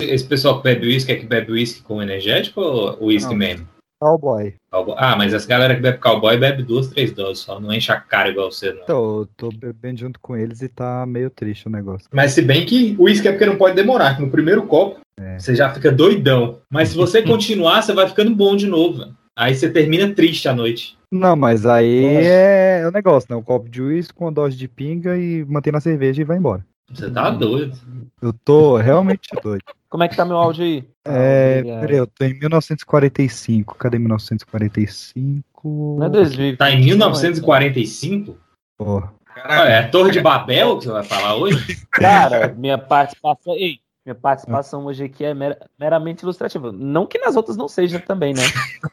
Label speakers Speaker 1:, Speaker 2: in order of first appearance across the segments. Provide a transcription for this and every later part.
Speaker 1: Esse pessoal que bebe uísque é que bebe uísque com energético ou uísque mesmo?
Speaker 2: Cowboy.
Speaker 1: Cowboy. Ah, mas essa galera que bebe cowboy bebe duas, três doses só. Não enche a cara igual você, não.
Speaker 2: Então, eu tô bebendo junto com eles e tá meio triste o negócio.
Speaker 1: Mas se bem que o uísque é porque não pode demorar, que no primeiro copo
Speaker 2: É.
Speaker 1: você já fica doidão. Mas se você continuar, você vai ficando bom de novo. Aí você termina triste à noite.
Speaker 2: Não, mas aí
Speaker 1: Nossa.
Speaker 2: é o negócio, né? Um copo de uísque com uma dose de pinga e mantém na cerveja e vai embora.
Speaker 1: Você tá doido.
Speaker 2: Eu tô realmente doido.
Speaker 3: Como é que tá meu áudio aí?
Speaker 2: É, peraí, eu tô em 1945. Cadê 1945?
Speaker 3: Não é 2000.
Speaker 1: Tá em 1945?
Speaker 2: Porra.
Speaker 1: Ah, é a Torre de Babel que você vai falar hoje?
Speaker 3: Cara, minha participação. Ei, minha participação hoje aqui é mera- meramente ilustrativa. Não que nas outras não seja também, né?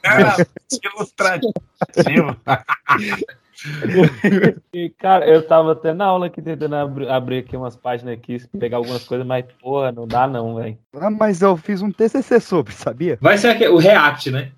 Speaker 4: Ilustrativo.
Speaker 3: E, cara, eu tava até na aula aqui tentando abrir, abrir aqui umas páginas aqui, pegar algumas coisas, mas, porra, não dá não, velho.
Speaker 2: Ah, mas eu fiz um TCC sobre, sabia?
Speaker 1: Vai ser aquele- o React, né?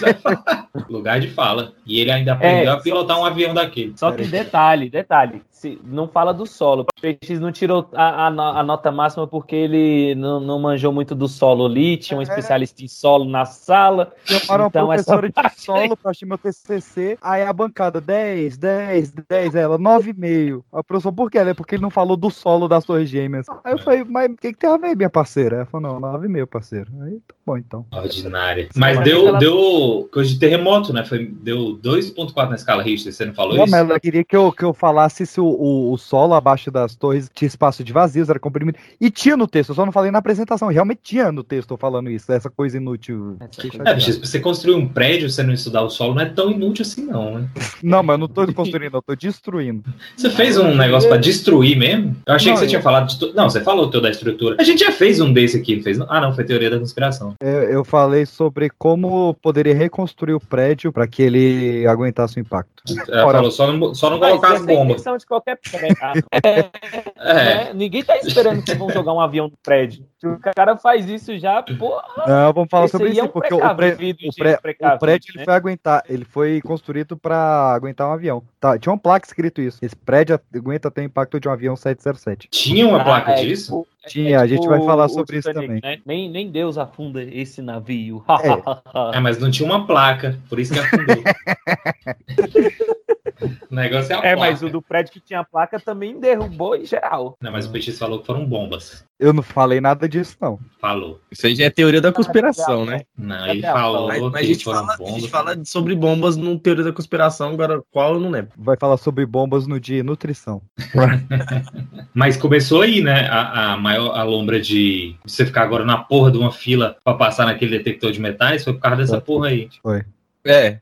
Speaker 1: Vai falar. Lugar de fala. E ele ainda aprendeu
Speaker 3: É,
Speaker 1: a pilotar um avião daquele.
Speaker 3: Só que detalhe, detalhe, se, não fala do solo. O PX não tirou a, a a nota máxima porque ele não, não manjou muito do solo ali, tinha um especialista em solo na sala.
Speaker 2: Chamaram
Speaker 3: Então,
Speaker 2: uma
Speaker 3: essa
Speaker 2: professora de solo pra assistir meu TCC, aí a bancada 10, 10, 10, ela 9,5. A professora, por quê? Ela é porque ele não falou do solo das torres gêmeas. Aí eu falei, mas o que, que tem a ver, minha parceira? Ela falou, não, 9,5, parceiro. Aí tá bom, então.
Speaker 1: Ordinária. Mas
Speaker 3: Mas
Speaker 1: deu,
Speaker 3: ela-
Speaker 1: deu coisa de terremoto, né? Foi, deu 2.4 na escala Richter, você não falou
Speaker 2: Não,
Speaker 1: isso?
Speaker 2: mas ela queria que eu, que eu falasse se o, o, o solo abaixo das torres tinha espaço de vazios, era comprimido. E tinha no texto, eu só não falei na apresentação. Realmente tinha no texto falando isso, essa coisa inútil.
Speaker 3: Coisa-
Speaker 1: É, bicho, você construir um prédio você não estudar o solo, não é tão inútil assim, não, né?
Speaker 2: Não, mas eu não tô construindo, eu tô destruindo.
Speaker 1: Você fez um negócio pra destruir mesmo? Eu achei
Speaker 2: Não,
Speaker 1: que você
Speaker 2: eu-
Speaker 1: tinha falado de. tu- Não, você falou teu da estrutura. A gente já fez um desse aqui, não fez? Ah, não, foi teoria da conspiração.
Speaker 2: Eu, eu falei sobre como poderia reconstruir o prédio para que ele aguentasse o impacto.
Speaker 1: Ela
Speaker 2: Ora.
Speaker 1: falou, só não, só não colocar as
Speaker 3: é
Speaker 1: bombas.
Speaker 3: de qualquer. Ah, é,
Speaker 1: É.
Speaker 3: né? Ninguém tá esperando que vão jogar um avião no prédio. Se o cara faz isso já, porra.
Speaker 2: Não, vamos falar sobre
Speaker 3: aí
Speaker 2: isso,
Speaker 3: é um
Speaker 2: porque o, pré- o, pré- o prédio ele
Speaker 3: né?
Speaker 2: foi aguentar, ele foi construído para aguentar um avião. Tá, tinha uma placa escrito isso. Esse prédio aguenta ter o impacto de um avião 707.
Speaker 1: Tinha uma
Speaker 3: Ah,
Speaker 1: placa
Speaker 3: é
Speaker 1: disso?
Speaker 3: Tipo- é
Speaker 2: Tinha, a gente vai falar
Speaker 3: o
Speaker 2: sobre isso
Speaker 3: Titanic,
Speaker 2: também.
Speaker 3: né? Nem, nem Deus afunda esse navio.
Speaker 1: É, mas não tinha uma placa, por isso que afundou. o negócio é a
Speaker 3: É,
Speaker 1: placa.
Speaker 3: mas o do prédio que tinha placa também derrubou em geral.
Speaker 1: Não, mas o PX falou que foram bombas.
Speaker 2: Eu não falei nada disso, não.
Speaker 1: Falou.
Speaker 4: Isso aí já é teoria da conspiração, né?
Speaker 1: Não, ele
Speaker 3: a
Speaker 1: falou
Speaker 4: Mas, mas a, gente fala, a gente fala sobre bombas no teoria da conspiração, agora qual eu não lembro.
Speaker 2: Vai falar sobre bombas no dia nutrição.
Speaker 1: Mas começou aí, né? A, a maior a lombra de você ficar agora na porra de uma fila pra passar naquele detector de metais foi por causa dessa porra aí.
Speaker 2: Foi.
Speaker 4: É.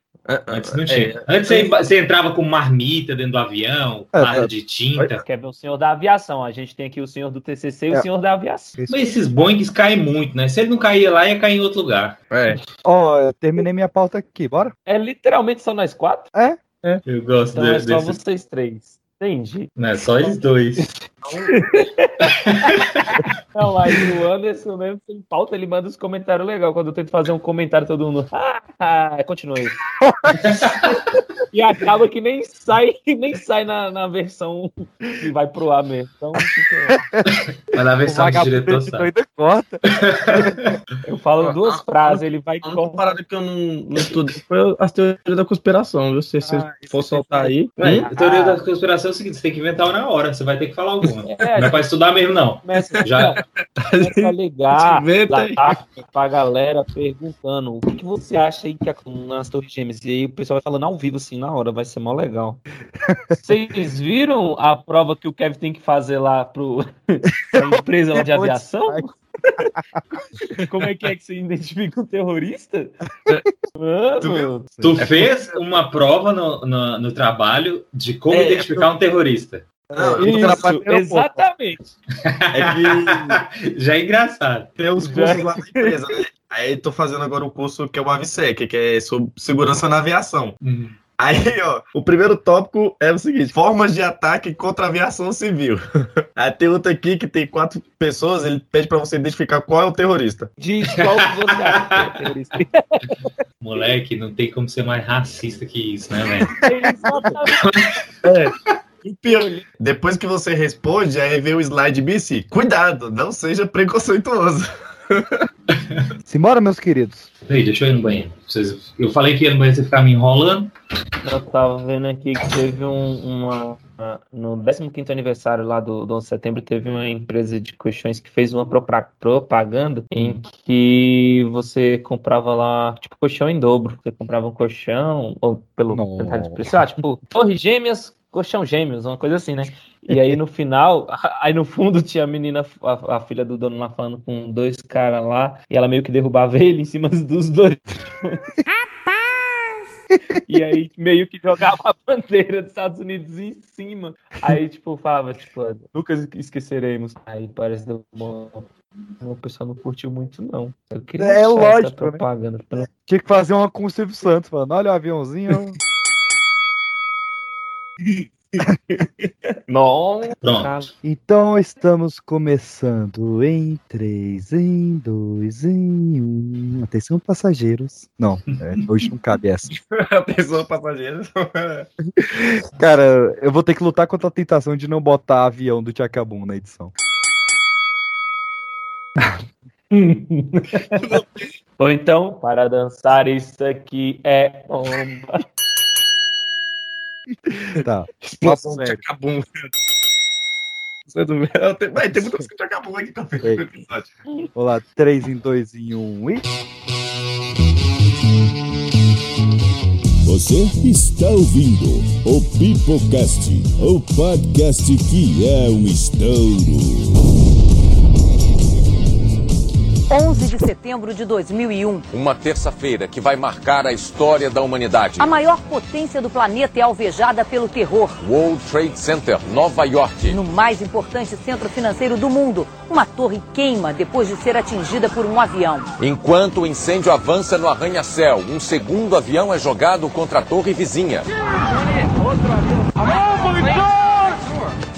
Speaker 1: Antes não
Speaker 4: É,
Speaker 1: tinha. Antes você, você entrava com marmita dentro do avião,
Speaker 2: É, é.
Speaker 1: de tinta.
Speaker 3: Quer ver o senhor da aviação? A gente tem aqui o senhor do TCC e
Speaker 2: É.
Speaker 3: o senhor da aviação.
Speaker 2: Isso.
Speaker 1: Mas esses Boeings caem muito, né? Se ele não caía lá, ia cair em outro lugar.
Speaker 4: É.
Speaker 2: Ó, eu terminei minha pauta aqui, bora?
Speaker 3: É literalmente só nós quatro?
Speaker 1: Eu gosto
Speaker 3: Então é
Speaker 1: de-
Speaker 3: só
Speaker 1: desse.
Speaker 3: vocês três. Entendi.
Speaker 1: Não é só eles dois.
Speaker 3: Não, aí o Anderson mesmo sem pauta, ele manda os comentários legais. Quando eu tento fazer um comentário, todo mundo. Ah, ah, continua aí. e acaba que nem sai, nem sai na, na versão que vai pro ar mesmo. Então, fica-
Speaker 1: Mas na versão
Speaker 2: vagabundo
Speaker 1: diretor
Speaker 2: ainda corta.
Speaker 3: eu falo
Speaker 4: Ah,
Speaker 3: duas
Speaker 4: ah,
Speaker 3: frases, ele vai com.
Speaker 4: parada que eu não, não estudei foi as teorias da conspiração, viu? Se você
Speaker 2: Ah,
Speaker 4: for
Speaker 2: aqui
Speaker 4: soltar aí. Hum?
Speaker 1: a teoria
Speaker 3: Ah.
Speaker 1: da conspiração é o seguinte: você tem que inventar uma na hora, você vai ter que falar alguma.
Speaker 3: É,
Speaker 1: Não é pra estudar mesmo, não.
Speaker 3: começa,
Speaker 1: Já,
Speaker 3: começa a ligar lá pra galera perguntando o que, que você acha aí que é nas Torres Gêmeas. E aí o pessoal vai falando ao vivo assim na hora, vai ser mó legal. Vocês viram a prova que o Kevin tem que fazer lá pro pra empresa lá de aviação? Como é que é que você identifica um terrorista? Mano,
Speaker 1: tu fez uma prova no, no, no trabalho de como
Speaker 4: É,
Speaker 1: identificar um terrorista.
Speaker 4: Não, eu
Speaker 3: isso, exatamente.
Speaker 4: É que
Speaker 1: Já é engraçado.
Speaker 4: tem os cursos lá na empresa, né? Aí tô fazendo agora o curso que é o AVSEC, que é sobre segurança na aviação. Aí, ó, o primeiro tópico é o seguinte: formas de ataque contra a aviação civil. Aí tem outro aqui que tem quatro pessoas, ele pede pra você identificar qual é o terrorista.
Speaker 3: Diz qual você é terrorista.
Speaker 1: Moleque, não tem como ser mais racista que isso, né, velho?
Speaker 3: Exatamente.
Speaker 4: E pior, depois que você responde, aí vem o slide BC. Cuidado, não seja preconceituoso.
Speaker 2: Simbora, meus queridos.
Speaker 1: Peraí, deixa eu ir no banheiro. Vocês- Eu falei que ia no banheiro, você ficar me enrolando.
Speaker 3: Eu tava vendo aqui que teve um, uma. uma- No 15 aniversário lá do, do 11 de setembro, teve uma empresa de colchões que fez uma propaganda em que você comprava lá, tipo, colchão em dobro. Você comprava um colchão, ou pelo metade de preço, ah, tipo, torre gêmeas, colchão gêmeos, uma coisa assim, né? E aí no final, aí no fundo tinha a menina, a, a filha do dono lá falando com dois caras lá, e ela meio que derrubava ele em cima dos dois. E aí meio que jogava a bandeira dos Estados Unidos em cima. Aí, tipo, falava, tipo, nunca esqueceremos. Aí parece que uma, uma pessoa não curtiu muito, não. Eu queria
Speaker 2: É lógico,
Speaker 3: essa propaganda. pelo-
Speaker 2: Tinha que fazer uma com o Silvio Santos, falando, olha o aviãozinho.
Speaker 3: Não,
Speaker 1: Pronto.
Speaker 2: Então estamos começando em 3, em 2, em 1. Atenção, passageiros. Não, é, hoje não cabe essa.
Speaker 4: Atenção, passageiros.
Speaker 2: Cara, eu vou ter que lutar contra a tentação de não botar avião do Tchacabum na edição.
Speaker 3: Ou então, para dançar isso aqui é bomba.
Speaker 2: Tá.
Speaker 4: Explosão de acabum. Eu tenho- Vai, tem muita música de acabum aqui que eu fiz
Speaker 2: Ei.
Speaker 4: no episódio.
Speaker 2: Vamos lá, 3 em 2 em 1 e.
Speaker 5: Você está ouvindo o Pipocast, o podcast que é um estouro.
Speaker 6: 11 de setembro de 2001.
Speaker 7: Uma terça-feira que vai marcar a história da humanidade.
Speaker 6: A maior potência do planeta é alvejada pelo terror.
Speaker 7: World Trade Center, Nova York.
Speaker 6: No mais importante centro financeiro do mundo, uma torre queima depois de ser atingida por um avião.
Speaker 7: Enquanto o incêndio avança no arranha-céu, um segundo avião é jogado contra a torre vizinha.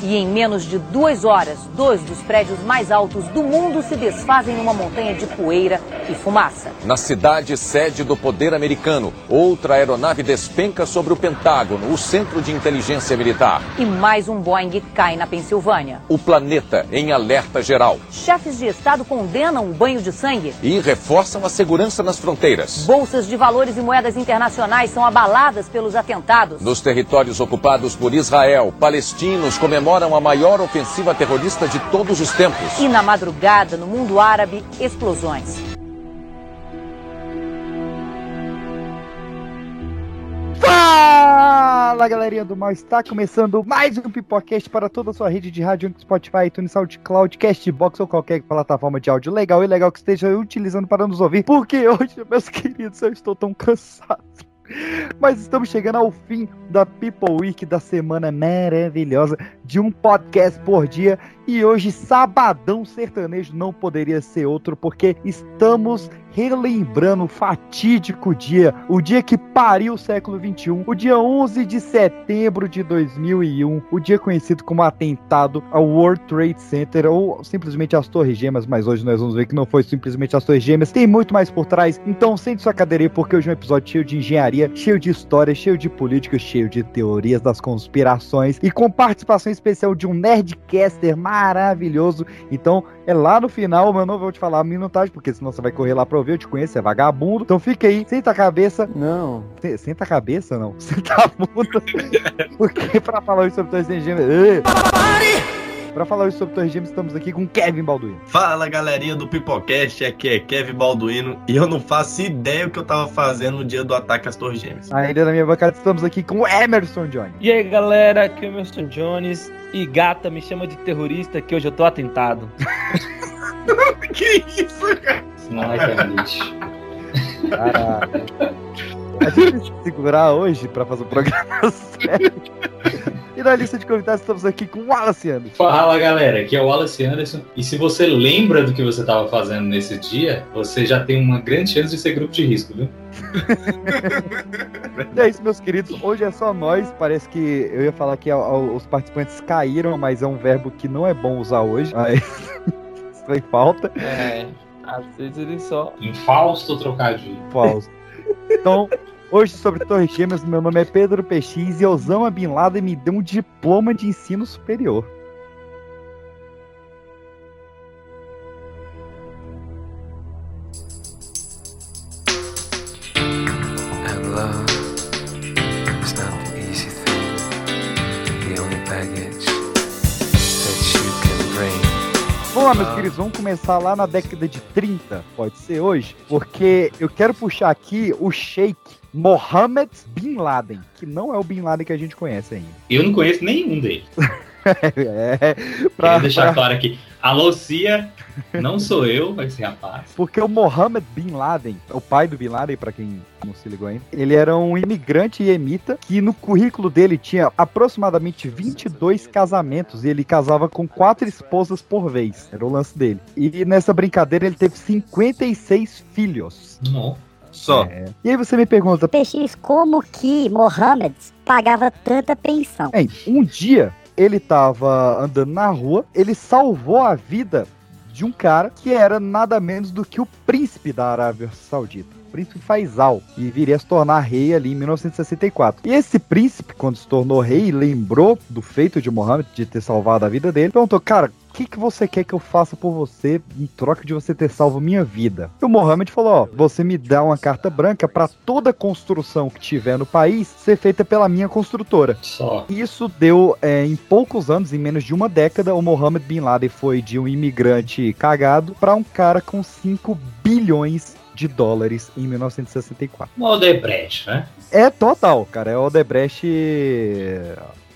Speaker 6: E em menos de duas horas, dois dos prédios mais altos do mundo se desfazem numa montanha de poeira e fumaça.
Speaker 7: Na cidade sede do poder americano, outra aeronave despenca sobre o Pentágono, o centro de inteligência militar.
Speaker 6: E mais um Boeing cai na Pensilvânia.
Speaker 7: O planeta em alerta geral.
Speaker 6: Chefes de Estado condenam o banho de sangue.
Speaker 7: E reforçam a segurança nas fronteiras.
Speaker 6: Bolsas de valores e moedas internacionais são abaladas pelos atentados.
Speaker 7: Nos territórios ocupados por Israel, palestinos comemoram a maior ofensiva terrorista de todos os tempos.
Speaker 6: E na madrugada, no mundo árabe, explosões.
Speaker 2: Fala galerinha do mal, está começando mais um Pipocast para toda a sua rede de rádio, Spotify, iTunes, SoundCloud, Castbox ou qualquer plataforma de áudio legal e legal que esteja utilizando para nos ouvir, porque hoje, meus queridos, eu estou tão cansado. Mas estamos chegando ao fim da People Week da semana maravilhosa de um podcast por dia e hoje sabadão sertanejo não poderia ser outro porque estamos relembrando o fatídico dia, o dia que pariu o século 21, o dia 11 de setembro de 2001, o dia conhecido como atentado ao World Trade Center ou simplesmente as Torres Gêmeas, mas hoje nós vamos ver que não foi simplesmente as Torres Gêmeas, tem muito mais por trás. Então sente sua cadeira aí porque hoje é um episódio cheio de engenharia, cheio de história, cheio de política, cheio de teorias das conspirações e com participação especial de um nerdcaster. Então é lá no final, mas eu não vou te falar a minutagem, porque senão você vai correr lá pra ouvir, eu te conheço, é vagabundo. Então fica aí, senta a cabeça.
Speaker 3: Não.
Speaker 2: Se- Senta a cabeça, não. Senta a bunda. porque pra falar hoje sobre Torres Gêmeas... Ê! Pra falar hoje sobre Torres Gêmeas, estamos aqui com Kevin Balduino.
Speaker 4: Fala galerinha do Pipocast, aqui é Kevin Balduino e eu não faço ideia o que eu tava fazendo no dia do ataque às Torres Gêmeas.
Speaker 2: Ainda na minha bancada estamos aqui com Emerson Johnny.
Speaker 3: E aí, galera, aqui é o Emerson Jones. E gata, me chama de terrorista que hoje eu tô atentado.
Speaker 4: que isso, cara?
Speaker 1: É internet.
Speaker 2: Caralho. A gente tem que segurar hoje pra fazer o programa sério. E na lista de convidados estamos aqui com o Wallace Anderson.
Speaker 1: Fala galera, aqui é o Wallace Anderson. E se você lembra do que você estava fazendo nesse dia, você já tem uma grande chance de ser grupo de risco, viu?
Speaker 2: E é isso, meus queridos. Hoje é só nós. Parece que eu ia falar que a- a- os participantes caíram, mas é um verbo que não é bom usar hoje. Isso em falta.
Speaker 3: É. Às vezes ele só.
Speaker 1: Infausto trocadilho.
Speaker 2: Falso. Então, Hoje sobre Torres Gêmeas, meu nome é Pedro PX e Osama Bin Laden me deu um diploma de ensino superior. Vamos lá, meus queridos, vamos começar lá na década de 30, pode ser hoje, porque eu quero puxar aqui o Sheikh Mohammed Bin Laden, que não é o Bin Laden que a gente conhece ainda.
Speaker 1: Eu não conheço nenhum deles.
Speaker 2: é,
Speaker 1: Quero deixar claro aqui. Alô, Cia, não sou eu, esse rapaz.
Speaker 2: Porque o Mohammed Bin Laden, o pai do Bin Laden, pra quem não se ligou ainda, ele era um imigrante iemita que no currículo dele tinha aproximadamente 22 casamentos e ele casava com quatro esposas por vez. Era o lance dele. E nessa brincadeira ele teve 56 filhos.
Speaker 1: Não.
Speaker 4: Só.
Speaker 2: É. E aí você me pergunta,
Speaker 8: PX, como que Mohammed pagava tanta pensão?
Speaker 2: Bem, um dia ele tava andando na rua, ele salvou a vida de um cara que era nada menos do que o príncipe da Arábia Saudita. Príncipe Faisal, e viria a se tornar rei ali em 1964. E esse príncipe, quando se tornou rei, lembrou do feito de Mohammed, de ter salvado a vida dele, perguntou, cara, o que, que você quer que eu faça por você em troca de você ter salvo minha vida? E o Mohammed falou: Ó, você me dá uma carta branca para toda construção que tiver no país ser feita pela minha construtora.
Speaker 1: Só.
Speaker 2: Isso deu, é, em poucos anos, em menos de uma década, o Mohammed Bin Laden foi de um imigrante cagado para um cara com 5 bilhões de dólares em 1964.
Speaker 1: Um Odebrecht, né?
Speaker 2: É total, cara. É o Odebrecht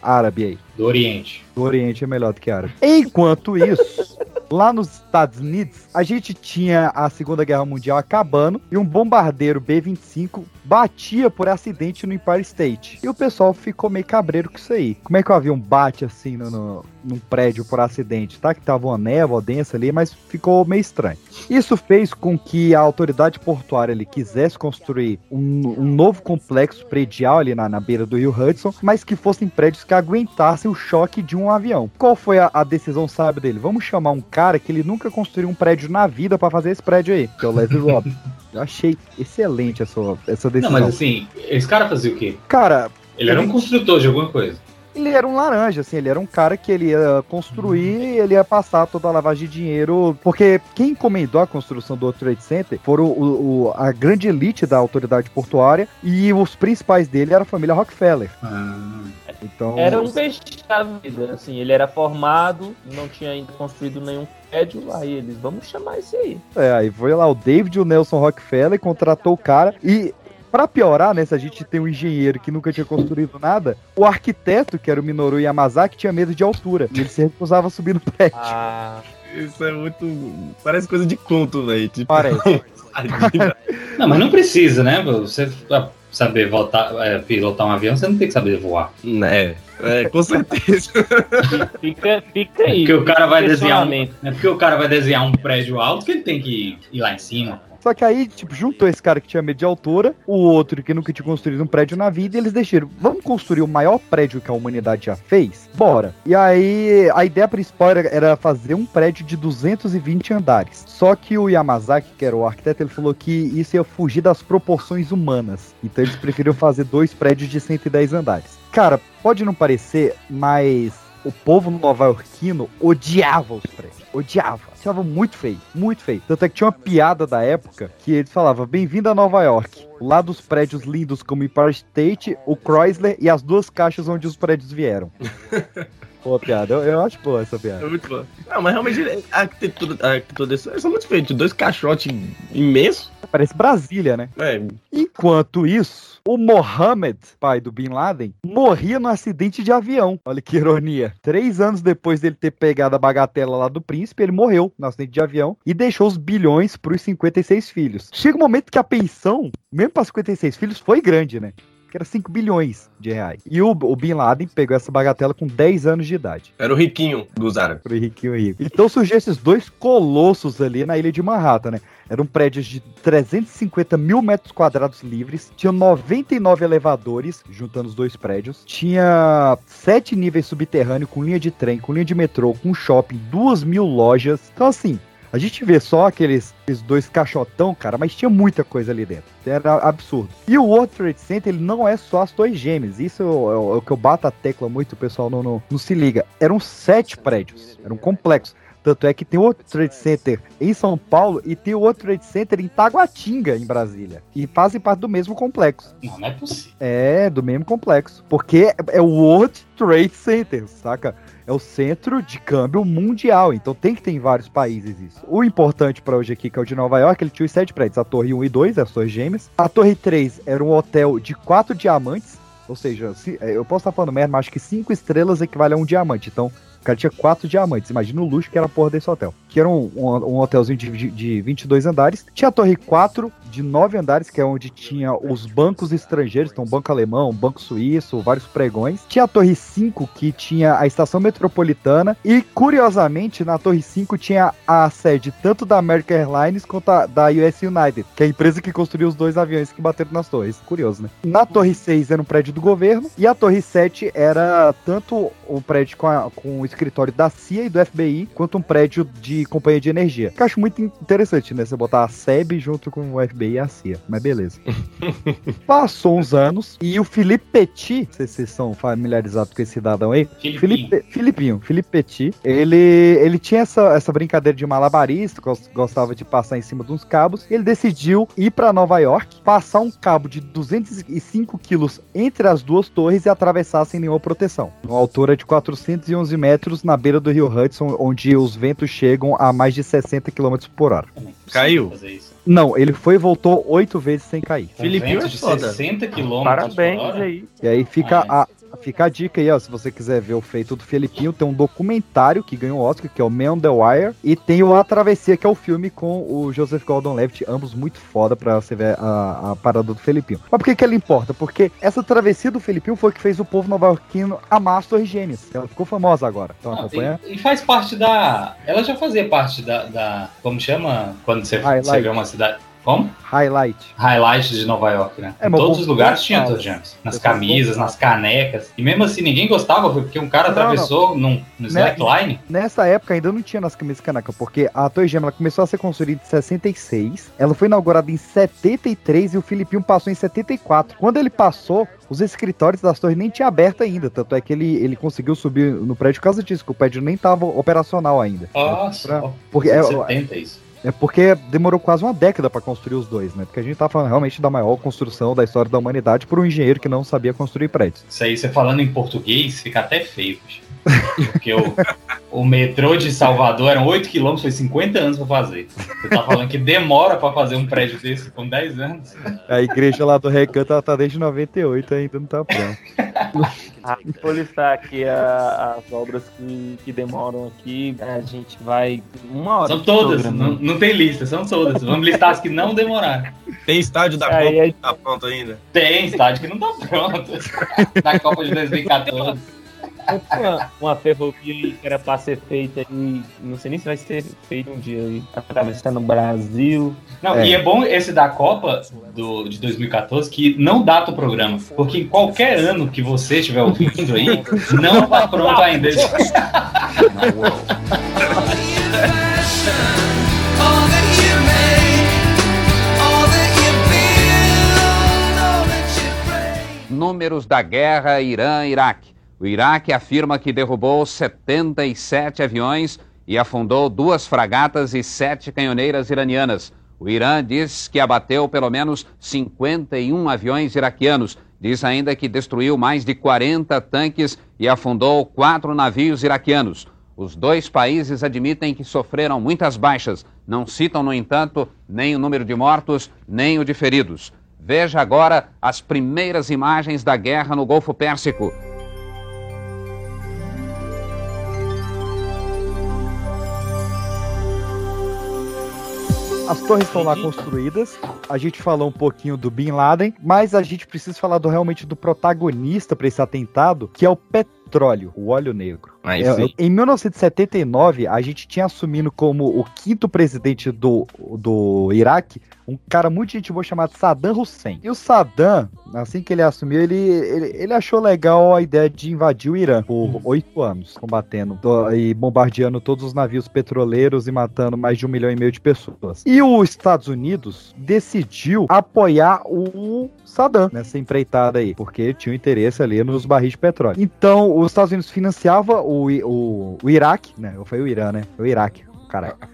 Speaker 2: árabe aí.
Speaker 1: Do Oriente.
Speaker 2: Do Oriente é melhor do que árabe. Enquanto isso, lá nos Estados Unidos, a gente tinha a Segunda Guerra Mundial acabando e um bombardeiro B-25 batia por acidente no Empire State. E o pessoal ficou meio cabreiro com isso aí. Como é que o avião bate assim no, no, num prédio por acidente? Tá que tava uma névoa densa ali, mas ficou meio estranho. Isso fez com que a autoridade portuária ali quisesse construir um, um novo complexo predial ali na, na beira do rio Hudson, mas que fossem prédios que aguentassem o choque de um avião. Qual foi a, a decisão sábia dele? Vamos chamar um cara que ele nunca construiu um prédio na vida para fazer esse prédio aí, que é o Leslie Robb. Eu achei excelente essa, essa decisão.
Speaker 1: Não, mas assim, esse cara fazia o quê?
Speaker 2: Cara,
Speaker 1: Ele era um construtor de alguma coisa.
Speaker 2: ele era um laranja, assim, ele era um cara que ele ia construir e ele ia passar toda a lavagem de dinheiro, porque quem encomendou a construção do World Trade Center foram o, o- a grande elite da autoridade portuária e os principais dele era a família Rockefeller.
Speaker 1: Ah,
Speaker 2: Então,
Speaker 3: Era um peixe da vida, assim, ele era formado, não tinha ainda construído nenhum prédio, aí eles, vamos chamar esse aí.
Speaker 2: é, aí foi lá o David e o Nelson Rockefeller, contratou o cara e Pra piorar, né, se a gente tem um engenheiro que nunca tinha construído nada, o arquiteto, que era o Minoru Yamazaki, tinha medo de altura. E ele se recusava a subir no prédio.
Speaker 3: Ah,
Speaker 4: Isso é muito. Parece coisa de conto, velho. Tipo,
Speaker 2: Parece.
Speaker 1: Não, mas não precisa, né? Você saber voltar, é, pilotar um avião, você não tem que saber voar.
Speaker 4: é, é, com certeza.
Speaker 3: fica, fica
Speaker 1: É
Speaker 3: aí.
Speaker 1: porque o cara vai desenhar um, é porque o cara vai desenhar um prédio alto que ele tem que ir lá em cima.
Speaker 2: Só que aí, tipo, juntou esse cara que tinha medo de altura, o outro que nunca tinha construído um prédio na vida, e eles deixaram, vamos construir o maior prédio que a humanidade já fez? Bora. E aí, a ideia principal era, era fazer um prédio de 220 andares. Só que o Yamazaki, que era o arquiteto, ele falou que isso ia fugir das proporções humanas. Então eles preferiram fazer dois prédios de 110 andares. Cara, pode não parecer, mas o povo nova-iorquino odiava os prédios. Odiava. Achava muito feio, muito feio. Tanto é que tinha uma piada da época que eles falavam: Bem-vindo a Nova York. Lá dos prédios lindos como Empire State, o Chrysler e as duas caixas onde os prédios vieram. Boa piada, eu, eu acho boa essa piada.
Speaker 4: É muito bom. Não, mas realmente a arquitetura, a arquitetura desse são muito feitos. Dois caixotes imensos.
Speaker 2: Parece Brasília, né?
Speaker 4: É,
Speaker 2: Enquanto isso, o Mohammed, pai do Bin Laden, morria no acidente de avião. Olha que ironia. Três anos depois dele ter pegado a bagatela lá do príncipe, ele morreu no acidente de avião e deixou os bilhões para os 56 filhos. Chega um momento que a pensão, mesmo para 56 filhos, foi grande, né? Que era 5 bilhões de reais. E o, o Bin Laden pegou essa bagatela com 10 anos de idade.
Speaker 4: era o riquinho dos árabes.
Speaker 2: Pro riquinho rico. Então surgiu esses dois colossos ali na ilha de Manhattan, né? Eram prédios de 350 mil metros quadrados livres, tinha 99 elevadores, juntando os dois prédios, tinha sete níveis subterrâneos com linha de trem, com linha de metrô, com shopping, duas mil lojas. Então, assim, A gente vê só aqueles, aqueles dois caixotão, cara, mas tinha muita coisa ali dentro. Era absurdo. E o World Trade Center, ele não é só as torres gêmeas. Isso é o, é o que eu bato a tecla muito, o pessoal não, não, não se liga. Eram sete prédios. Era um complexo. Tanto é que tem outro Trade Center em São Paulo e tem outro Trade Center em Taguatinga, em Brasília. E fazem parte do mesmo complexo.
Speaker 1: Não, não é possível.
Speaker 2: É, do mesmo complexo. Porque é o World Trade Center, saca? É o centro de câmbio mundial, então tem que ter em vários países isso. O importante para hoje aqui, que é o de Nova York, ele tinha os sete prédios: a Torre 1 e 2, as Torres Gêmeas. A Torre 3 era um hotel de quatro diamantes, ou seja, se, eu posso estar falando merda, mas acho que cinco estrelas equivale a um diamante. Então, cara tinha quatro diamantes. Imagina o luxo que era a porra desse hotel. Que era um, um, hotelzinho de, de, de 22 andares. Tinha a torre 4 de 9 andares, que é onde tinha os bancos estrangeiros. Então, banco alemão, banco suíço, vários pregões. Tinha a torre 5, que tinha a estação metropolitana. E, curiosamente, na torre 5 tinha a sede tanto da American Airlines quanto a, da US United, que é a empresa que construiu os dois aviões que bateram nas torres. Curioso, né? Na torre 6 era um prédio do governo. E a torre 7 era tanto um prédio com, a, com o escritório da CIA e do FBI, quanto um prédio de companhia de energia. Que eu acho muito interessante, né? Você botar a SEB junto com o FBI e a CIA. Mas beleza. Passou uns anos e o Felipe Petit, não sei se vocês são familiarizados com esse cidadão aí.
Speaker 1: Filipinho.
Speaker 2: Felipe, Filipinho, Felipe Petit. Ele, ele tinha essa, essa brincadeira de malabarista, gos- gostava de passar em cima de uns cabos. Ele decidiu ir para Nova York, passar um cabo de 205 quilos entre as duas torres e atravessar sem nenhuma proteção. Uma altura de 411 metros na beira do rio Hudson, onde os ventos chegam a mais de 60 km por hora.
Speaker 1: É
Speaker 4: Caiu.
Speaker 2: Não, ele foi e voltou oito vezes sem cair.
Speaker 4: Filipinho é
Speaker 1: de
Speaker 4: foda.
Speaker 1: 60 km
Speaker 3: Parabéns
Speaker 1: por hora.
Speaker 3: aí.
Speaker 2: E aí fica
Speaker 1: Ah,
Speaker 2: a, fica a dica aí, ó. Se você quiser ver o feito do Felipinho, tem um documentário que ganhou o Oscar, que é o Man on the Wire. E tem o A Travessia, que é o filme com o Joseph Gordon-Levitt, ambos muito foda pra você ver a, a parada do Felipinho. Mas por que que ela importa? Porque essa travessia do Felipinho foi o que fez o povo nova-iorquino amar as Torres Gêmeas. Ela ficou famosa agora. Então
Speaker 1: Não,
Speaker 2: acompanha.
Speaker 1: e, e faz parte da. Ela já fazia parte da. da- como chama? Quando você, você vê uma cidade. Como?
Speaker 2: Highlight.
Speaker 1: Highlight de Nova York, né?
Speaker 2: É,
Speaker 1: em todos os lugares tinha Torres Gêmeas. Nas camisas, nas canecas. E mesmo assim, ninguém gostava, foi porque um cara
Speaker 2: Não, Né?
Speaker 1: atravessou num, no slackline.
Speaker 2: Nessa época ainda não tinha nas camisas caneca, porque a Torre Gêmea ela começou a ser construída em 66, ela foi inaugurada em 73 e o Filipinho passou em 74. Quando ele passou, os escritórios das torres nem tinha aberto ainda, tanto é que ele, ele conseguiu subir no prédio por causa disso, que o prédio nem estava operacional ainda.
Speaker 1: Nossa,
Speaker 2: Pra- porque é-
Speaker 1: 70 isso.
Speaker 2: É porque demorou quase uma década para construir os dois, né? Porque a gente tá falando realmente da maior construção da história da humanidade por um engenheiro que não sabia construir prédios.
Speaker 1: Isso aí, você falando em português, fica até feio. bicho. Porque o, o metrô de Salvador eram 8 quilômetros, foi 50 anos pra fazer. Você tá falando que demora pra fazer um prédio desse com 10 anos.
Speaker 2: A igreja lá do Recanto ela tá desde 98 e ainda não tá pronta.
Speaker 3: Ah, vou listar aqui a- as obras que, que demoram aqui. A gente vai. Uma hora.
Speaker 1: São todas, não, não tem lista, são todas. Vamos listar as que não demoraram.
Speaker 4: Tem estádio da
Speaker 3: Aí,
Speaker 4: Copa que tá pronto ainda.
Speaker 1: Tem estádio que não tá pronto. Da Copa de 2014.
Speaker 3: Uma, uma ferrovia aí que era pra ser feita aí. Não sei nem se vai ser feita um dia aí. Atravessando o Brasil.
Speaker 1: Não,
Speaker 2: É.
Speaker 1: E é bom esse da Copa do, de 2014 que não data o programa. Porque em qualquer ano que você estiver ouvindo aí, não tá pronto ainda.
Speaker 9: Números da guerra Irã-Iraque. O Iraque afirma que derrubou 77 aviões e afundou duas fragatas e sete canhoneiras iranianas. O Irã diz que abateu pelo menos 51 aviões iraquianos. Diz ainda que destruiu mais de 40 tanques e afundou quatro navios iraquianos. Os dois países admitem que sofreram muitas baixas. Não citam, no entanto, nem o número de mortos, nem o de feridos. Veja agora as primeiras imagens da guerra no Golfo Pérsico.
Speaker 2: As torres estão lá construídas. A gente falou um pouquinho do Bin Laden, mas a gente precisa falar do, realmente do protagonista para esse atentado, que é o petróleo, o óleo negro.
Speaker 4: Aí
Speaker 2: É, em 1979, a gente tinha assumindo como o quinto presidente do, do Iraque um cara muito gente boa chamado Saddam Hussein. E o Saddam, assim que ele assumiu, ele, ele, ele achou legal a ideia de invadir o Irã por oito anos, combatendo to- e bombardeando todos os navios petroleiros e matando mais de um milhão e meio de pessoas. E os Estados Unidos decidiu apoiar o Saddam nessa empreitada aí, porque tinha um interesse ali nos barris de petróleo. Então, os Estados Unidos financiava o, o, o Iraque, né? Foi o Irã, né? Foi o Iraque.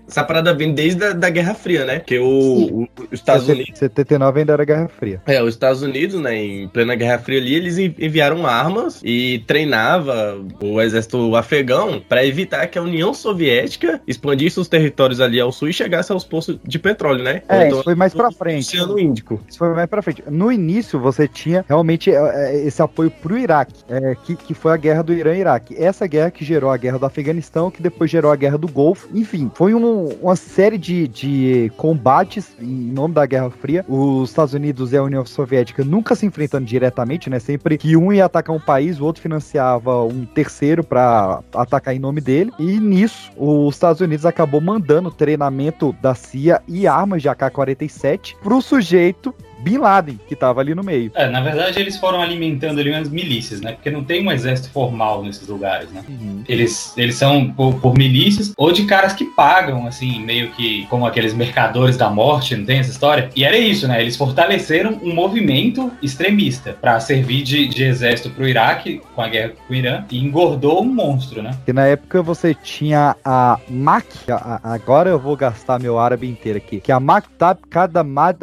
Speaker 4: Essa parada vem desde a da Guerra Fria, né? Porque o, os Estados Unidos.
Speaker 2: 79 ainda era Guerra Fria.
Speaker 4: É, os Estados Unidos, né, em plena Guerra Fria ali, eles en- enviaram armas e treinava o exército afegão para evitar que a União Soviética expandisse os territórios ali ao sul e chegasse aos poços de petróleo, né?
Speaker 2: É,
Speaker 4: Então,
Speaker 2: isso foi mais pra frente.
Speaker 4: Oceano Índico.
Speaker 2: Isso foi mais pra frente. No início, você tinha realmente é, é, esse apoio pro Iraque, é, que, que foi a guerra do Irã e Iraque. Essa guerra que gerou a guerra do Afeganistão, que depois gerou a guerra do Golfo. Enfim, foi um- uma série de, de combates em nome da Guerra Fria. Os Estados Unidos e a União Soviética nunca se enfrentando diretamente, né? Sempre que um ia atacar um país, o outro financiava um terceiro pra atacar em nome dele. E nisso, os Estados Unidos acabou mandando treinamento da CIA e armas de AK-47 pro sujeito Bin Laden, que tava ali no meio.
Speaker 1: É, na verdade, eles foram alimentando ali umas milícias, né? Porque não tem um exército formal nesses lugares, né? Eles, eles são por, por milícias ou de caras que pagam, assim, meio que como aqueles mercadores da morte, não tem essa história? E era isso, né? Eles fortaleceram um movimento extremista pra servir de, de exército pro Iraque com a guerra com o Irã e engordou um monstro, né?
Speaker 2: Que na época você tinha a MAC, a- a- agora eu vou gastar meu árabe inteiro aqui, que é a Maktab Kadamad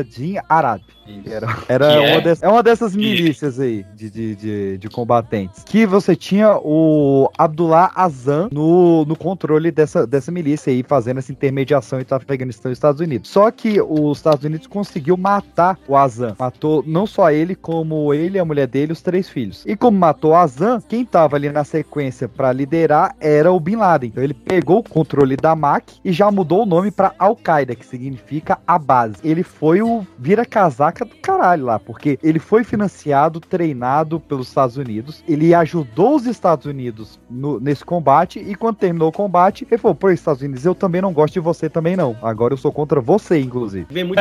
Speaker 2: al-Mujahideen Arab. Era, era
Speaker 1: Que
Speaker 2: uma,
Speaker 1: é?
Speaker 2: dessas, é uma dessas milícias aí de, de, de, de combatentes. Que você tinha o Abdullah Azam no, no controle dessa, dessa milícia aí, fazendo essa intermediação entre Afeganistão e os Estados Unidos. Só que os Estados Unidos conseguiu matar o Azam. Matou não só ele, como ele, a mulher dele e os três filhos. E como matou o Azam, quem tava ali na sequência pra liderar era o Bin Laden. Então ele pegou o controle da MAC e já mudou o nome pra Al-Qaeda, que significa a base. Ele foi o vira-casaca do caralho lá, porque ele foi financiado, treinado pelos Estados Unidos, ele ajudou os Estados Unidos no- nesse combate e quando terminou o combate, ele falou: Pô, Estados Unidos, eu também não gosto de você também não. Agora eu sou contra você, inclusive.
Speaker 4: Vem muito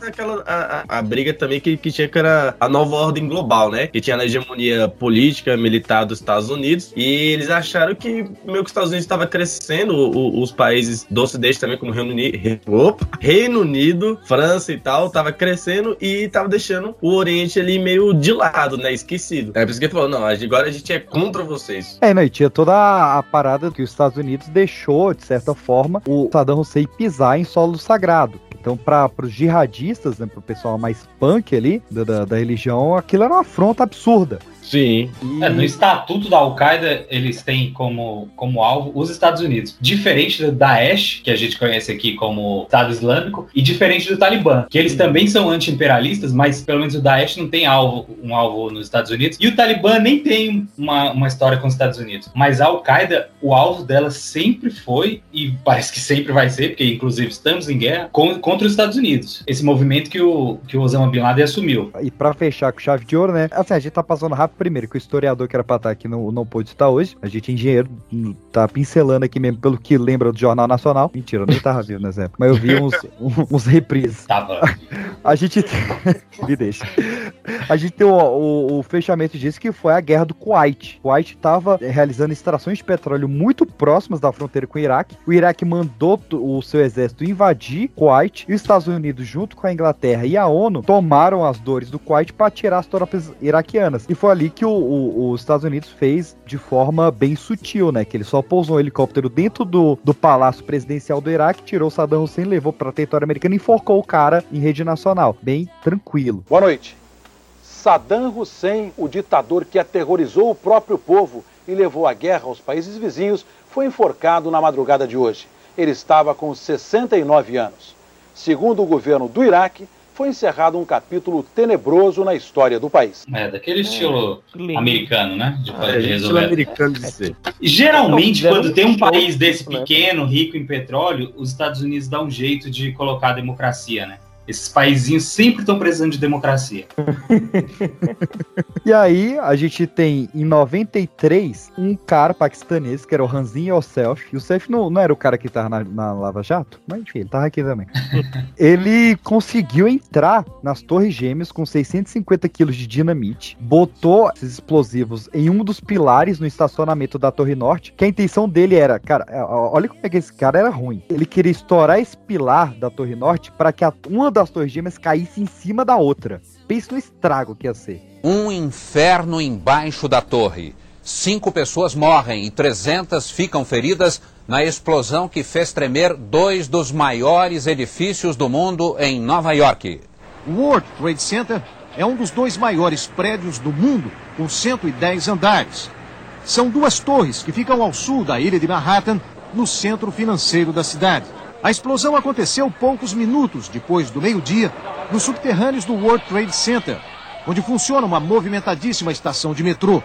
Speaker 4: daquela a, a- briga também que, que tinha que era a nova ordem global, né? Que tinha a hegemonia política, militar dos Estados Unidos. E eles acharam que meio que os Estados Unidos estava crescendo, o- os países do Ocidente também, como Reino Unido, Re- opa, Reino Unido, França e tal, tava crescendo e tava deixando o Oriente ali meio de lado, né? Esquecido. É por isso que ele falou: não, agora a gente é contra vocês.
Speaker 2: É, não, e tinha toda a parada que os Estados Unidos deixou, de certa forma, o Saddam Hussein pisar em solo sagrado. Então, para os jihadistas, né, para o pessoal mais punk ali da, da, da religião, aquilo era uma afronta absurda.
Speaker 4: Sim.
Speaker 1: É, no estatuto da Al-Qaeda, eles têm como, como alvo os Estados Unidos. Diferente do Daesh, que a gente conhece aqui como Estado Islâmico, e diferente do Talibã, que eles também são anti-imperialistas, mas pelo menos o Daesh não tem alvo, um alvo nos Estados Unidos. E o Talibã nem tem uma, uma história com os Estados Unidos. Mas a Al-Qaeda, o alvo dela sempre foi, e parece que sempre vai ser, porque inclusive estamos em guerra, com- contra os Estados Unidos. Esse movimento que o, que o Osama Bin Laden assumiu.
Speaker 2: E pra fechar com chave de ouro, né? Assim, a gente tá passando rápido primeiro, que o historiador que era pra estar aqui não, não pôde estar hoje. A gente, engenheiro, hum, tá pincelando aqui mesmo pelo que lembra do Jornal Nacional. Mentira, eu nem tava vivo nessa época. Mas eu vi uns, uns reprises.
Speaker 1: Tava.
Speaker 2: A gente. Me deixa. A gente tem o, o- o fechamento disso que foi a guerra do Kuwait. O Kuwait estava realizando extrações de petróleo muito próximas da fronteira com o Iraque. O Iraque mandou o seu exército invadir Kuwait. E os Estados Unidos, junto com a Inglaterra e a ONU, tomaram as dores do Kuwait para tirar as tropas iraquianas. E foi ali que o- o- os Estados Unidos fez de forma bem sutil, né? Que ele só pousou um helicóptero dentro do, do palácio presidencial do Iraque, tirou Saddam Hussein, levou para território americano e enforcou o cara em rede nacional. Bem tranquilo.
Speaker 10: Boa noite. Saddam Hussein, o ditador que aterrorizou o próprio povo e levou a guerra aos países vizinhos, foi enforcado na madrugada de hoje. Ele estava com 69 anos. Segundo o governo do Iraque, foi encerrado um capítulo tenebroso na história do país.
Speaker 1: É, daquele estilo americano, né? De,
Speaker 4: É,
Speaker 1: de
Speaker 4: estilo americano de ser.
Speaker 1: Geralmente,
Speaker 3: Não,
Speaker 1: quando tem um país desse
Speaker 3: disso, né?
Speaker 1: pequeno, rico em petróleo, os Estados Unidos dão um jeito de colocar a democracia, né? Esses paizinhos sempre estão precisando de democracia.
Speaker 2: E aí, a gente tem em 93 um cara paquistanês, que era o Ranzin Yosef. E o Yosef não, não era o cara que tava na, na Lava Jato, mas enfim, ele tava aqui também. ele conseguiu entrar nas Torres Gêmeas com 650 quilos de dinamite, botou esses explosivos em um dos pilares no estacionamento da Torre Norte, que a intenção dele era, cara, é, olha como é que esse cara era ruim. Ele queria estourar esse pilar da Torre Norte para que a- uma das Torres Gêmeas caísse em cima da outra. Pense no estrago que ia ser.
Speaker 9: Um inferno embaixo da torre. Cinco pessoas morrem e 300 ficam feridas na explosão que fez tremer dois dos maiores edifícios do mundo em Nova York.
Speaker 11: O World Trade Center é um dos dois maiores prédios do mundo, com 110 andares. São duas torres que ficam ao sul da ilha de Manhattan, no centro financeiro da cidade. A explosão aconteceu poucos minutos depois do meio-dia, nos subterrâneos do World Trade Center, onde funciona uma movimentadíssima estação de metrô.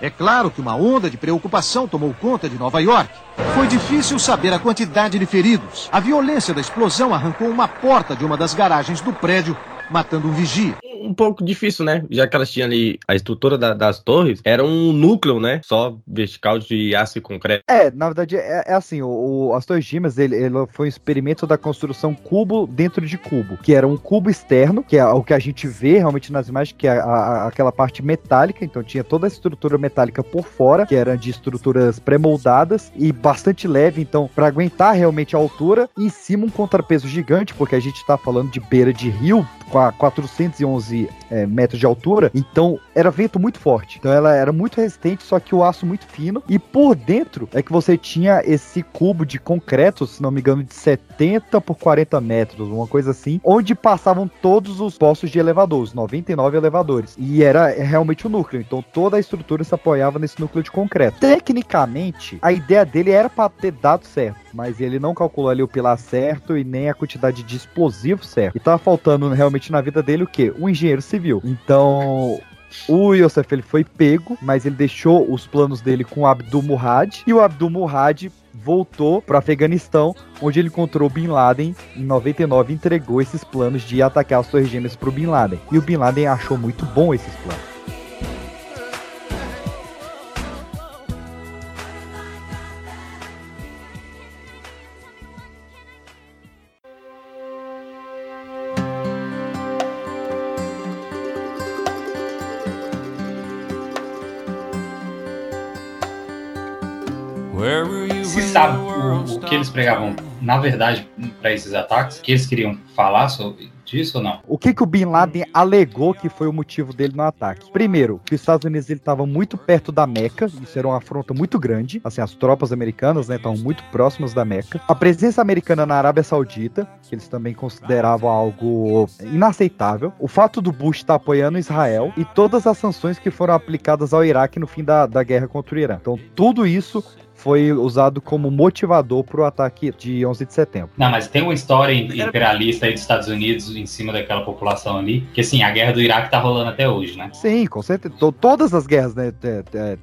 Speaker 11: É claro que uma onda de preocupação tomou conta de Nova York. Foi difícil saber a quantidade de feridos. A violência da explosão arrancou uma porta de uma das garagens do prédio, matando um vigia.
Speaker 4: Um pouco difícil, né? Já que elas tinham ali a estrutura da- das torres, era um núcleo, né? Só vertical de aço e concreto.
Speaker 2: É, na verdade, é, é assim, o, o- as Torres Gêmeas, ele, ele foi um experimento da construção cubo dentro de cubo, que era um cubo externo, que é o que a gente vê realmente nas imagens, que é a- a- aquela parte metálica, então tinha toda a estrutura metálica por fora, que era de estruturas pré-moldadas e bastante leve, então, para aguentar realmente a altura, em cima um contrapeso gigante, porque a gente tá falando de beira de rio, com a 411 é, metros de altura, então era vento muito forte. Então ela era muito resistente, só que o aço muito fino. E por dentro é que você tinha esse cubo de concreto, se não me engano, de 70 por 40 metros, uma coisa assim, onde passavam todos os postos de elevador, os 99 elevadores. E era realmente o núcleo. Então toda a estrutura se apoiava nesse núcleo de concreto. Tecnicamente, a ideia dele era para ter dado certo, mas ele não calculou ali o pilar certo e nem a quantidade de explosivo certo. E tava faltando realmente na vida dele o quê? Um engenheiro civil. Então, o Yosef ele foi pego, mas ele deixou os planos dele com o Abdul Murad e o Abdul Murad voltou para Afeganistão, onde ele encontrou Bin Laden em 99 e entregou esses planos de atacar as Torres Gêmeas pro Bin Laden. E o Bin Laden achou muito bom esses planos.
Speaker 1: Sabe o, o que eles pregavam, na verdade, para esses ataques, que eles queriam falar sobre disso ou não?
Speaker 2: O que, que o Bin Laden alegou que foi o motivo dele no ataque? Primeiro, que os Estados Unidos estavam muito perto da Meca, isso era uma afronta muito grande. Assim, as tropas americanas né, estavam muito próximas da Meca. A presença americana na Arábia Saudita, que eles também consideravam algo inaceitável. O fato do Bush estar apoiando Israel e todas as sanções que foram aplicadas ao Iraque no fim da, da guerra contra o Irã. Então, tudo isso foi usado como motivador para o ataque de 11 de setembro.
Speaker 1: Não, mas tem uma história imperialista aí dos Estados Unidos em cima daquela população ali, que assim, a guerra do Iraque tá rolando até hoje, né?
Speaker 2: Sim, com certeza. To- Todas as guerras né,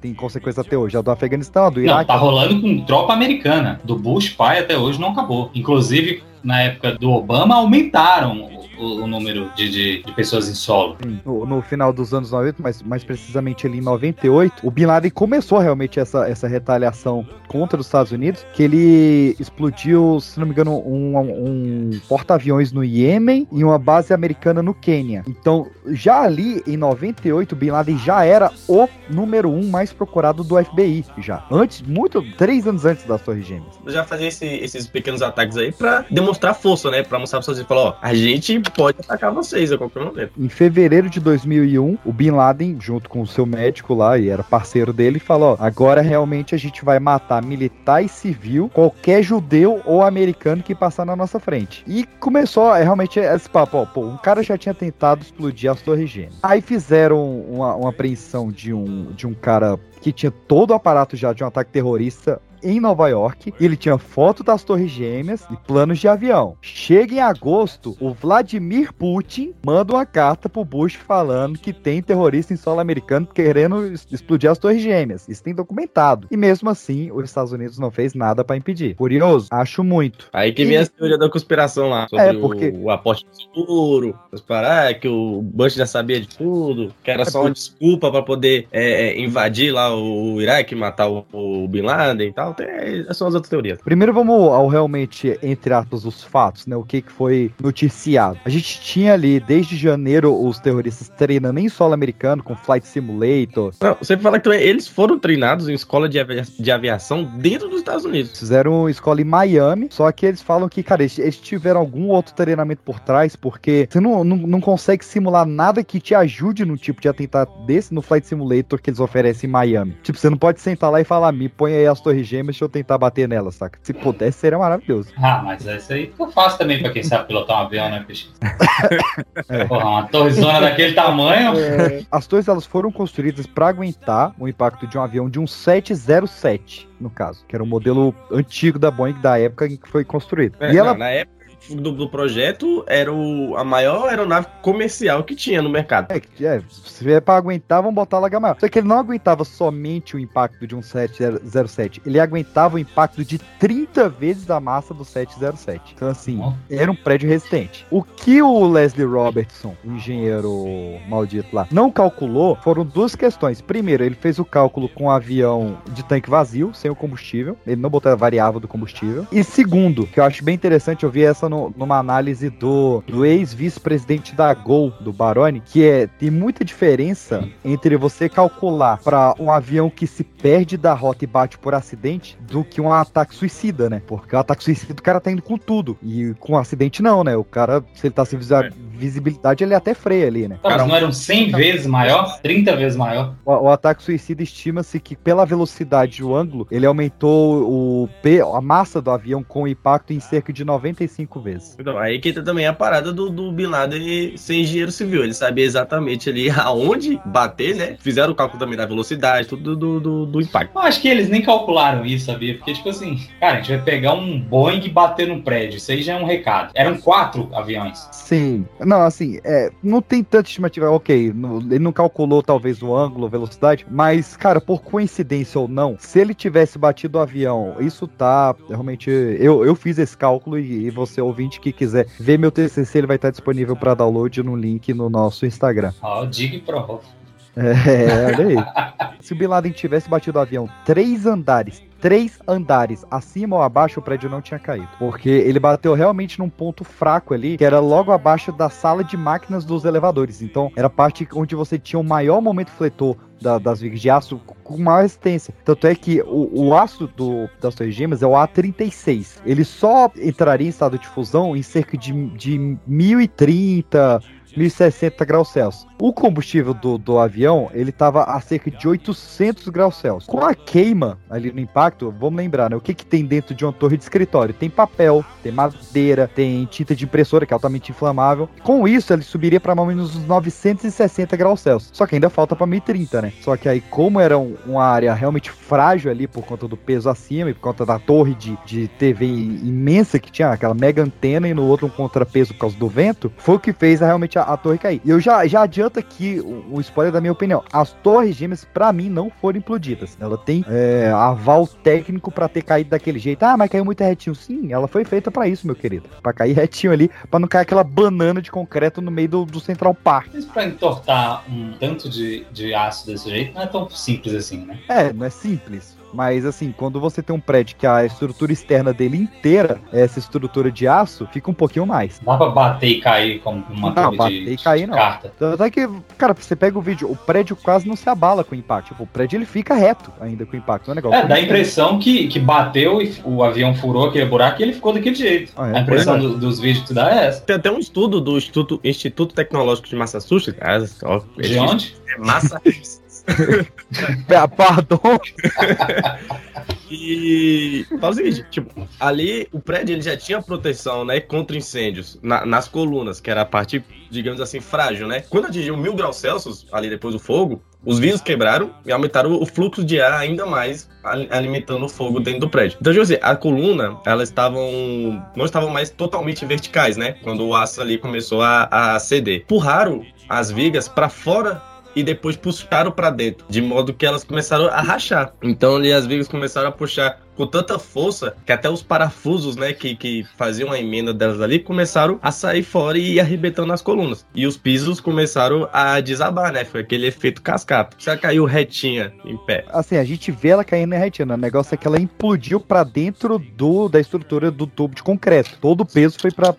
Speaker 2: têm consequência até hoje. A do Afeganistão, a do
Speaker 1: Não,
Speaker 2: Iraque.
Speaker 1: tá rolando com tropa americana. Do Bush pai até hoje não acabou. Inclusive, na época do Obama, aumentaram o, o número de, de, de pessoas em solo.
Speaker 2: Sim, No, no final dos anos 90, mas mais precisamente ali em 98, o Bin Laden começou realmente essa, essa retaliação contra os Estados Unidos, que ele explodiu, se não me engano, um, um porta-aviões no Iêmen e uma base americana no Quênia. Então, já ali em 98, o Bin Laden já era o número um mais procurado do FBI, já. Antes, muito, três anos antes das Torres Gêmeas.
Speaker 4: Já fazia esse- esses pequenos ataques aí pra demonstrar força, né? Pra mostrar pra vocês, falar, ó, a gente pode atacar vocês a qualquer momento.
Speaker 2: Em fevereiro de 2001, o Bin Laden, junto com o seu médico lá, e era parceiro dele, falou: agora realmente a gente vai matar militar e civil, qualquer judeu ou americano que passar na nossa frente. E começou é, realmente esse papo: ó, pô, um cara já tinha tentado explodir as Torres Gêmeas. Aí fizeram uma, uma apreensão de um, de um cara que tinha todo o aparato já de um ataque terrorista em Nova York, ele tinha foto das Torres Gêmeas e planos de avião. Chega em agosto, o Vladimir Putin manda uma carta pro Bush falando que tem terrorista em solo americano querendo explodir as Torres Gêmeas. Isso tem documentado. E mesmo assim, os Estados Unidos não fez nada pra impedir. Curioso? Acho muito.
Speaker 4: Aí que vem
Speaker 2: E-
Speaker 4: a teoria da conspiração lá. Sobre
Speaker 2: É, porque-
Speaker 4: o, o aporte seguro, os parar, que o Bush já sabia de tudo, que era
Speaker 2: É
Speaker 4: só uma desculpa pra poder é, é, invadir lá o Iraque, matar o, o Bin Laden e tal. Tem, essas são as outras teorias.
Speaker 2: Primeiro vamos ao realmente, entre aspas, os fatos, né? O que, que foi noticiado. A gente tinha ali, desde janeiro, os terroristas treinando em solo americano, com Flight Simulator.
Speaker 4: Não, você fala que eles foram treinados em escola de, avia- de aviação dentro dos Estados Unidos.
Speaker 2: Fizeram escola em Miami, só que eles falam que, cara, eles, eles tiveram algum outro treinamento por trás, porque você não, não, não consegue simular nada que te ajude num tipo de atentado desse no Flight Simulator que eles oferecem em Miami. Tipo, você não pode sentar lá e falar, me põe aí as torres gêmeas, deixa eu tentar bater nelas, saca? Se pudesse, seria maravilhoso.
Speaker 1: Ah, mas isso aí eu faço também pra quem sabe pilotar um avião, né, peixe? Porra, uma torrezona daquele tamanho.
Speaker 2: As torres elas foram construídas para aguentar o impacto de um avião de um 707, no caso, que era um modelo antigo da Boeing da época em que foi construído.
Speaker 4: É,
Speaker 2: e ela
Speaker 4: não, na época do, do projeto, era o, a maior aeronave comercial que tinha no mercado.
Speaker 2: É, é, se é pra aguentar, vamos botar lá maior. Só que ele não aguentava somente o impacto de um 707, ele aguentava o impacto de 30 vezes a massa do 707. Então, assim, era um prédio resistente. O que o Leslie Robertson, o engenheiro maldito lá, não calculou foram duas questões. Primeiro, ele fez o cálculo com um avião de tanque vazio, sem o combustível. Ele não botou a variável do combustível. E segundo, que eu acho bem interessante, eu vi essa no- numa análise do, do ex-vice-presidente da Gol, do Baroni, que é tem muita diferença entre você calcular para um avião que se perde da rota e bate por acidente do que um ataque suicida, né? Porque o ataque suicida o cara tá indo com tudo. E com um acidente não, né? O cara, se ele tá sem visi- visibilidade, ele até freia ali, né?
Speaker 1: Mas não eram 100 vezes maior? 30 vezes maior?
Speaker 2: O, o ataque suicida estima-se que pela velocidade e o ângulo, ele aumentou o a massa do avião com impacto em cerca de 95 vezes.
Speaker 4: Então, aí que entra também a parada do, do Bin Laden ser engenheiro civil. Ele sabia exatamente ali aonde bater, né? Fizeram o cálculo também da velocidade, tudo do, do, do impacto.
Speaker 1: Eu acho que eles nem calcularam isso, sabia? Porque, tipo assim, cara, a gente vai pegar um Boeing e bater num prédio. Isso aí já é um recado. Eram quatro aviões.
Speaker 2: Sim. Não, assim, é, não tem tanta estimativa. Ok, no- ele não calculou talvez o ângulo, a velocidade, mas, cara, por coincidência ou não, se ele tivesse batido o avião, isso tá realmente. Eu, eu fiz esse cálculo e, e você, ouvinte, que quiser ver meu TCC, ele vai estar disponível para download no link no nosso Instagram.
Speaker 1: Ó, diga e prova.
Speaker 2: É, olha aí. Se o Bin Laden tivesse batido o avião três andares, três andares acima ou abaixo, o prédio não tinha caído. Porque ele bateu realmente num ponto fraco ali, que era logo abaixo da sala de máquinas dos elevadores. Então, era a parte onde você tinha o maior momento fletor da- das vigas de aço com maior resistência. Tanto é que o, o aço do, das Torres Gêmeas é o A36. Ele só entraria em estado de fusão em cerca de, de 1030, 1060 graus Celsius. O combustível do, do avião, ele tava a cerca de 800 graus Celsius. Com a queima ali no impacto, vamos lembrar, né? O que que tem dentro de uma torre de escritório? Tem papel, tem madeira, tem tinta de impressora, que é altamente inflamável. Com isso, ele subiria para mais ou menos uns 960 graus Celsius. Só que ainda falta para 1030, né? Só que aí, como era um- uma área realmente frágil ali por conta do peso acima e por conta da torre de, de TV imensa que tinha, aquela mega antena e no outro um contrapeso por causa do vento, foi o que fez a- realmente a, a torre cair. E eu já, já adianto aqui o, o spoiler da minha opinião. As torres gêmeas, pra mim, não foram implodidas. Ela tem é, aval técnico pra ter caído daquele jeito. Ah, mas caiu muito retinho. Sim, ela foi feita pra isso, meu querido. Pra cair retinho ali, pra não cair aquela banana de concreto no meio do, do Central Park.
Speaker 1: Mas pra entortar um tanto de, de aço desse jeito não é tão simples assim, né?
Speaker 2: É, não é simples. Mas assim, quando você tem um prédio que a estrutura externa dele inteira é essa estrutura de aço, fica um pouquinho mais.
Speaker 1: Dá pra bater e cair como uma
Speaker 2: Não,
Speaker 1: torre
Speaker 2: bater
Speaker 1: de,
Speaker 2: e cair
Speaker 1: de
Speaker 2: não.
Speaker 1: carta.
Speaker 2: Tanto é que, cara, você pega o vídeo, o prédio quase não se abala com o impacto. Tipo, o prédio ele fica reto ainda com o impacto. Não é negócio.
Speaker 1: É, dá a impressão que, que bateu e o avião furou aquele buraco e ele ficou daquele jeito.
Speaker 2: Ah, é?
Speaker 1: a impressão
Speaker 2: é.
Speaker 1: do- dos vídeos que tu dá é essa.
Speaker 4: Tem até um estudo do Instituto, Instituto Tecnológico de Massachusetts. Ah, ó,
Speaker 1: De onde?
Speaker 4: É Massachusetts.
Speaker 2: Pardon.
Speaker 4: E fala o seguinte, tipo, ali o prédio ele já tinha proteção, né, contra incêndios na- nas colunas, que era a parte, digamos assim, frágil, né? Quando atingiu mil graus Celsius, ali depois do fogo, os vidros quebraram e aumentaram o fluxo de ar ainda mais, ali- alimentando o fogo dentro do prédio. Então, tipo assim, a coluna, elas estavam, não estavam mais totalmente verticais, né? Quando o aço ali começou a, a ceder. Empurraram as vigas para fora e depois puxaram para dentro, de modo que elas começaram a rachar. Então ali as vigas começaram a puxar com tanta força que até os parafusos, né, que, que faziam a emenda delas ali, começaram a sair fora e ir arrebentando as colunas. E os pisos começaram a desabar, né? Foi aquele efeito cascata. Já caiu retinha em pé.
Speaker 2: Assim, a gente vê ela caindo na retina. O negócio é que ela implodiu pra dentro do, da estrutura do tubo de concreto. Todo o peso foi para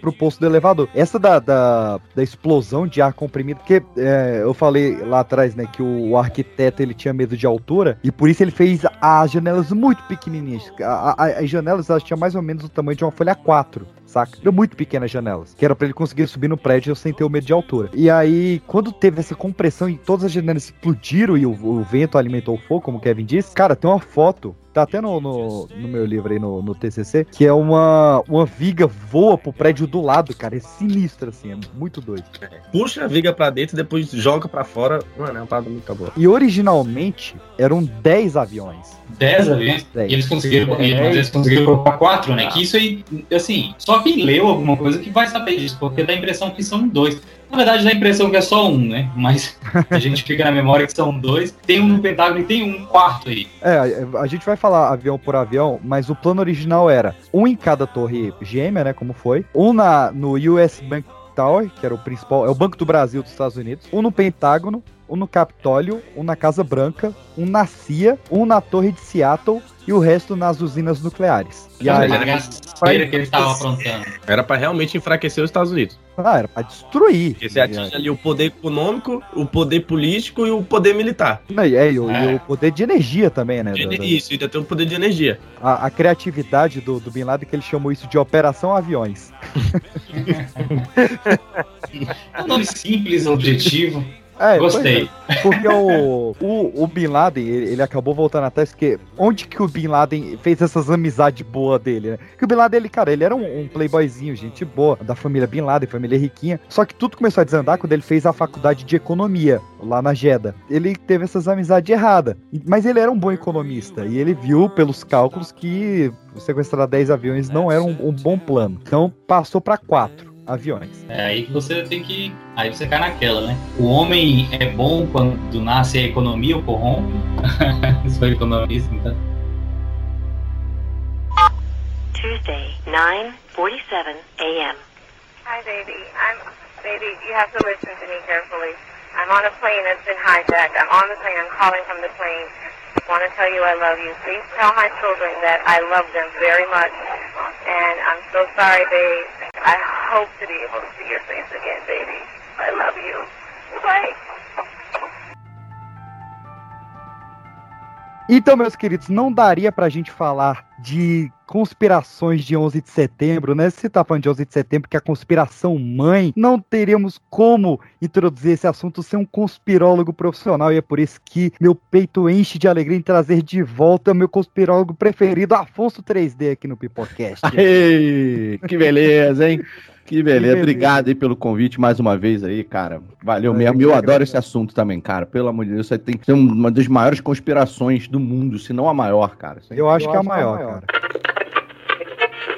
Speaker 2: pro posto do elevador. Essa da, da, da explosão de ar comprimido, porque é, eu falei lá atrás, né, que o, arquiteto ele tinha medo de altura e por isso ele fez as janelas muito pequenininhas. A- a- as janelas elas tinham mais ou menos o tamanho de uma folha 4 saca? Eram muito pequenas janelas, que era pra ele conseguir subir no prédio sem ter o medo de altura. E aí, quando teve essa compressão e todas as janelas explodiram e o, o vento alimentou o fogo, como o Kevin disse, cara, tem uma foto Tá até no, no, no meu livro aí, no, no TCC, que é uma, uma viga voa pro prédio do lado, cara. É sinistro, assim, é muito doido.
Speaker 4: Puxa a viga pra dentro e depois joga pra fora. Mano, é uma parada muito boa.
Speaker 2: E originalmente eram 10 aviões.
Speaker 1: 10 aviões.
Speaker 2: Dez.
Speaker 1: E eles conseguiram,
Speaker 2: É.
Speaker 1: eles conseguiram colocar 4, né? Que isso aí, assim, só quem leu alguma coisa que vai saber disso, porque dá a impressão que são dois. Na verdade, dá a impressão que é só um, né? Mas a gente fica na memória que são dois. Tem um no Pentágono e tem um quarto aí.
Speaker 2: É, a- gente vai falar avião por avião, mas o plano original era um em cada torre gêmea, né? Como foi. Um na, no US Bank Tower, que era o principal, é o Banco do Brasil dos Estados Unidos. Um no Pentágono, um no Capitólio, um na Casa Branca, um na CIA, um na Torre de Seattle e o resto nas usinas nucleares. E aí,
Speaker 1: era que ele tava aprontando.
Speaker 4: Era pra realmente enfraquecer os Estados Unidos.
Speaker 2: ah, era pra destruir.
Speaker 4: Porque você atinge ali o poder econômico, o poder político e o poder militar.
Speaker 2: Não, e, é, e o, e
Speaker 1: É.
Speaker 2: o poder de energia também, né?
Speaker 4: De- Isso, ainda tem o poder de energia.
Speaker 2: a, a criatividade do, do Bin Laden que ele chamou isso de Operação Aviões.
Speaker 1: É um nome simples, objetivo.
Speaker 2: É,
Speaker 1: Gostei.
Speaker 2: é, porque o, o, o Bin Laden, ele, ele acabou voltando atrás, porque onde que o Bin Laden fez essas amizades boas dele, né? Porque o Bin Laden, ele, cara, ele era um, um playboyzinho, gente boa, da família Bin Laden, família riquinha. Só que tudo começou a desandar quando ele fez a faculdade de economia, lá na Jeddah. Ele teve essas amizades erradas, mas ele era um bom economista, e ele viu pelos cálculos que sequestrar 10 aviões não era um, um bom plano. Então passou pra 4 aviões.
Speaker 1: É aí que você tem que. Aí você cai naquela, né? O homem é bom quando nasce a economia ou corrompe. Sou economista, então.
Speaker 12: Tuesday, 9:47 a.m.
Speaker 13: Hi, baby. I'm baby. You have to listen to me carefully. I'm on a plane that's been hijacked. I'm on the plane. I'm calling from the plane. Want to tell you I love you. Please tell my children that I love them very much. And I'm so sorry, babe. I hope to be able to see your face again, baby. I love you. Bye.
Speaker 2: Então, meus queridos, não daria para a gente falar de conspirações de 11 de setembro, né? Se tá falando de 11 de setembro, que é a conspiração mãe, não teríamos como introduzir esse assunto sem um conspirólogo profissional, e é por isso que meu peito enche de alegria em trazer de volta meu conspirólogo preferido, Afonso 3D, aqui no Pipocast.
Speaker 14: Ei, que beleza, hein? Que beleza.
Speaker 2: beleza.
Speaker 14: Obrigado aí pelo convite mais uma vez aí, cara. Valeu
Speaker 2: Eu
Speaker 14: mesmo.
Speaker 2: que
Speaker 14: Eu adoro esse assunto também, cara. Pelo amor de Deus, isso aí tem que ser uma das maiores conspirações do mundo, se não a maior, cara. Aí-
Speaker 2: Eu acho que é a maior, cara.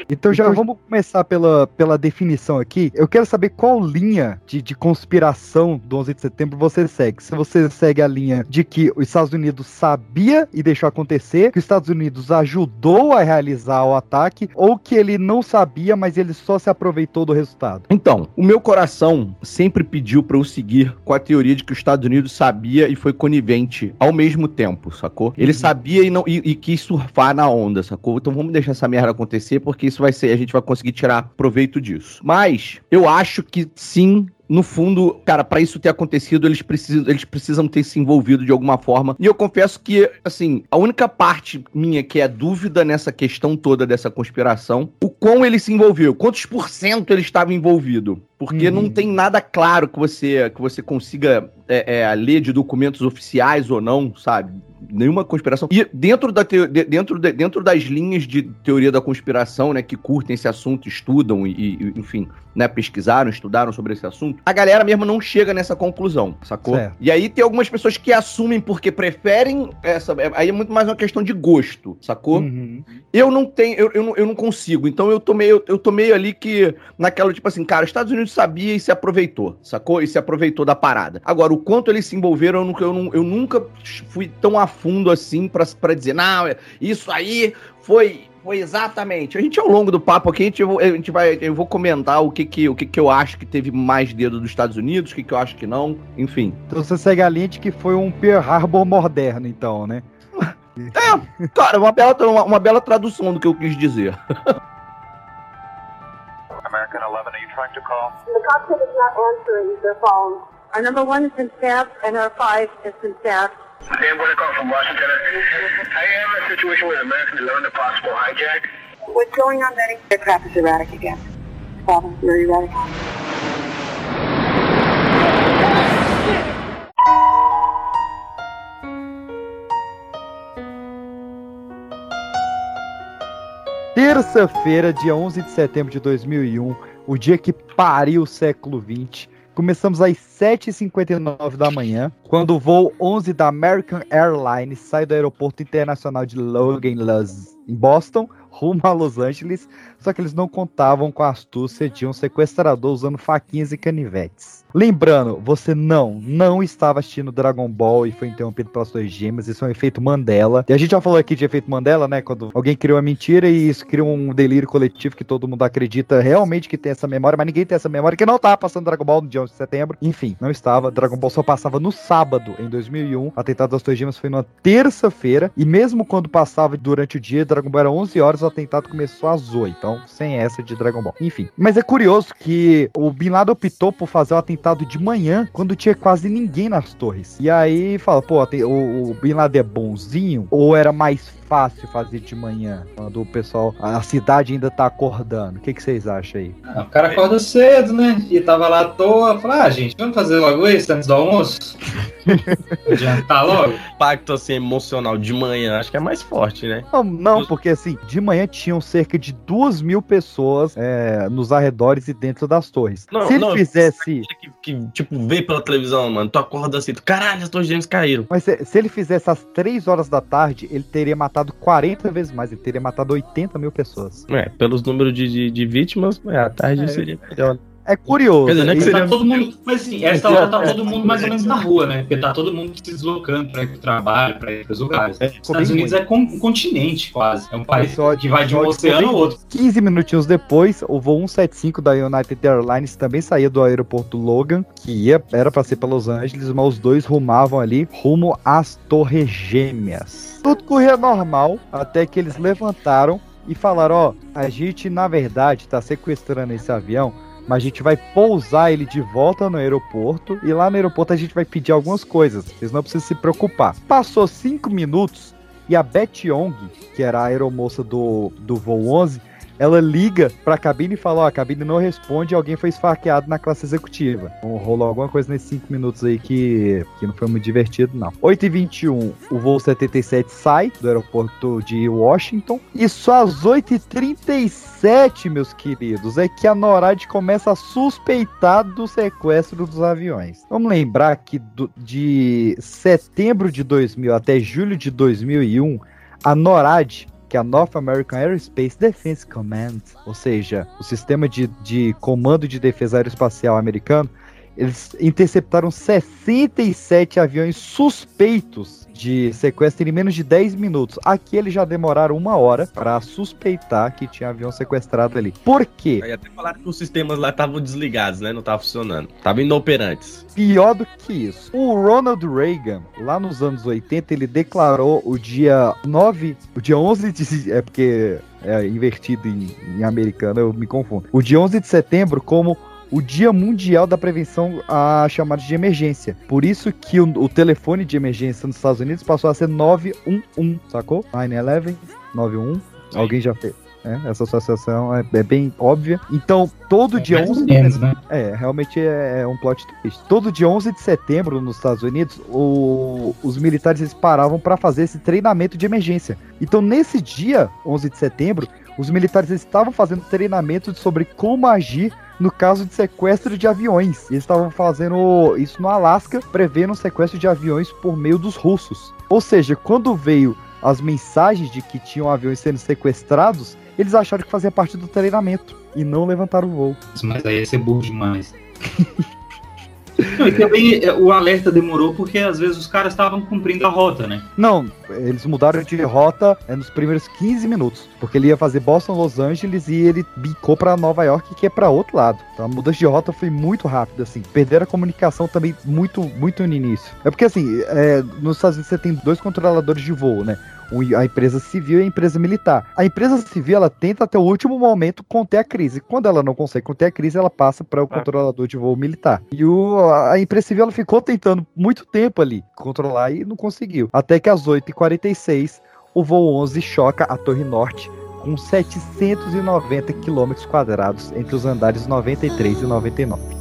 Speaker 2: Então já vamos começar pela, pela definição aqui. Eu quero saber qual linha de, de conspiração do 11 de setembro você segue. Se você segue a linha de que os Estados Unidos sabia e deixou acontecer, que os Estados Unidos ajudou a realizar o ataque, ou que ele não sabia, mas ele só se aproveitou do resultado.
Speaker 14: Então, o meu coração sempre pediu pra eu seguir com a teoria de que os Estados Unidos sabia e foi conivente ao mesmo tempo, sacou? Ele sabia e não e, e quis surfar na onda, sacou? Então vamos deixar essa merda acontecer porque isso vai ser, a gente vai conseguir tirar proveito disso. Mas eu acho que sim, no fundo, cara, para isso ter acontecido, eles precisam, eles precisam ter se envolvido de alguma forma. E eu confesso que, assim, a única parte minha que é dúvida nessa questão toda dessa conspiração, o quão ele se envolveu, quantos por cento ele estava envolvido. Porque
Speaker 2: Uhum.
Speaker 14: não tem nada claro que você, que você consiga é, é, ler de documentos oficiais ou não, sabe? Nenhuma conspiração. E dentro, da de- dentro, de- dentro das linhas de teoria da conspiração, né, que curtem esse assunto, estudam e, e, enfim, né, pesquisaram, estudaram sobre esse assunto, a galera mesmo não chega nessa conclusão, sacou?
Speaker 2: Certo.
Speaker 14: E aí tem algumas pessoas que assumem porque preferem essa. é- Aí é muito mais uma questão de gosto, sacou?
Speaker 2: Uhum.
Speaker 14: Eu não tenho, eu, eu, não, eu não consigo. Então eu tomei, eu, eu tomei ali que, naquela, tipo assim, cara, os Estados Unidos sabia e se aproveitou, sacou? E se aproveitou da parada. Agora, o quanto eles se envolveram, eu nunca, eu, eu nunca fui tão a fundo assim pra, pra dizer, não, é- isso aí foi. Foi exatamente. A gente, ao longo do papo aqui, a gente, a gente vai, eu vou comentar o que que, o que que eu acho que teve mais dedo dos Estados Unidos, o que que eu acho que não, enfim.
Speaker 2: Então você segue a linha de que foi um Pearl Harbor moderno, então, né?
Speaker 14: É, cara, uma bela, uma, uma bela tradução do que eu quis dizer.
Speaker 15: American 11, are you trying to call?
Speaker 13: The cockpit is not answering their phone. Our number one has been staffed, and our five has been staffed.
Speaker 15: Hey, I'm going to call from Washington. I have a situation with American 11, a possible hijack.
Speaker 13: What's going on, Betty? Aircraft is erratic again. Problem, very erratic.
Speaker 2: Terça-feira, dia 11 de setembro de 2001, o dia que pariu o século 20. Começamos às 7h59 da manhã, quando o voo 11 da American Airlines sai do aeroporto internacional de Logan em Boston, rumo a Los Angeles. Só que eles não contavam com a astúcia de um sequestrador usando faquinhas e canivetes. Lembrando, você não, não estava assistindo Dragon Ball e foi interrompido pelas suas gemas. Isso é um efeito Mandela. E a gente já falou aqui de efeito Mandela, né? Quando alguém criou uma mentira e isso cria um delírio coletivo que todo mundo acredita realmente que tem essa memória, mas ninguém tem essa memória que não estava passando Dragon Ball no dia 11 de setembro. Enfim, não estava. Dragon Ball só passava no sábado, em 2001. O atentado das Torres Gêmeas foi numa terça-feira. E mesmo quando passava durante o dia, Dragon Ball era 11 horas, o atentado começou às 8. Então, sem essa de Dragon Ball. Enfim. Mas é curioso que o Bin Laden optou por fazer o atentado de manhã, quando tinha quase ninguém nas torres. E aí fala, pô, o, o Bin Laden é bonzinho? Ou era mais fácil fazer de manhã, quando o pessoal, a cidade ainda tá acordando? O que, que vocês acham aí?
Speaker 1: Ah, o cara acorda cedo, né? E tava lá à toa. Falei, ah, gente, vamos fazer logo isso antes do almoço? Adiantar logo?
Speaker 4: Pacto assim emocional de manhã, acho que é mais forte, né?
Speaker 2: Não, não, porque assim, de manhã tinham cerca de duas mil pessoas é, nos arredores e dentro das torres.
Speaker 4: Não,
Speaker 2: Se ele
Speaker 4: não,
Speaker 2: fizesse.
Speaker 4: Que, que, tipo, vê pela televisão, mano, tu acorda assim, tu, caralho, as torres gêmeas caíram.
Speaker 2: Mas se, se ele fizesse às 3 horas da tarde, ele teria matado 40 vezes mais. Ele teria matado 80 mil pessoas.
Speaker 4: É, pelos números de, de, de vítimas, é, a tarde
Speaker 2: É.
Speaker 4: seria melhor.
Speaker 2: É curioso.
Speaker 4: Quer dizer, não é que seria-
Speaker 1: Tá todo mundo, mas assim, essa hora tá todo mundo mais ou menos na rua, né? Porque tá todo mundo se deslocando pra ir pro trabalho, pra ir pros lugares. Os Estados Unidos é com- um continente quase. É um país
Speaker 2: Episódio-
Speaker 1: que vai de um oceano ao outro.
Speaker 2: 15 minutinhos depois, o voo 175 da United Airlines também saía do aeroporto Logan, que ia, era para ser para Los Angeles, mas os dois rumavam ali rumo às Torres Gêmeas. Tudo corria normal, até que eles levantaram e falaram: Ó, a gente na verdade tá sequestrando esse avião. Mas a gente vai pousar ele de volta no aeroporto e lá no aeroporto a gente vai pedir algumas coisas. Vocês não precisam se preocupar. Passou cinco minutos e a Beth Young, que era a aeromoça do, do voo 11, ela liga pra cabine e fala: Ó, a cabine não responde, alguém foi esfaqueado na classe executiva. Então, rolou alguma coisa nesses 5 minutos aí que, que não foi muito divertido, não. 8h21, o voo 77 sai do aeroporto de Washington. E só às 8h37, meus queridos, é que a NORAD começa a suspeitar do sequestro dos aviões. Vamos lembrar que do- de setembro de 2000 até julho de 2001, a NORAD que é a North American Aerospace Defense Command, ou seja, o sistema de, de comando de defesa aeroespacial americano, eles interceptaram 67 aviões suspeitos de sequestro em menos de 10 minutos. Aqui eles já demoraram uma hora para suspeitar que tinha avião sequestrado ali. Por quê?
Speaker 4: Aí até falaram que os sistemas lá estavam desligados, né? Não estavam funcionando. Estavam inoperantes.
Speaker 2: Pior do que isso. O Ronald Reagan, lá nos anos 80, ele declarou o dia 9, o dia 11 de. É porque é invertido em, em americano, eu me confundo. O dia 11 de setembro como o Dia Mundial da Prevenção a chamadas de emergência. Por isso que o, o telefone de emergência nos Estados Unidos passou a ser 911, sacou? 911, 911. Alguém já fez? É, essa associação é, é bem óbvia. Então, todo dia
Speaker 1: mais ou
Speaker 2: 11
Speaker 1: menos, né?
Speaker 2: É, realmente é, é um plot twist. Todo dia 11 de setembro, nos Estados Unidos, o- os militares eles paravam para fazer esse treinamento de emergência. Então, nesse dia, 11 de setembro, os militares estavam fazendo treinamento sobre como agir no caso de sequestro de aviões. Eles estavam fazendo isso no Alasca, prevendo o sequestro de aviões por meio dos russos. Ou seja, quando veio as mensagens de que tinham aviões sendo sequestrados, eles acharam que fazia parte do treinamento e não levantaram o voo.
Speaker 1: Mas aí ia ser burro demais. E também é, o alerta demorou porque às vezes os caras estavam cumprindo a rota, né?
Speaker 2: Não, eles mudaram de rota é, nos primeiros 15 minutos, porque ele ia fazer Boston, Los Angeles e ele bicou pra Nova York, que é pra outro lado. Então a mudança de rota foi muito rápida, assim. Perderam a comunicação também muito, muito no início. É porque, assim, é, nos Estados Unidos você tem dois controladores de voo, né? A empresa civil e a empresa militar. A empresa civil ela tenta até o último momento conter a crise. Quando ela não consegue conter a crise, ela passa para o controlador de voo militar. E o, a empresa civil ela ficou tentando muito tempo ali controlar e não conseguiu. Até que às 8h46 o voo 11 choca a Torre Norte com 790 quilômetros quadrados entre os andares 93 e 99.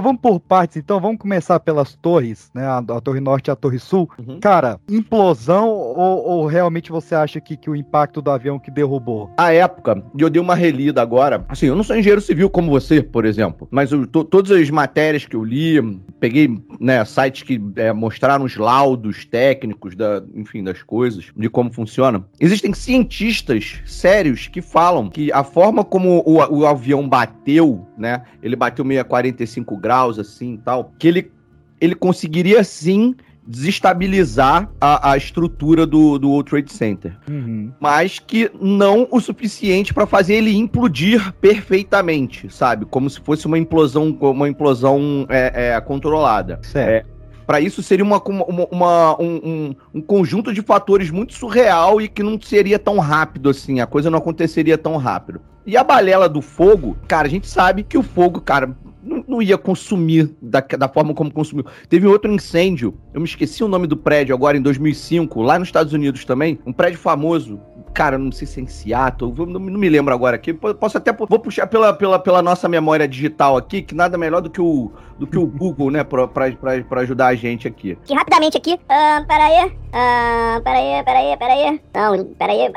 Speaker 2: Então vamos por partes, então vamos começar pelas torres, né? A, a Torre Norte e a Torre Sul. Cara, implosão ou, ou realmente você acha que, que o impacto do avião que derrubou?
Speaker 14: A época, e eu dei uma relida agora. Assim, eu não sou engenheiro civil como você, por exemplo, mas eu, to- todas as matérias que eu li, peguei né, sites que é, mostraram os laudos técnicos, da, enfim, das coisas, de como funciona. Existem cientistas sérios que falam que a forma como o, o avião bateu, né? Ele bateu meio a 45 graus, assim tal, que ele, ele conseguiria sim desestabilizar a, a estrutura do, do World Trade Center mas que não o suficiente para fazer ele implodir perfeitamente, sabe? Como se fosse uma implosão, uma implosão é, é, controlada.
Speaker 2: Certo.
Speaker 14: para isso seria uma, uma- uma- um, um- um conjunto de fatores muito surreal e que não seria tão rápido assim, a coisa não aconteceria tão rápido. E a balela do fogo, cara, a gente sabe que o fogo, cara, não, ia consumir da, da forma como consumiu. Teve outro incêndio, eu me esqueci o nome do prédio agora, em 2005, lá nos Estados Unidos também, um prédio famoso, cara, não sei se é em Seattle, não, me lembro agora aqui, po- posso até, vou puxar pela, pela, pela nossa memória digital aqui, que nada melhor do que o, do que o Google, né, pra, pra, pra, pra ajudar a gente aqui.
Speaker 8: Que rapidamente aqui. Ah, peraí. Ah, peraí, peraí, peraí. Não, peraí.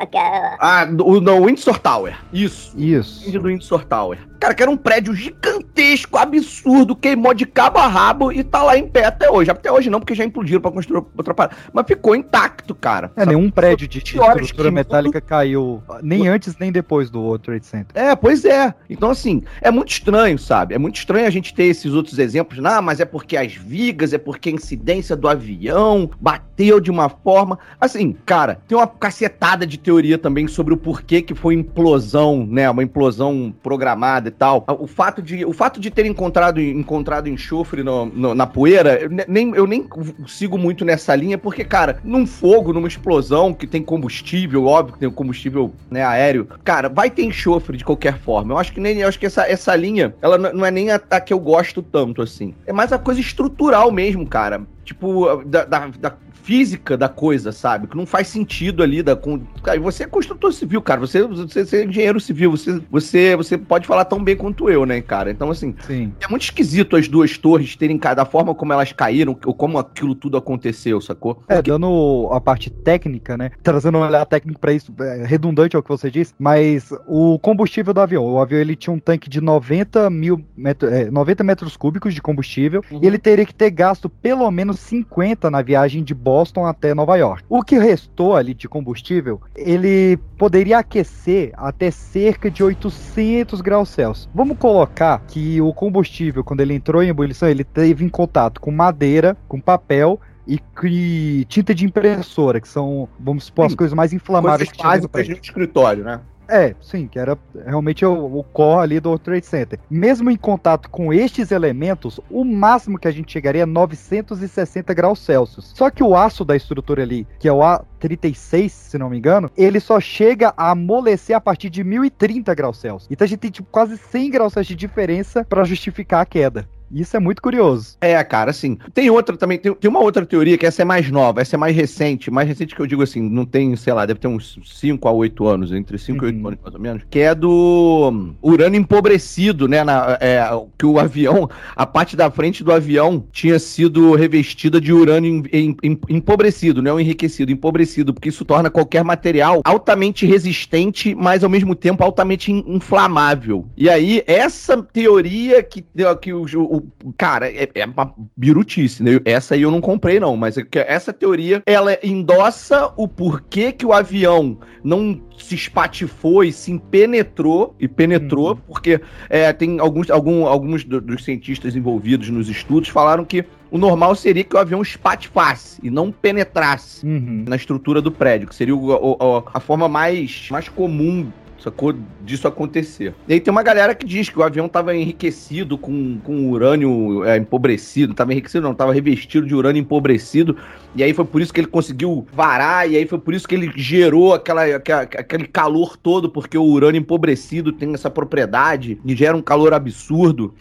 Speaker 8: ah,
Speaker 14: Ah, o no Windsor Tower. Isso.
Speaker 2: Isso.
Speaker 14: Do Windsor Tower. Cara, que era um prédio gigantesco, absurdo, queimou de cabo a rabo e tá lá em pé até hoje. Até hoje não, porque já implodiram pra construir outra parada. Mas ficou intacto, cara.
Speaker 2: É, nenhum prédio de de estrutura metálica caiu nem antes nem depois do World Trade Center.
Speaker 14: É, pois é. Então, assim, é muito estranho, sabe? É muito estranho a gente ter esses outros exemplos. Ah, mas é porque as vigas, é porque a incidência do avião bateu de uma forma. Assim, cara, tem uma cacetada de teoria também sobre o porquê que foi implosão, né? Uma implosão programada tal. O fato de, o fato de ter encontrado, encontrado enxofre no- no- na poeira, eu ne- nem, eu nem sigo muito nessa linha, porque, cara, num fogo, numa explosão que tem combustível, óbvio que tem combustível né, aéreo, cara, vai ter enxofre de qualquer forma. Eu acho que nem eu acho que essa, essa linha, ela não é nem a, a que eu gosto tanto, assim. É mais a coisa estrutural mesmo, cara. Tipo, da, da- da física da coisa, sabe? Que não faz sentido ali. Da, com... Cara, você é construtor civil, cara. Você, você, você é engenheiro civil. Você, você, você pode falar tão bem quanto eu, né, cara? Então, assim,
Speaker 2: Sim.
Speaker 14: é muito esquisito as duas torres terem cada forma como elas caíram, ou como aquilo tudo aconteceu, sacou?
Speaker 2: É, dando a parte técnica, né? Trazendo um olhar técnico pra isso, é, redundante ao que você disse, mas o combustível do avião, o avião ele tinha um tanque de 90 mil metro, é, 90 metros cúbicos de combustível e ele teria que ter gasto pelo menos 50 na viagem de Boston até Nova York. O que restou ali de combustível, ele poderia aquecer até cerca de 800 graus Celsius. Vamos colocar que o combustível, quando ele entrou em ebulição, ele teve em contato com madeira, com papel e, tinta de impressora, que são, vamos supor, as coisas mais inflamáveis
Speaker 14: Coisas
Speaker 2: que prédio.
Speaker 14: de escritório, né?
Speaker 2: É, sim, que era realmente o, o core ali do Trade Center. Mesmo em contato com estes elementos, o máximo que a gente chegaria é 960 graus Celsius. Só que o aço da estrutura ali, que é o A36, se não me engano, ele só chega a amolecer a partir de 1030 graus Celsius. Então a gente tem tipo quase 100 graus Celsius de diferença para justificar a queda. Isso é muito curioso.
Speaker 14: É, cara, assim. Tem outra também, tem, tem uma outra teoria que essa é mais nova, essa é mais recente, mais recente que eu digo assim, não tem, sei lá, deve ter uns 5 a 8 anos, entre 5 e 8 anos mais ou menos, que é do hum, urânio empobrecido, né? na- é, que o avião, a parte da frente do avião tinha sido revestida de urânio em- em- em- empobrecido, não enriquecido, empobrecido, porque isso torna qualquer material altamente resistente, mas ao mesmo tempo altamente in- inflamável. E aí, essa teoria que, que o, o- cara, é, é uma birutice, né? Essa aí eu não comprei, não, mas é essa teoria, ela endossa o porquê que o avião não se espatifou e se penetrou, e penetrou, porque é, tem alguns, algum, alguns do- dos cientistas envolvidos nos estudos falaram que o normal seria que o avião espatifasse e não penetrasse na estrutura do prédio, que seria o- o- a forma mais, mais comum sacou? Disso acontecer. E aí tem uma galera que diz que o avião estava enriquecido com, com urânio é, empobrecido, estava enriquecido não, estava revestido de urânio empobrecido, e aí foi por isso que ele conseguiu varar, e aí foi por isso que ele gerou aquela, aquela- aquele calor todo, porque o urânio empobrecido tem essa propriedade, e gera um calor absurdo.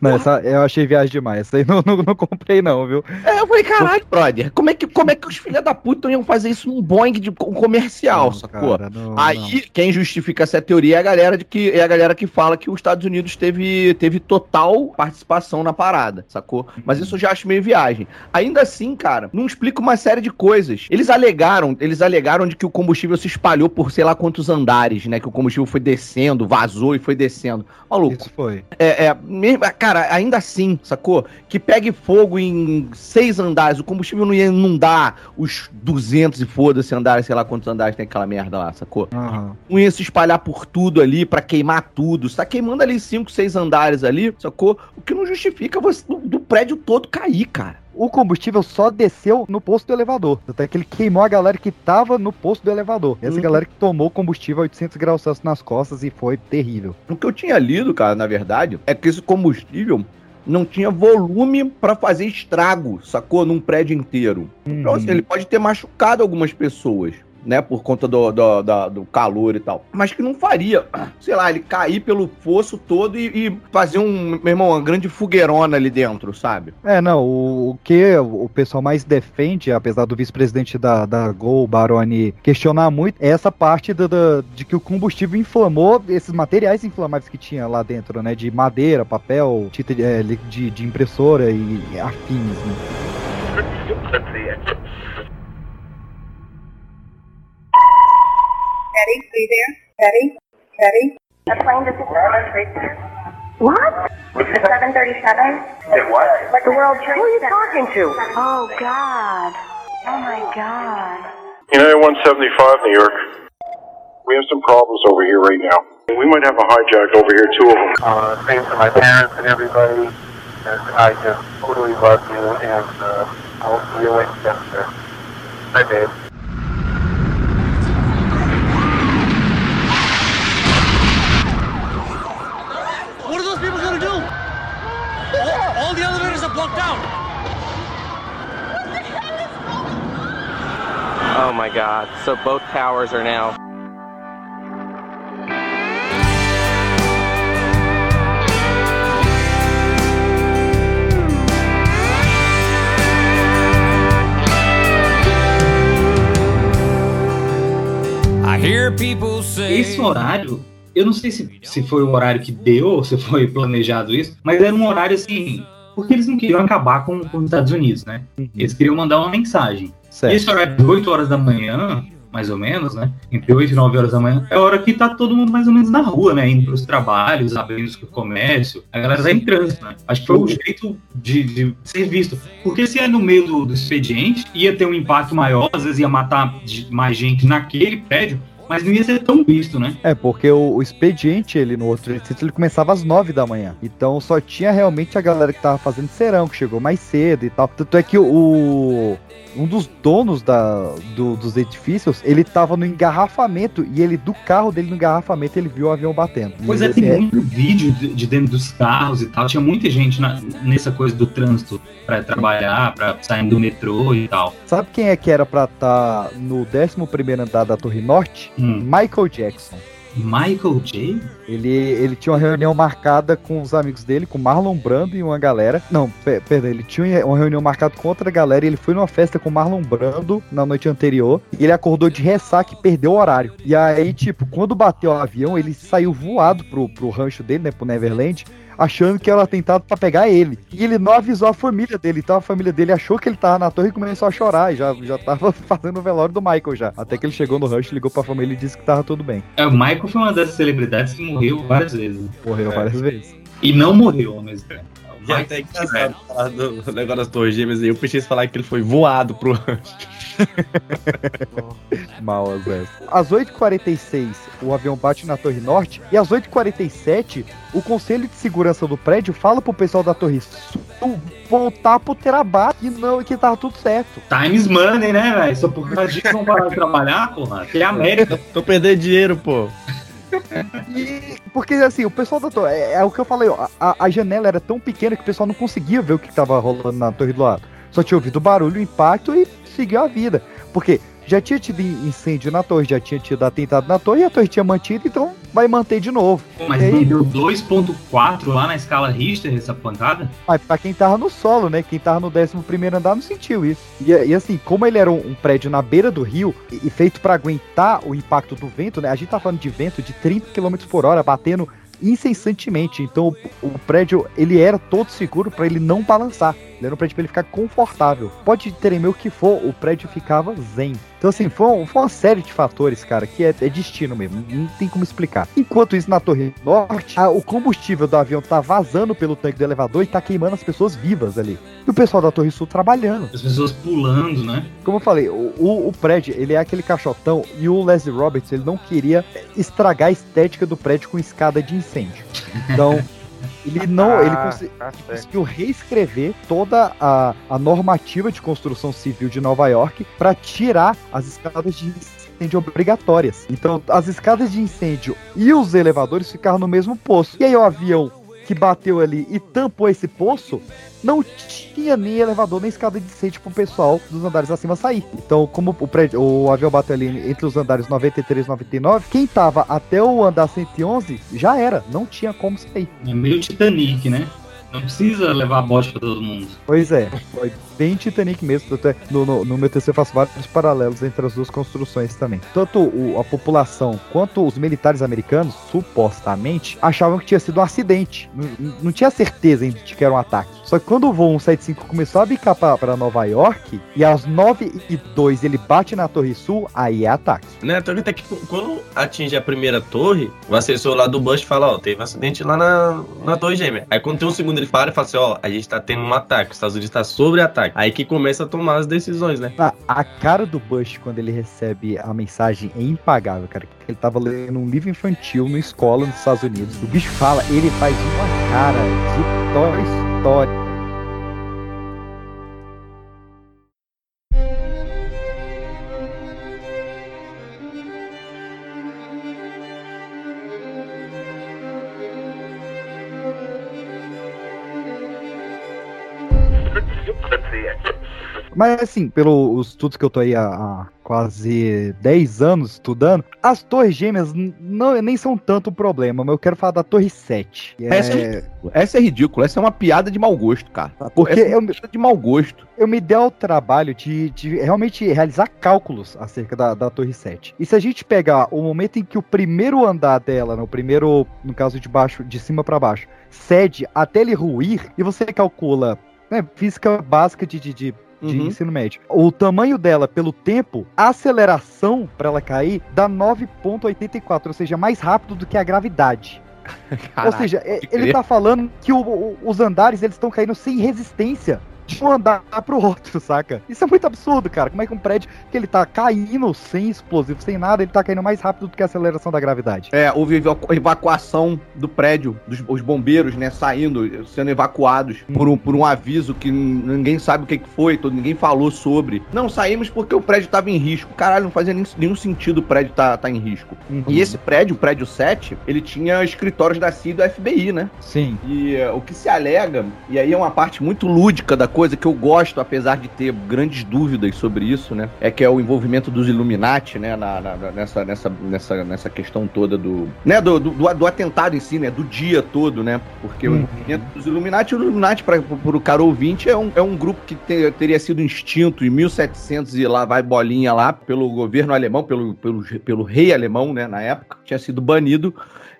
Speaker 2: Não, essa, eu achei viagem demais. Essa aí não, não, não comprei, não, viu?
Speaker 14: É, eu falei, caralho, brother, como é que, como é que os filha da puta iam fazer isso num Boeing de com- comercial, sacou?
Speaker 2: cara, não,
Speaker 14: Aí, quem justifica essa teoria é a galera de que é a galera que fala que os Estados Unidos teve, teve total participação na parada, sacou? Mas isso eu já acho meio viagem. Ainda assim, cara, não explica uma série de coisas. Eles alegaram, eles alegaram de que o combustível se espalhou por sei lá quantos andares, né? Que o combustível foi descendo, vazou e foi descendo. Maluco.
Speaker 2: Isso foi.
Speaker 14: É, é, mesmo, cara, ainda assim, sacou? Que pegue fogo em seis andares, o combustível não ia inundar os 200 e foda-se andares, sei lá quantos andares tem aquela merda lá, sacou? Não ia se espalhar por tudo ali pra queimar tudo. Você tá queimando ali cinco, seis andares ali, sacou? O que não justifica você do, do prédio todo cair, cara.
Speaker 2: O combustível só desceu no posto do elevador. Até que ele queimou a galera que tava no posto do elevador. Essa
Speaker 14: Uhum.
Speaker 2: galera que tomou combustível a 800 graus Celsius nas costas e foi terrível.
Speaker 14: O que eu tinha lido, cara, na verdade, é que esse combustível não tinha volume pra fazer estrago, sacou? Num prédio inteiro. Então, assim, ele pode ter machucado algumas pessoas, né? Por conta do, do, da- do calor e tal. Mas que não faria, sei lá, ele cair pelo fosso todo e, e fazer um, meu irmão, uma grande fogueirona ali dentro, sabe?
Speaker 2: É, não, o, o que o pessoal mais defende, apesar do vice-presidente da, da Gol, Baroni, questionar muito, é essa parte do, do- de que o combustível inflamou esses materiais inflamáveis que tinha lá dentro, né? De madeira, papel, tinta de, é, de, de impressora e afins, né?
Speaker 13: Betty, are you there? Betty? Betty? The plane just What? The 737?
Speaker 15: It what?
Speaker 13: Like the World Trade Who are you talking to? Oh, God. Oh, my God.
Speaker 15: United 175, New York. We have some problems over here right now. We might have a hijack over here, two of them.
Speaker 16: Uh, thanks to my parents and everybody. And I just totally love you, and uh, I'll see you in Denver. Bye, babe.
Speaker 17: Oh my god. So both towers are now.
Speaker 18: I hear people say.
Speaker 1: Esse horário, eu não sei se, se foi o horário que deu ou se foi planejado isso, mas era um horário assim. Porque eles não queriam acabar com, com os Estados Unidos, né? Eles queriam mandar uma mensagem.
Speaker 2: Certo.
Speaker 1: E horário de 8 horas da manhã, mais ou menos, né? Entre 8 e 9 horas da manhã, é a hora que tá todo mundo mais ou menos na rua, né? Indo pros trabalhos, abrindo o comércio. A galera tá em trânsito, né? Acho que foi o jeito de, de ser visto. Porque se é no meio do, do expediente, ia ter um impacto maior, às vezes ia matar mais gente naquele prédio. Mas não ia ser tão visto, né?
Speaker 2: É, porque o, o expediente, ele no outro Center, ele começava às 9 da manhã. Então só tinha realmente a galera que tava fazendo serão, que chegou mais cedo e tal. Tanto é que o. Um dos donos da, do- dos edifícios, ele tava no engarrafamento e ele, do carro dele no engarrafamento, ele viu o avião batendo.
Speaker 1: Pois é, tem
Speaker 2: assim,
Speaker 1: muito vídeo de, de dentro dos carros e tal. Tinha muita gente na- nessa coisa do trânsito pra trabalhar, pra sair do metrô e tal.
Speaker 2: Sabe quem é que era pra estar no 11 andar da Torre Norte? Michael Jackson.
Speaker 1: Michael J?
Speaker 2: Ele, ele tinha uma reunião marcada com os amigos dele, com Marlon Brando e uma galera. Não, per- perdão, ele tinha uma reunião marcada com outra galera e ele foi numa festa com Marlon Brando na noite anterior. E ele acordou de ressaca e perdeu o horário. E aí, tipo, quando bateu o avião, ele saiu voado pro, pro rancho dele, né, pro Neverland. Achando que era atentado pra pegar ele. E ele não avisou a família dele. Então a família dele achou que ele tava na torre e começou a chorar. E já, já tava fazendo o velório do Michael já. Até que ele chegou no rancho, ligou pra família e disse que tava tudo bem.
Speaker 1: É, o Michael foi uma dessas celebridades que morreu várias vezes.
Speaker 2: Morreu várias vezes.
Speaker 1: E não morreu ao mesmo tempo.
Speaker 4: E é até engraçado falar do negócio das torres gêmeas aí. Eu pensei falar que ele foi voado pro rancho.
Speaker 2: Mal às vezes. Às 8h46, o avião bate na Torre Norte. E às 8h47, o Conselho de Segurança do prédio fala pro pessoal da Torre Sul voltar pro Terabat e não, que tava tudo certo.
Speaker 1: Times money, né, velho? Só por causa disso vão parar de trabalhar, porra. Que é a América.
Speaker 4: Tô perdendo dinheiro, pô.
Speaker 2: E, porque assim, o pessoal da torre, é, é o que eu falei, ó, a, a janela era tão pequena que o pessoal não conseguia ver o que tava rolando na torre do lado. Só tinha ouvido o barulho, o impacto e seguiu a vida. Porque já tinha tido incêndio na torre, já tinha tido atentado na torre e a torre tinha mantido, então vai manter de novo.
Speaker 1: Mas
Speaker 2: E aí-
Speaker 1: não deu 2.4 lá na escala Richter essa pancada?
Speaker 2: Mas pra quem tava no solo, né? Quem tava no 11 andar não sentiu isso. E, e assim, como ele era um, um prédio na beira do rio e, e feito pra aguentar o impacto do vento, né? A gente tá falando de vento de 30 km por hora batendo incessantemente. Então o, o prédio ele era todo seguro pra ele não balançar. Ele era um prédio pra ele ficar confortável. Pode tremer o que for, o prédio ficava zen. Então, assim, foi, um- foi uma série de fatores, cara, que é, é destino mesmo. Não tem como explicar. Enquanto isso, na Torre Norte, a- o combustível do avião tá vazando pelo tanque do elevador e tá queimando as pessoas vivas ali. E o pessoal da Torre Sul trabalhando.
Speaker 1: As pessoas pulando, né?
Speaker 2: Como eu falei, o, o- o prédio, ele é aquele caixotão e o Leslie Roberts, ele não queria estragar a estética do prédio com escada de incêndio. Então, ele não, ele
Speaker 3: Ah, tá certo.
Speaker 2: conseguiu reescrever toda a, a normativa de construção civil de Nova York para tirar as escadas de incêndio obrigatórias. Então, as escadas de incêndio e os elevadores ficaram no mesmo poço. E aí o avião que bateu ali e tampou esse poço, não tinha nem elevador nem escada de incêndio pro pessoal dos andares acima sair. Então, como o, prédio, o avião bateu ali entre os andares 93 e 99, quem tava até o andar 111 já era, não tinha como sair.
Speaker 1: É meio Titanic, né? Não precisa levar bosta pra todo mundo.
Speaker 2: Pois é, foi bem Titanic mesmo. tanto é- no, no, no meu TC eu faço vários paralelos entre as duas construções também. Tanto o- a população quanto os militares americanos, supostamente, achavam que tinha sido um acidente. Não, não tinha certeza de que era um ataque. Só que quando o voo 175 começou a bicar pra, pra Nova York, e às 9 e 2 ele bate na Torre Sul, aí é ataque.
Speaker 4: Né, então até que quando atinge a primeira torre, o assessor lá do Bush fala, ó, teve um acidente lá na, na torre gêmea. Aí quando tem um segundo ele para e fala assim, ó, a gente tá tendo um ataque, os Estados Unidos tá sobre ataque. Aí que começa a tomar as decisões, né?
Speaker 2: A, a cara do Bush quando ele recebe a mensagem é impagável, cara. Ele tava lendo um livro infantil na escola nos Estados Unidos. O bicho fala, ele faz uma cara de Toy Story. Mas assim, pelos estudos que eu tô aí há, há quase 10 anos estudando, as torres gêmeas não, nem são tanto o problema, mas eu quero falar da torre 7. que
Speaker 14: Essa é ridícula. Essa é ridícula. Essa é uma piada de mau gosto, cara.
Speaker 2: Porque
Speaker 14: Essa é uma piada de mau gosto.
Speaker 2: eu me dei ao trabalho de, de realmente realizar cálculos acerca da, da Torre 7. E se a gente pegar o momento em que o primeiro andar dela, né, o primeiro, no caso de baixo, de cima para baixo, cede até ele ruir, e você calcula né, física básica de, de, de, de
Speaker 14: Uhum.
Speaker 2: ensino médio, o tamanho dela pelo tempo, a aceleração para ela cair dá 9,84, ou seja, mais rápido do que a gravidade. ou
Speaker 14: Caraca,
Speaker 2: seja, é- ele
Speaker 14: crer.
Speaker 2: tá falando que o- o- os andares eles estão caindo sem resistência de um andar pro outro, saca? Isso é muito absurdo, cara. Como é que um prédio que ele tá caindo sem explosivo, sem nada, ele tá caindo mais rápido do que a aceleração da gravidade?
Speaker 14: É, houve evacu- evacuação do prédio, dos os bombeiros, né, saindo, sendo evacuados por um, por um aviso que ninguém sabe o que, que foi, todo, ninguém falou sobre. Não, saímos porque o prédio tava em risco. Caralho, não fazia nem- nenhum sentido o prédio tá, tá em risco. E esse prédio, o prédio 7, ele tinha escritórios da CIA e do FBI, né?
Speaker 2: Sim.
Speaker 14: E eh, o que se alega, e aí é uma parte muito lúdica da coisa que eu gosto, apesar de ter grandes dúvidas sobre isso, né? É que é o envolvimento dos Illuminati, né? Na, na- nessa, nessa, nessa, nessa questão toda do. Né? Do, do, do- do atentado em si, né? Do dia todo, né? Porque o
Speaker 2: Uhum.
Speaker 14: envolvimento dos Illuminati, o Illuminati, para o caro ouvinte, é um, é um grupo que te- teria sido extinto em 1700 e lá vai bolinha lá pelo governo alemão, pelo, pelo, pelo rei alemão, né? Na época, tinha sido banido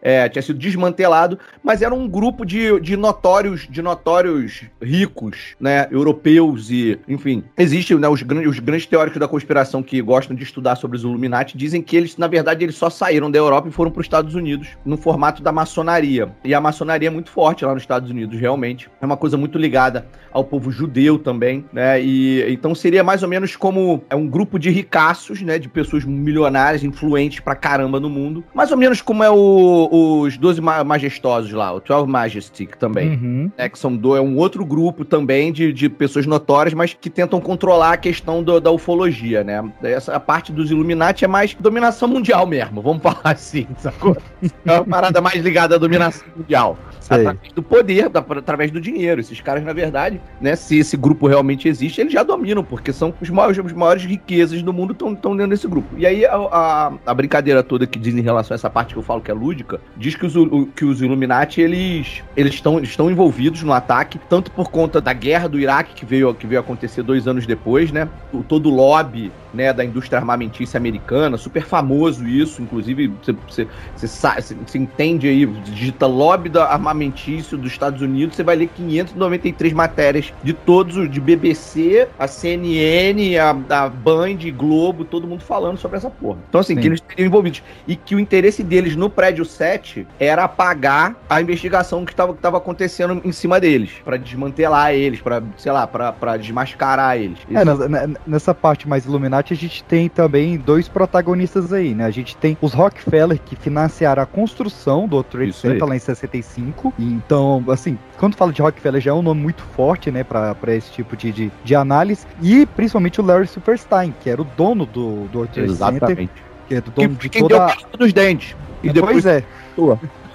Speaker 14: é, tinha sido desmantelado, mas era um grupo de, de notórios, de notórios ricos, né, europeus e, enfim, existem né, os, grandes, os grandes teóricos da conspiração que gostam de estudar sobre os Illuminati dizem que eles, na verdade, eles só saíram da Europa e foram para os Estados Unidos no formato da maçonaria. E a maçonaria é muito forte lá nos Estados Unidos, realmente. É uma coisa muito ligada ao povo judeu também, né? E então seria mais ou menos como é um grupo de ricaços, né, de pessoas milionárias, influentes pra caramba no mundo. Mais ou menos como é o, os 12 ma- majestosos lá, o 12 Majestic também.
Speaker 2: Uhum.
Speaker 14: né, que são do, é um outro grupo também de, de pessoas notórias, mas que tentam controlar a questão do- da ufologia, né? Essa a parte dos Illuminati é mais dominação mundial mesmo, vamos falar assim, sacou? É uma parada mais ligada à dominação mundial.
Speaker 2: Sei.
Speaker 14: Através do poder, da- através do dinheiro. Esses caras, na verdade, né, se esse grupo realmente existe, eles já dominam, porque são os maiores, os maiores riquezas do mundo estão dentro desse grupo. E aí a, a, a brincadeira toda que diz em relação a essa parte que eu falo que é lúdica, diz que os, que os Illuminati, eles eles estão estão envolvidos no ataque, tanto por conta da guerra do Iraque, que veio, que veio acontecer dois anos depois, né? O, todo o lobby né, da indústria armamentícia americana, super famoso isso, inclusive você, você, você, entende aí, digita lobby da armamentício dos Estados Unidos, você vai ler 593 matérias de todos os, de BBC, a CNN, a, a Band, Globo, todo mundo falando sobre essa porra. Então assim,
Speaker 2: Sim.
Speaker 14: que eles estariam envolvidos. E que o interesse deles no prédio 7 era apagar a investigação que estava que tava acontecendo em cima deles, Pra desmantelar eles, pra sei lá, pra pra desmascarar eles.
Speaker 2: É, nessa parte mais Illuminati, a gente tem também dois protagonistas aí, né? A gente tem os Rockefeller que financiaram a construção do Trade
Speaker 14: Isso aí.
Speaker 2: Center lá em 65. E Então, assim, quando fala de Rockefeller já é um nome muito forte, né, pra, pra esse tipo de, de, de análise. E principalmente o Larry Superstein, que era o dono do, do Trade Center.
Speaker 14: Exatamente.
Speaker 2: Que é do dono de
Speaker 14: Quem
Speaker 2: toda
Speaker 14: deu dos dentes. E
Speaker 2: É,
Speaker 14: depois
Speaker 2: Pois é.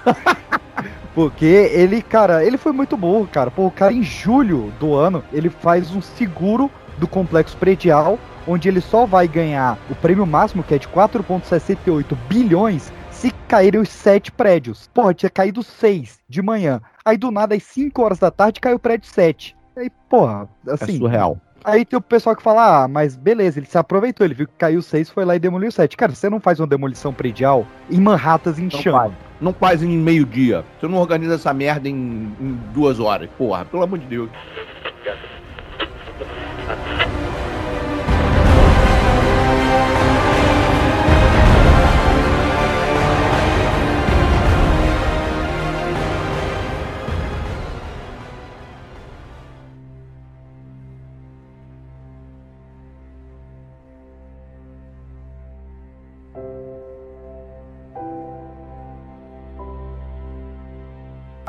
Speaker 2: Porque ele, cara, ele foi muito burro, cara. Pô, o cara em julho do ano, ele faz um seguro do complexo predial, onde ele só vai ganhar o prêmio máximo, que é de 4,68 bilhões, se caírem os sete prédios. Porra, tinha caído seis de manhã. Aí do nada, às 5 horas da tarde, caiu o prédio 7. Aí, porra, assim.
Speaker 14: É surreal.
Speaker 2: Aí tem o pessoal que fala, ah, mas beleza, ele se aproveitou, ele viu que caiu seis, foi lá e demoliu sete. Cara, você não faz uma demolição predial em Manhattan em
Speaker 14: Não
Speaker 2: chama.
Speaker 14: faz. Não faz em meio-dia. Você não organiza essa merda em, em duas horas. Porra, pelo amor de Deus.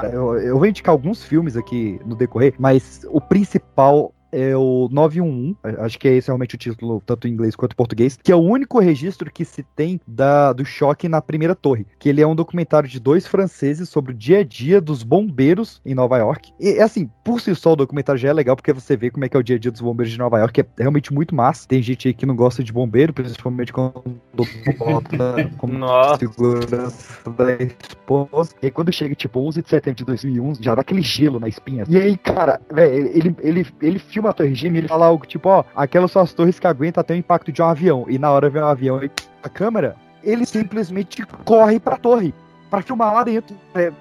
Speaker 2: Eu, eu vou indicar alguns filmes aqui no decorrer, mas o principal é o 911, acho que é esse realmente o título, tanto em inglês quanto em português, que é o único registro que se tem da, do choque na primeira torre, que ele é um documentário de dois franceses sobre o dia a dia dos bombeiros em Nova York. E assim, por si só o documentário já é legal, porque você vê como é que é o dia a dia dos bombeiros de Nova York, é realmente muito massa. Tem gente aí que não gosta de bombeiro, principalmente quando bota como segurança da esposa. E aí quando chega tipo 11 de setembro de 2001, já dá aquele gelo na espinha. E aí, cara, velho, ele, ele, ele filma a torre gêmea ele fala algo tipo, ó, aquelas são as torres que aguentam até o impacto de um avião. E na hora vem um avião e a câmera, ele simplesmente corre pra torre pra filmar lá dentro. É,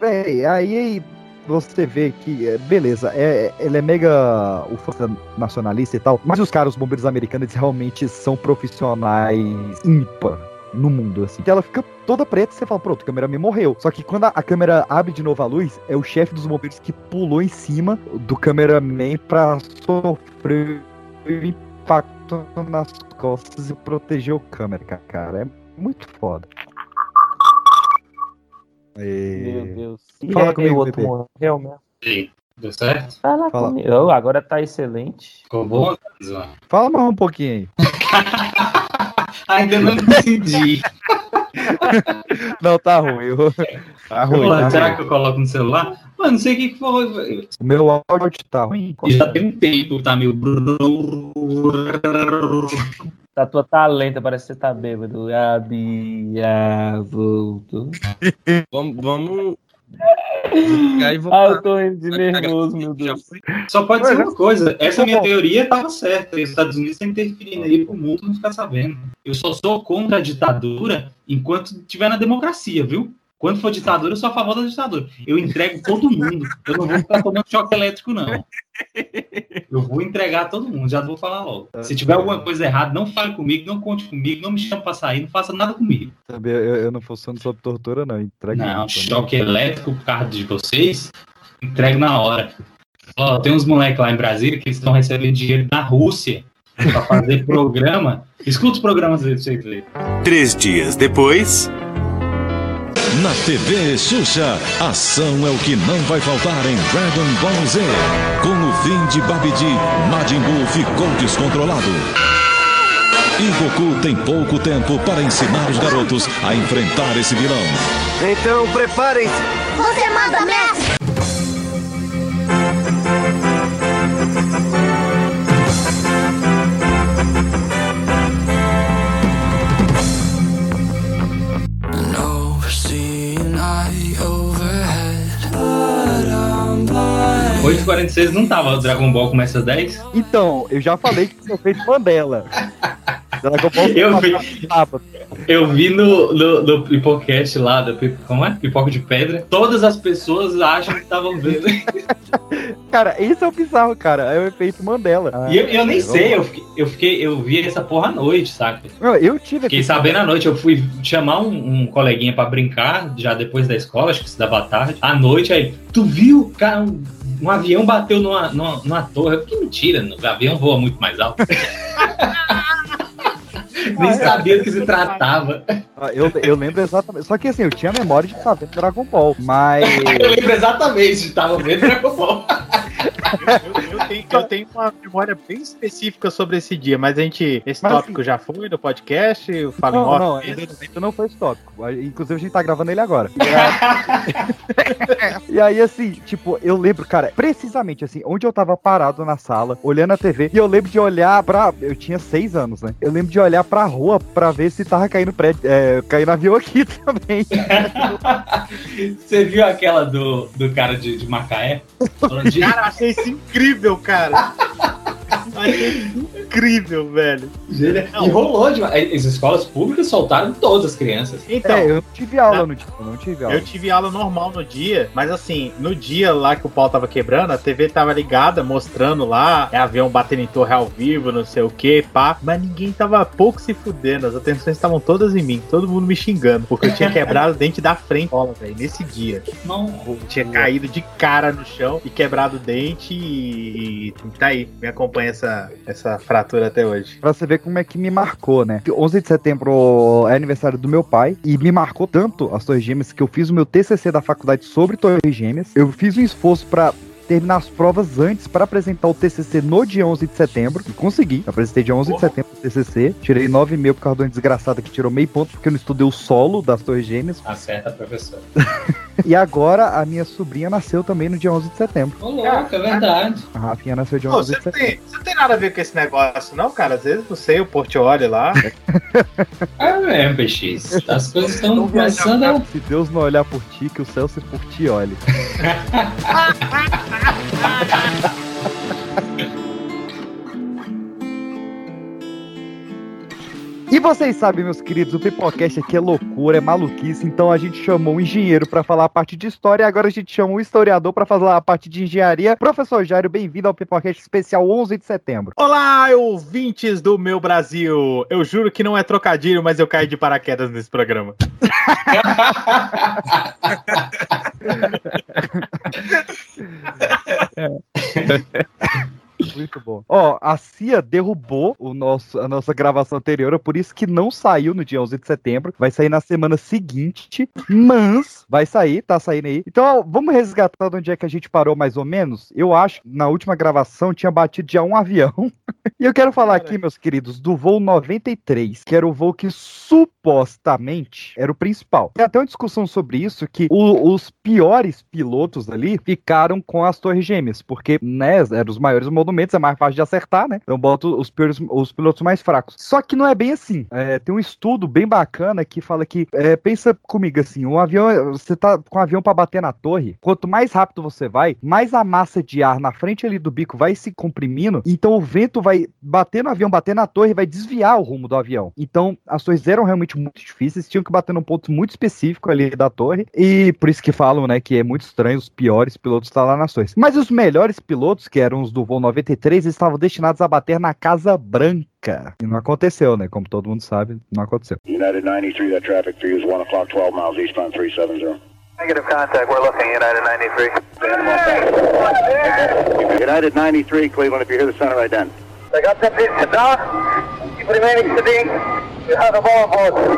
Speaker 2: véi, aí você vê que, é, beleza, é, ele é mega força nacionalista e tal, mas os caras, os bombeiros americanos, realmente são profissionais ímpar. No mundo, assim. Que ela fica toda preta e você fala, pronto, o cameraman morreu. Só que quando a, a câmera abre de novo a luz, é o chefe dos bombeiros que pulou em cima do cameraman pra sofrer o impacto nas costas e proteger o câmera, cara. É muito foda.
Speaker 3: Meu Deus. E
Speaker 2: Fala
Speaker 3: aí,
Speaker 2: comigo,
Speaker 3: o outro morreu mesmo.
Speaker 1: Sim. Deu certo?
Speaker 3: Fala,
Speaker 2: Fala.
Speaker 3: comigo. Oh, agora tá excelente.
Speaker 1: Ficou bom? Zó?
Speaker 2: Fala mais um pouquinho aí.
Speaker 1: Ainda não decidi.
Speaker 2: Não, tá ruim. eu- Tá ruim.
Speaker 1: Pô,
Speaker 2: tá
Speaker 1: será
Speaker 2: ruim.
Speaker 1: que eu coloco no celular? Mano, não sei o que, que foi.
Speaker 2: O meu áudio tá ruim.
Speaker 1: Já tem um tempo, tá meio.
Speaker 3: Tá tua tá lenta, parece que você tá bêbado. A Bia voltou.
Speaker 4: Vamos. vamos...
Speaker 3: Ah, eu tô indo de nervoso, meu Deus.
Speaker 1: Só pode ser uma coisa. Essa minha
Speaker 3: Bom.
Speaker 1: teoria tava certa. Os Estados Unidos estão interferindo aí pro mundo não ficar sabendo. Eu só sou contra a ditadura enquanto estiver na democracia, viu? Quando for ditadura, eu sou a favor da ditadura. Eu entrego todo mundo. Eu não vou ficar tomando choque elétrico, não. Eu vou entregar todo mundo, já vou falar logo. Se tiver alguma coisa errada, não fale comigo, não conte comigo, não me chame pra sair, não faça nada comigo.
Speaker 2: Sabe, eu, eu não funciono sob tortura, não. Entregue
Speaker 1: Não, choque elétrico por causa de vocês, entrego na hora. Ó, tem uns moleques lá em Brasília que estão recebendo dinheiro da Rússia pra fazer programa. Escuta os programas deles pra vocês verem.
Speaker 19: Três dias depois.
Speaker 5: Na TV Xuxa, ação é o que não vai faltar em Dragon Ball Z. Com o fim de Babidi, Majin Buu ficou descontrolado. E Goku tem pouco tempo para ensinar os garotos a enfrentar esse vilão.
Speaker 20: Então preparem-se.
Speaker 8: Você manda, mestre!
Speaker 1: 8h46 não tava o Dragon Ball começa às 10?
Speaker 2: Então, eu já falei que tinha feito Mandela. Dragon Ball
Speaker 1: Eu vi. Eu vi no, no, no Pipocast lá, da, como é? Pipoca de Pedra. Todas as pessoas acham que estavam vendo.
Speaker 2: Cara, esse é o bizarro, cara. É o efeito Mandela.
Speaker 1: E eu, eu nem sei, eu fiquei, eu fiquei, eu vi essa porra à noite, saca?
Speaker 2: Eu, eu tive
Speaker 1: Fiquei sabendo à noite, eu fui chamar um, um coleguinha pra brincar, já depois da escola, acho que se dava tarde. À noite, aí, tu viu, cara, um, um avião bateu numa, numa, numa torre. Que mentira, o avião voa muito mais alto. Nem sabia do que se tratava.
Speaker 2: Ah, Eu, eu lembro exatamente. Só que assim, eu tinha memória de estar vendo Dragon Ball. Mas.
Speaker 1: Eu lembro exatamente, de tava vendo Dragon Ball.
Speaker 21: Eu tenho, eu tenho uma memória bem específica sobre esse dia, mas a gente. Esse
Speaker 2: Mas,
Speaker 21: tópico já foi no podcast? Eu falo em
Speaker 2: Não, não, ainda não foi esse tópico. Inclusive, a gente tá gravando ele agora. E aí, assim, tipo, eu lembro, cara, precisamente assim, onde eu tava parado na sala, olhando a TV, e eu lembro de olhar pra. Eu tinha seis anos, né? Eu lembro de olhar pra rua pra ver se tava caindo prédio, é, caindo avião aqui também.
Speaker 1: Você viu aquela do, do cara de, de Macaé? Falando de-
Speaker 21: Cara, achei incrível, cara. achei incrível, velho.
Speaker 1: E rolou de. As escolas públicas soltaram todas as crianças.
Speaker 21: Então,
Speaker 2: É, eu não tive aula no dia, eu não tive aula.
Speaker 21: Eu tive aula normal no dia, mas assim, no dia lá que o pau tava quebrando, a TV tava ligada, mostrando lá, é avião batendo em torre ao vivo, não sei o que, pá. Mas ninguém tava pouco se fudendo, as atenções estavam todas em mim, todo mundo me xingando, porque eu tinha quebrado o dente da frente, bola, velho, nesse dia.
Speaker 1: Não.
Speaker 21: Eu tinha caído de cara no chão e quebrado o dente e, e tá aí, me acompanha essa, essa fratura até hoje.
Speaker 2: Pra você ver como é que me marcou, né? 11 de setembro é aniversário do meu pai e me marcou tanto as Torres Gêmeas que eu fiz o meu TCC da faculdade sobre Torres Gêmeas. Eu fiz um esforço pra terminar as provas antes pra apresentar o TCC no dia 11 de setembro e consegui. Eu apresentei dia 11 de setembro o TCC, tirei 9,5 por causa de uma desgraçada que tirou meio ponto porque eu não estudei o solo das Torres Gêmeas.
Speaker 1: Acerta, professor.
Speaker 2: E agora a minha sobrinha nasceu também no dia 11 de setembro.
Speaker 1: Ô, louco, é verdade.
Speaker 2: A Rafinha nasceu dia
Speaker 21: Pô,
Speaker 2: 11
Speaker 21: você,
Speaker 2: de
Speaker 21: não
Speaker 2: setembro.
Speaker 21: tem, você não tem nada a ver com esse negócio, não, cara? Às vezes você, o Portioli lá.
Speaker 1: É mesmo, PX. As coisas estão começando a.
Speaker 2: Se Deus não olhar por ti, que o céu se por ti olhe. E vocês sabem, meus queridos, o Pipocast aqui é loucura, é maluquice, então a gente chamou um engenheiro pra falar a parte de história e agora a gente chama um historiador pra falar a parte de engenharia. Professor Jairo, bem-vindo ao Pipocast especial 11 de setembro.
Speaker 21: Olá, ouvintes do meu Brasil! Eu juro que não é trocadilho, mas eu caí de paraquedas nesse programa.
Speaker 2: Muito bom. Ó, a CIA derrubou o nosso, a nossa gravação anterior, por isso que não saiu no dia 11 de setembro. Vai sair na semana seguinte, mas vai sair, tá saindo aí. Então, ó, vamos resgatar de onde é que a gente parou mais ou menos. Eu acho que na última gravação tinha batido já um avião. e eu quero falar aqui, meus queridos, do voo 93, que era o voo que supostamente era o principal. Tem até uma discussão sobre isso, que o- os piores pilotos ali ficaram com as torres gêmeas, porque, né, eram os maiores monumentos, é mais fácil de acertar, né? Então boto os, piores, os pilotos mais fracos. Só que não é bem assim. É, tem um estudo bem bacana que fala que, é, pensa comigo assim, um avião, você tá com um avião para bater na torre, quanto mais rápido você vai, mais a massa de ar na frente ali do bico vai se comprimindo, então o vento vai bater no avião, bater na torre, vai desviar o rumo do avião. Então, as torres eram realmente muito difíceis, tinham que bater num ponto muito específico ali da torre, e por isso que falam, né, que é muito estranho os piores pilotos estar lá nas torres. Mas os melhores pilotos, que eram os do voo 93, eles estavam destinados a bater na Casa Branca. E não aconteceu, né? Como todo mundo sabe, não aconteceu.
Speaker 15: United 93, that traffic for you is 1 o'clock, 12 miles eastbound 370.
Speaker 16: Negative contact. We're looking United 93.
Speaker 15: United 93, Cleveland, if you hear the center ident.
Speaker 16: I got that piece of down. Keep remaining sitting. You have the ball on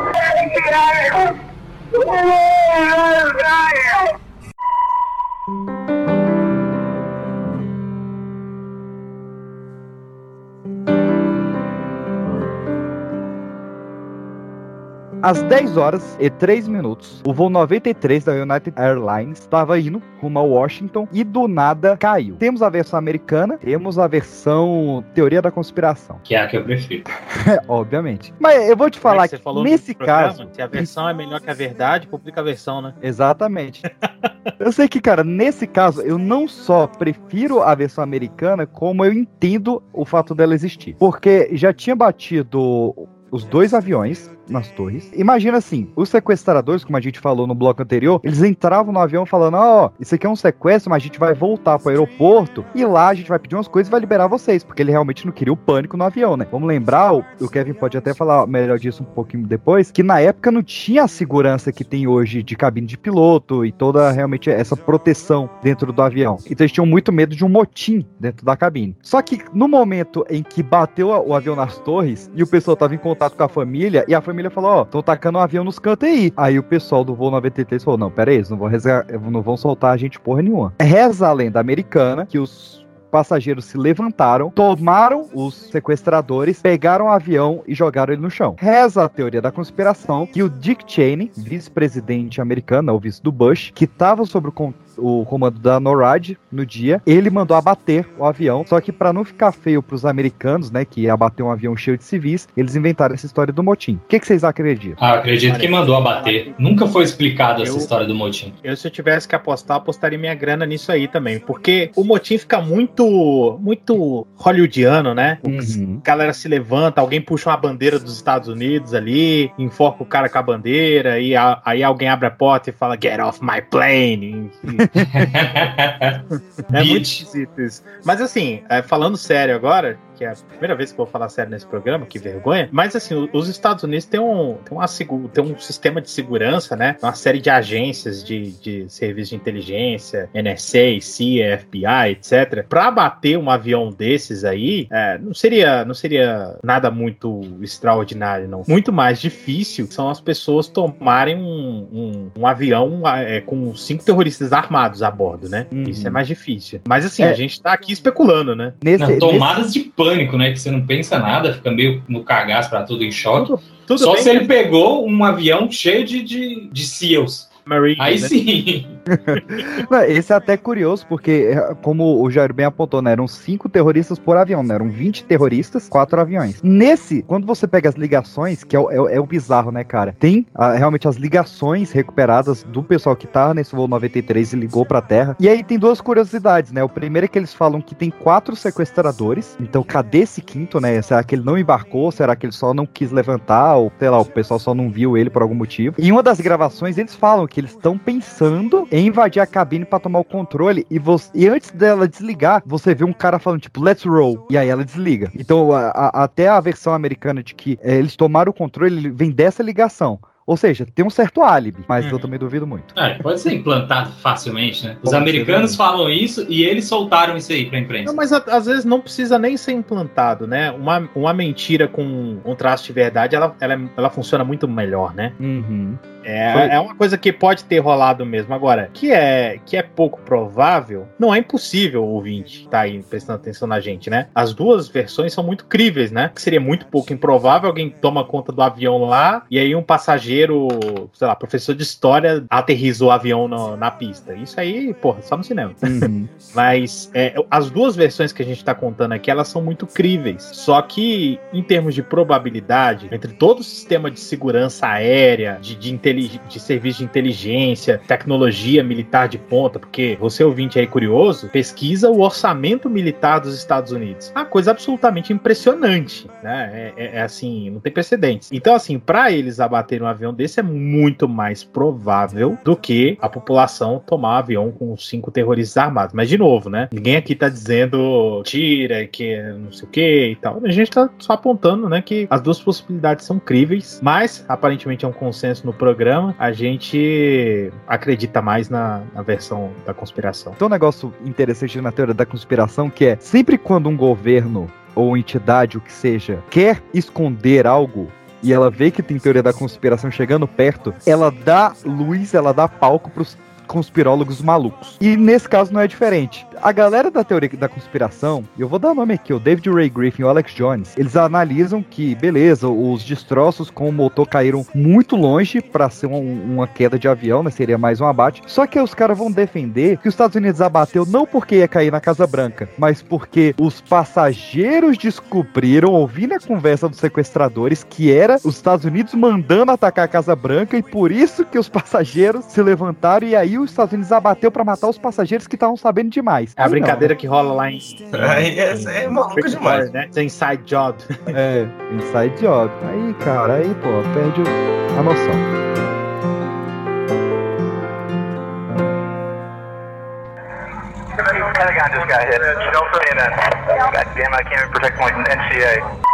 Speaker 2: Às 10 horas e 3 minutos, o voo 93 da United Airlines estava indo rumo a Washington e do nada caiu. Temos a versão americana, temos a versão teoria da conspiração.
Speaker 1: Que é a que eu prefiro.
Speaker 2: Obviamente. Mas eu vou te falar
Speaker 21: você
Speaker 2: que
Speaker 21: falou
Speaker 2: nesse
Speaker 21: programa,
Speaker 2: caso.
Speaker 21: Se a versão é melhor que a verdade, publica a versão, né?
Speaker 2: Exatamente. eu sei que, cara, nesse caso, eu não só prefiro a versão americana, como eu entendo o fato dela existir. Porque já tinha batido os dois aviões nas torres. Imagina assim, os sequestradores, como a gente falou no bloco anterior, eles entravam no avião falando, ó, isso aqui é um sequestro, mas a gente vai voltar pro aeroporto e lá a gente vai pedir umas coisas e vai liberar vocês, porque ele realmente não queria o pânico no avião, né? Vamos lembrar, o, Kevin pode até falar melhor disso um pouquinho depois, que na época não tinha a segurança que tem hoje de cabine de piloto e toda realmente essa proteção dentro do avião. Então eles tinham muito medo de um motim dentro da cabine. Só que no momento em que bateu o avião nas torres e o pessoal tava em contato com a família e a família falou, ó, estão tacando um avião nos cantos aí. Aí o pessoal do voo 93 falou, não, pera aí, eles não vão, resga- não vão soltar a gente porra nenhuma. Reza a lenda americana que os passageiros se levantaram, tomaram os sequestradores, pegaram o avião e jogaram ele no chão. Reza a teoria da conspiração que o Dick Cheney, vice-presidente americano, o vice do Bush, que estava sob o, con- o comando da NORAD no dia, ele mandou abater o avião, só que para não ficar feio pros americanos, né, que ia abater um avião cheio de civis, eles inventaram essa história do motim. O que, que vocês acreditam?
Speaker 1: Ah, acredito que mandou abater. Nunca foi explicado essa história do motim.
Speaker 21: Eu, se eu tivesse que apostar, apostaria minha grana nisso aí também. Porque o motim fica muito, muito hollywoodiano, né?
Speaker 2: Uhum.
Speaker 21: A galera se levanta, alguém puxa uma bandeira dos Estados Unidos ali, enfoca o cara com a bandeira, e a- aí alguém abre a porta e fala, get off my plane. E- é muito esquisito isso. Mas assim, é, falando sério agora, que é a primeira vez que eu vou falar sério nesse programa, que vergonha. Mas assim, os Estados Unidos têm um, têm uma, têm um sistema de segurança, né? Uma série de agências de, de serviço de inteligência, NSA, CIA, FBI, etc. Pra bater um avião desses aí, é, não seria, não seria nada muito extraordinário, não. Muito mais difícil são as pessoas tomarem um, um, um avião é, com cinco terroristas armados a bordo, né? Isso é mais difícil. Mas assim,
Speaker 2: É.
Speaker 21: a gente tá aqui especulando, né?
Speaker 1: Não, tomadas de pânico, né? Que você não pensa nada, fica meio no cagaço pra tudo em choque.
Speaker 21: tudo
Speaker 1: Só
Speaker 21: bem,
Speaker 1: se ele
Speaker 21: né?
Speaker 1: pegou um avião cheio de, de, de SEALs.
Speaker 21: Marines,
Speaker 1: Aí
Speaker 21: né?
Speaker 1: sim.
Speaker 2: Não, esse é até curioso, porque, é, como o Jair bem apontou, né, eram cinco terroristas por avião, né? Eram 20 terroristas, quatro aviões. Nesse, quando você pega as ligações, que é o, é é o bizarro, né, cara? Tem ah, realmente as ligações recuperadas do pessoal que tá nesse voo 93 e ligou pra Terra. E aí tem duas curiosidades, né? O primeiro é que eles falam que tem quatro sequestradores. Então, cadê esse quinto, né? Será que ele não embarcou? Será que ele só não quis levantar? Ou, sei lá, o pessoal só não viu ele por algum motivo? Em uma das gravações, eles falam que eles estão pensando invadir a cabine pra tomar o controle. E, você, e antes dela desligar, você vê um cara falando, tipo, let's roll. E aí ela desliga. Então, a- a- até a versão americana de que eh, eles tomaram o controle, vem dessa ligação. Ou seja, tem um certo álibi, mas eu também duvido muito.
Speaker 1: É, pode ser implantado facilmente, né? Os
Speaker 21: Pode
Speaker 1: americanos falam isso e eles soltaram isso aí pra imprensa.
Speaker 21: Não, mas a- às vezes não precisa nem ser implantado, né? Uma, uma mentira com um traço de verdade, ela, ela, ela funciona muito melhor, né?
Speaker 2: Uhum.
Speaker 21: É,
Speaker 2: Foi-
Speaker 21: é uma coisa que pode ter rolado mesmo. Agora, que é, que é pouco provável, não é impossível o ouvinte tá aí prestando atenção na gente, né? As duas versões são muito críveis, né? Que seria muito pouco improvável alguém toma conta do avião lá e aí um passageiro, sei lá, professor de história aterriza o avião no- na pista. Isso aí, porra, só no cinema.
Speaker 2: Uhum.
Speaker 21: Mas é, as duas versões que a gente tá contando aqui, elas são muito críveis. Só que, em termos de probabilidade, entre todo o sistema de segurança aérea, de, de, inteli- de serviço de inteligência, tecnologia militar de ponta, porque você ouvinte aí curioso, pesquisa o orçamento militar dos Estados Unidos. Uma coisa absolutamente impressionante, né? É, é- é assim, não tem precedentes. Então, assim, para eles abaterem um avião desse é muito mais provável do que a população tomar um avião com cinco terroristas armados. Mas, de novo, né? Ninguém aqui tá dizendo tira, que não sei o que e tal. A gente tá só apontando, né, que as duas possibilidades são críveis, mas aparentemente é um consenso no programa. A gente acredita mais na, na versão da conspiração.
Speaker 2: Tem um negócio interessante na teoria da conspiração que é sempre quando um governo ou entidade, o que seja, quer esconder algo e ela vê que tem teoria da conspiração chegando perto, ela dá luz, ela dá palco pros conspirólogos malucos. E nesse caso não é diferente. A galera da teoria da conspiração, eu vou dar o nome aqui, o David Ray Griffin e o Alex Jones, eles analisam que, beleza, os destroços com o motor caíram muito longe para ser um- uma queda de avião, né? Seria mais um abate. Só que os caras vão defender que os Estados Unidos abateu não porque ia cair na Casa Branca, mas porque os passageiros descobriram, ouvindo a conversa dos sequestradores, que era os Estados Unidos mandando atacar a Casa Branca e por isso que os passageiros se levantaram e aí os Estados Unidos abateu para matar os passageiros que estavam sabendo demais.
Speaker 21: É a
Speaker 2: Aí não,
Speaker 21: brincadeira que rola lá em.
Speaker 4: Aí é, é maluco demais.
Speaker 21: Né? Esse inside job.
Speaker 2: É, inside job. Aí, cara, aí, pô, perde a noção.
Speaker 16: Pentagon just got hit. No CNN. God damn, I can't even protect my NCA.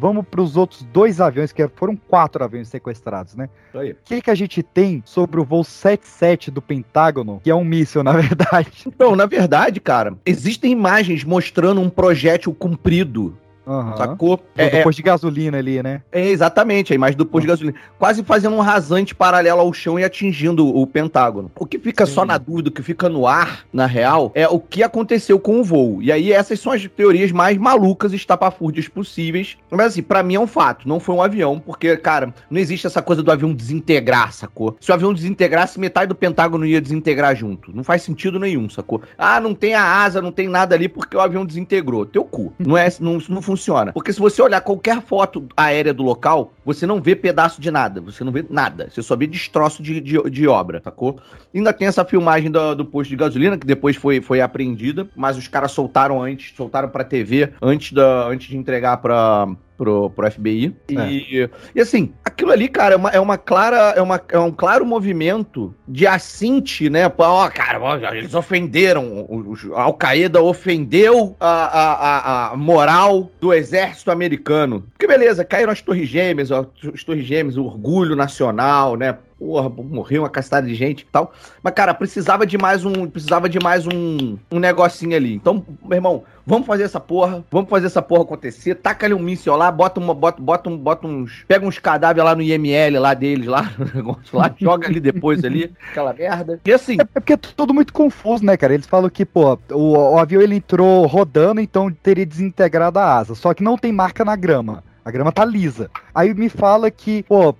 Speaker 2: Vamos para os outros dois aviões, que foram quatro aviões sequestrados, né?
Speaker 14: Aí.
Speaker 2: O que, que a gente tem sobre o voo 77 do Pentágono, que é um míssil, na verdade?
Speaker 14: Então, na verdade, cara, existem imagens mostrando um projétil comprido.
Speaker 2: Aham.
Speaker 14: Sacou? É, é,
Speaker 2: posto de gasolina ali, né?
Speaker 14: é exatamente a imagem do posto de gasolina. Quase fazendo um rasante paralelo ao chão e atingindo o Pentágono. O que fica só na dúvida, o que fica no ar, na real, é o que aconteceu com o voo. E aí, essas são as teorias mais malucas e estapafúrdias possíveis. Mas assim, pra mim é um fato. Não foi um avião, porque, cara, não existe essa coisa do avião desintegrar, sacou? Se o avião desintegrasse, metade do Pentágono ia desintegrar junto. Não faz sentido nenhum, sacou? Ah, não tem a asa, não tem nada ali porque o avião desintegrou. Teu cu. Não é, não, não funciona. Porque se você olhar qualquer foto aérea do local, você não vê pedaço de nada. Você não vê nada. Você só vê destroço de, de, de obra, sacou? Ainda tem essa filmagem do, do posto de gasolina, que depois foi, foi apreendida, mas os caras soltaram antes, soltaram pra TV antes, da, antes de entregar pra, pro, pro FBI. E, e assim, aquilo ali, cara, é uma, é uma clara, é, uma, é um claro movimento de assinte, né? Ó, cara, ó, eles ofenderam, a Al-Qaeda ofendeu a, a, a, moral do exército americano. Porque beleza, caíram as torres gêmeas, ó, as torres gêmeas, o orgulho nacional, né? Porra, morreu uma castada de gente e tal. Mas, cara, precisava de mais um. Precisava de mais um, um negocinho ali. Então, meu irmão, vamos fazer essa porra, vamos fazer essa porra acontecer. Taca ali um míssil lá, bota uma, bota, bota, um, bota uns. Pega uns cadáveres lá no IML lá deles, lá, lá, joga ali depois ali, aquela merda. E assim.
Speaker 2: É porque é tudo muito confuso, né, cara? Eles falam que, pô, o, o avião ele entrou rodando, então teria desintegrado a asa. Só que não tem marca na grama. A grama tá lisa. Aí me fala que, pô,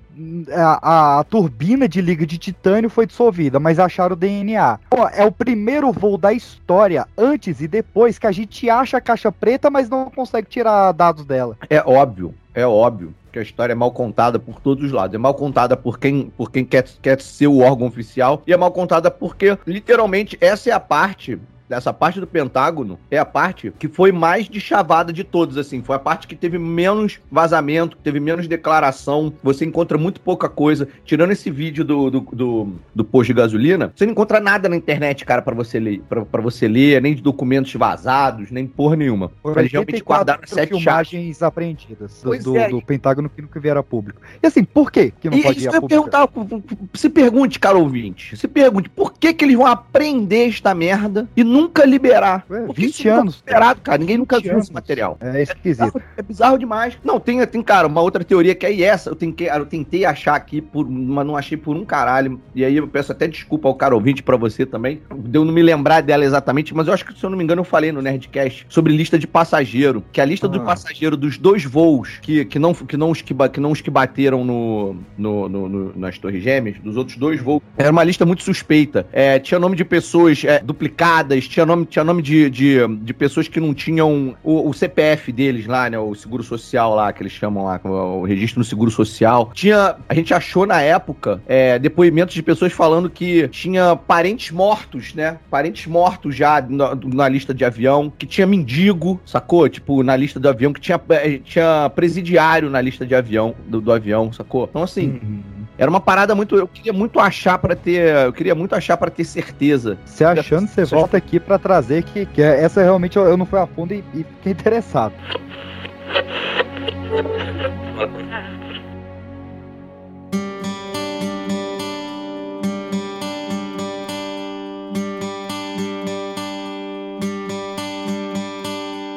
Speaker 2: a, a, turbina de liga de titânio foi dissolvida, mas acharam o DNA. Pô, é o primeiro voo da história, antes e depois, que a gente acha a caixa preta, mas não consegue tirar dados dela.
Speaker 14: É óbvio, é óbvio que a história é mal contada por todos os lados. É mal contada por quem, por quem quer, quer ser o órgão oficial e é mal contada porque, literalmente, essa é a parte dessa parte do Pentágono é a parte que foi mais de chavada de todos, assim. Foi a parte que teve menos vazamento, teve menos declaração. Você encontra muito pouca coisa. Tirando esse vídeo do, do, do, do posto de gasolina, você não encontra nada na internet, cara, para você ler. para você ler, nem de documentos vazados, nem porra nenhuma.
Speaker 2: Eles realmente guardaram sete filmagens chaves. apreendidas do, do, é. do, Pentágono que nunca vieram a público. E assim, por quê que não e pode ir a público?
Speaker 14: Se pergunte, cara ouvinte, se pergunte, por que que eles vão aprender esta merda e não nunca liberar.
Speaker 2: Ué, 20 anos.
Speaker 14: Liberado, cara. Ninguém nunca viu esse material.
Speaker 2: É esquisito. É
Speaker 14: bizarro, é bizarro, demais. Não, tem, tem, cara, uma outra teoria que é essa. Eu tentei, eu tentei achar aqui, por, mas não achei por um caralho. E aí eu peço até desculpa ao cara ouvinte pra você também. Deu não me lembrar dela exatamente, mas eu acho que, se eu não me engano, eu falei no Nerdcast sobre lista de passageiro. Que a lista ah. do passageiro dos dois voos que, que, não, que, não, os que, que não os que bateram no, no, no, no nas Torres Gêmeas, dos outros dois voos, era uma lista muito suspeita. É, tinha nome de pessoas é, duplicadas, tinha nome, tinha nome de, de, de pessoas que não tinham o, o, CPF deles lá, né? O seguro social lá, que eles chamam lá, o registro no seguro social. Tinha. A gente achou na época é, depoimentos de pessoas falando que tinha parentes mortos, né? Parentes mortos já na, na, lista de avião, que tinha mendigo, sacou? Tipo, na lista do avião, que tinha, é, tinha presidiário na lista de avião, do, do avião, sacou? Então, assim. Uhum. Era uma parada muito. Eu queria muito achar para ter. Eu queria muito achar para ter certeza.
Speaker 2: Você achando, você volta aqui para trazer que, que é, essa realmente eu, eu não fui a fundo e, e fiquei interessado.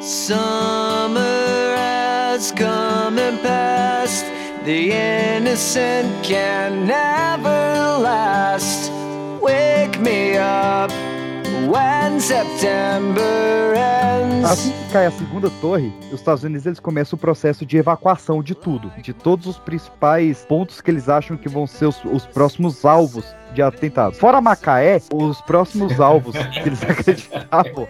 Speaker 2: Summer has come and passed. The innocent can never last. Wake me up when September ends. Assim que cai a segunda torre, os Estados Unidos eles começam o processo de evacuação de tudo, de todos os principais pontos que eles acham que vão ser os, os próximos alvos de atentados. Fora Macaé, os próximos alvos que eles acreditavam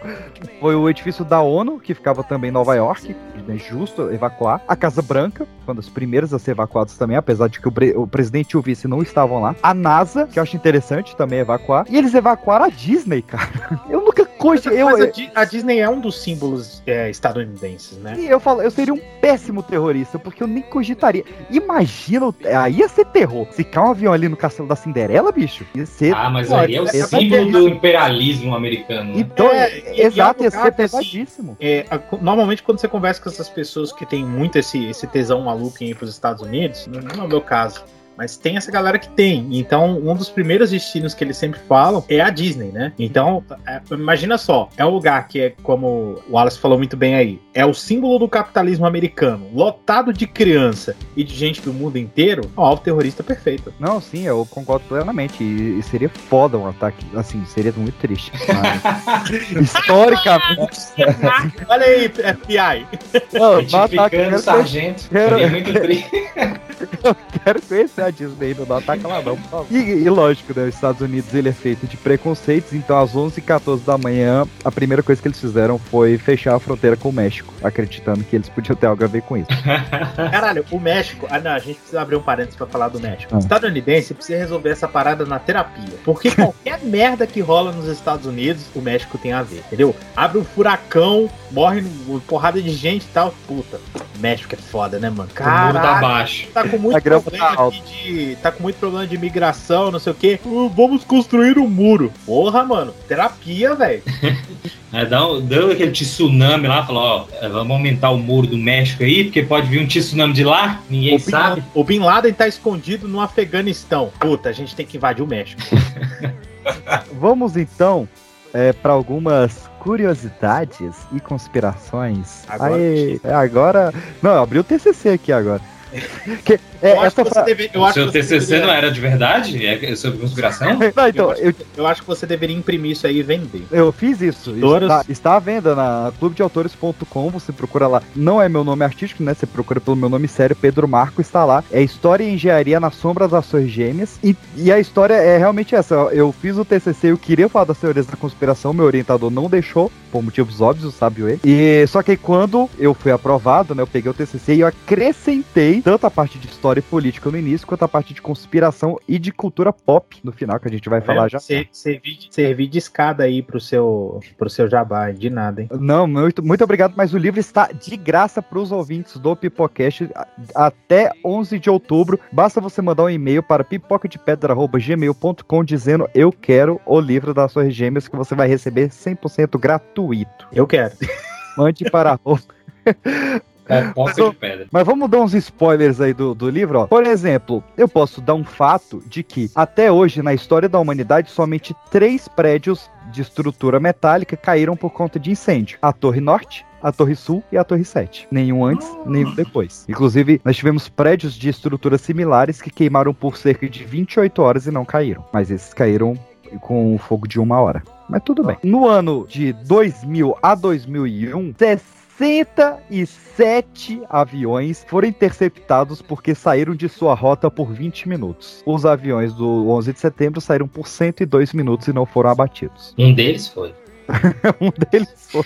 Speaker 2: foi o edifício da ONU, que ficava também em Nova York, né, justo evacuar. A Casa Branca, uma das primeiras a ser evacuadas também, apesar de que o, o, presidente e o vice não estavam lá. A NASA, que eu acho interessante também evacuar. E eles evacuaram a Disney, cara. Eu nunca coisa. Eu,
Speaker 21: Mas a, a, Disney é um dos símbolos é, estadunidenses, né?
Speaker 2: E eu falo, eu seria um péssimo terrorista, porque eu nem cogitaria. Imagina, aí ia ser terror. Se cair um avião ali no castelo da Cinderela, bicho, ia ser.
Speaker 1: Ah, mas aí é o símbolo do imperialismo americano. Né?
Speaker 2: Então, é, exato, ia ser pesadíssimo.
Speaker 21: Assim, é, normalmente, quando você conversa com essas pessoas que têm muito esse, esse tesão maluco em ir para os Estados Unidos, não é o meu caso mas tem essa galera que tem. Então, um dos primeiros destinos que eles sempre falam é a Disney, né? Então, é, imagina só, é um lugar que é, como o Wallace falou muito bem aí, é o símbolo do capitalismo americano, lotado de criança e de gente do mundo inteiro, ó, o terrorista perfeito.
Speaker 2: Não, sim, eu concordo plenamente. E, e seria foda um ataque, assim, seria muito triste. Historicamente.
Speaker 21: Olha aí, FBI.
Speaker 1: Não, ataque, sargento. Quero... Seria muito triste.
Speaker 2: eu quero conhecer a Disney, não ataca lá não, por favor. E, e, lógico, né, os Estados Unidos ele é feito de preconceitos, então às 11h14 da manhã, a primeira coisa que eles fizeram foi fechar a fronteira com o México, acreditando que eles podiam ter algo a ver com isso.
Speaker 21: Caralho, o México, ah não, a gente precisa abrir um parênteses pra falar do México. Ah. O estadunidense precisa resolver essa parada na terapia, porque qualquer merda que rola nos Estados Unidos, o México tem a ver, entendeu? Abre um furacão, morre porrada de gente e tal, puta México é foda, né, mano?
Speaker 1: O muro tá
Speaker 21: Caralho,
Speaker 1: baixo.
Speaker 21: tá com muito
Speaker 2: grama
Speaker 21: problema
Speaker 2: tá
Speaker 21: de. Tá com muito problema de imigração, não sei o quê. Uh, vamos construir um muro. Porra, mano. Terapia, velho.
Speaker 1: Dá um- deu aquele tsunami lá, falou, ó, é, vamos aumentar o muro do México aí, porque pode vir um tsunami de lá, ninguém
Speaker 21: O Bin,
Speaker 1: sabe.
Speaker 21: o Bin Laden tá escondido no Afeganistão. Puta, a gente tem que invadir o México.
Speaker 2: Vamos então é, para algumas curiosidades e conspirações.
Speaker 21: Agora-
Speaker 2: Aí, é, agora. Não, eu abri o TCC aqui agora. Que- é,
Speaker 21: Eu acho que você
Speaker 2: fra-
Speaker 21: deve- eu
Speaker 1: o
Speaker 21: acho
Speaker 1: seu TCC
Speaker 21: deveria-
Speaker 1: não era de verdade? É sobre conspiração?
Speaker 2: Não, então, eu,
Speaker 21: Eu acho que você deveria imprimir isso aí e vender.
Speaker 2: eu fiz isso.
Speaker 21: Editoras.
Speaker 2: Está, está à venda na clubedeautores.com. Você procura lá. Não é meu nome artístico, né? Você procura pelo meu nome sério, Pedro Marco. Está lá. É História e Engenharia nas Sombras das Ações Gêmeas. E, e a história é realmente essa. Eu fiz o TCC, eu queria falar das teorias da conspiração. Meu orientador não deixou, por motivos óbvios, sabe ele. E só que quando eu fui aprovado, né? Eu peguei o TCC e eu acrescentei tanto a parte de história e política no início, quanto a parte de conspiração e de cultura pop no final, que a gente vai falar já.
Speaker 21: Se- Servir de, servir de escada aí pro seu, pro seu jabá, de nada, hein?
Speaker 2: Não, muito, muito obrigado, mas o livro está de graça para os ouvintes do Pipocast até 11 de outubro. Basta você mandar um e-mail para pipocadepedra.gmail.com dizendo eu quero o livro das suas gêmeas que você vai receber 100% gratuito.
Speaker 21: Eu quero.
Speaker 2: Mande para arroba
Speaker 1: É, poça de pedra.
Speaker 2: Mas vamos dar uns spoilers aí do, do livro, ó. Por exemplo, eu posso dar um fato de que até hoje, na história da humanidade, somente três prédios de estrutura metálica caíram por conta de incêndio: a Torre Norte. A Torre Sul e a Torre 7. Nenhum antes, nenhum depois. Inclusive, nós tivemos prédios de estruturas similares que queimaram por cerca de 28 horas e não caíram. Mas esses caíram com o fogo de uma hora. Mas tudo bem. No ano de 2000 a 2001, 67 aviões foram interceptados porque saíram de sua rota por 20 minutos. Os aviões do 11 de setembro saíram por 102 minutos e não foram abatidos.
Speaker 1: Um deles foi.
Speaker 2: um deles foi.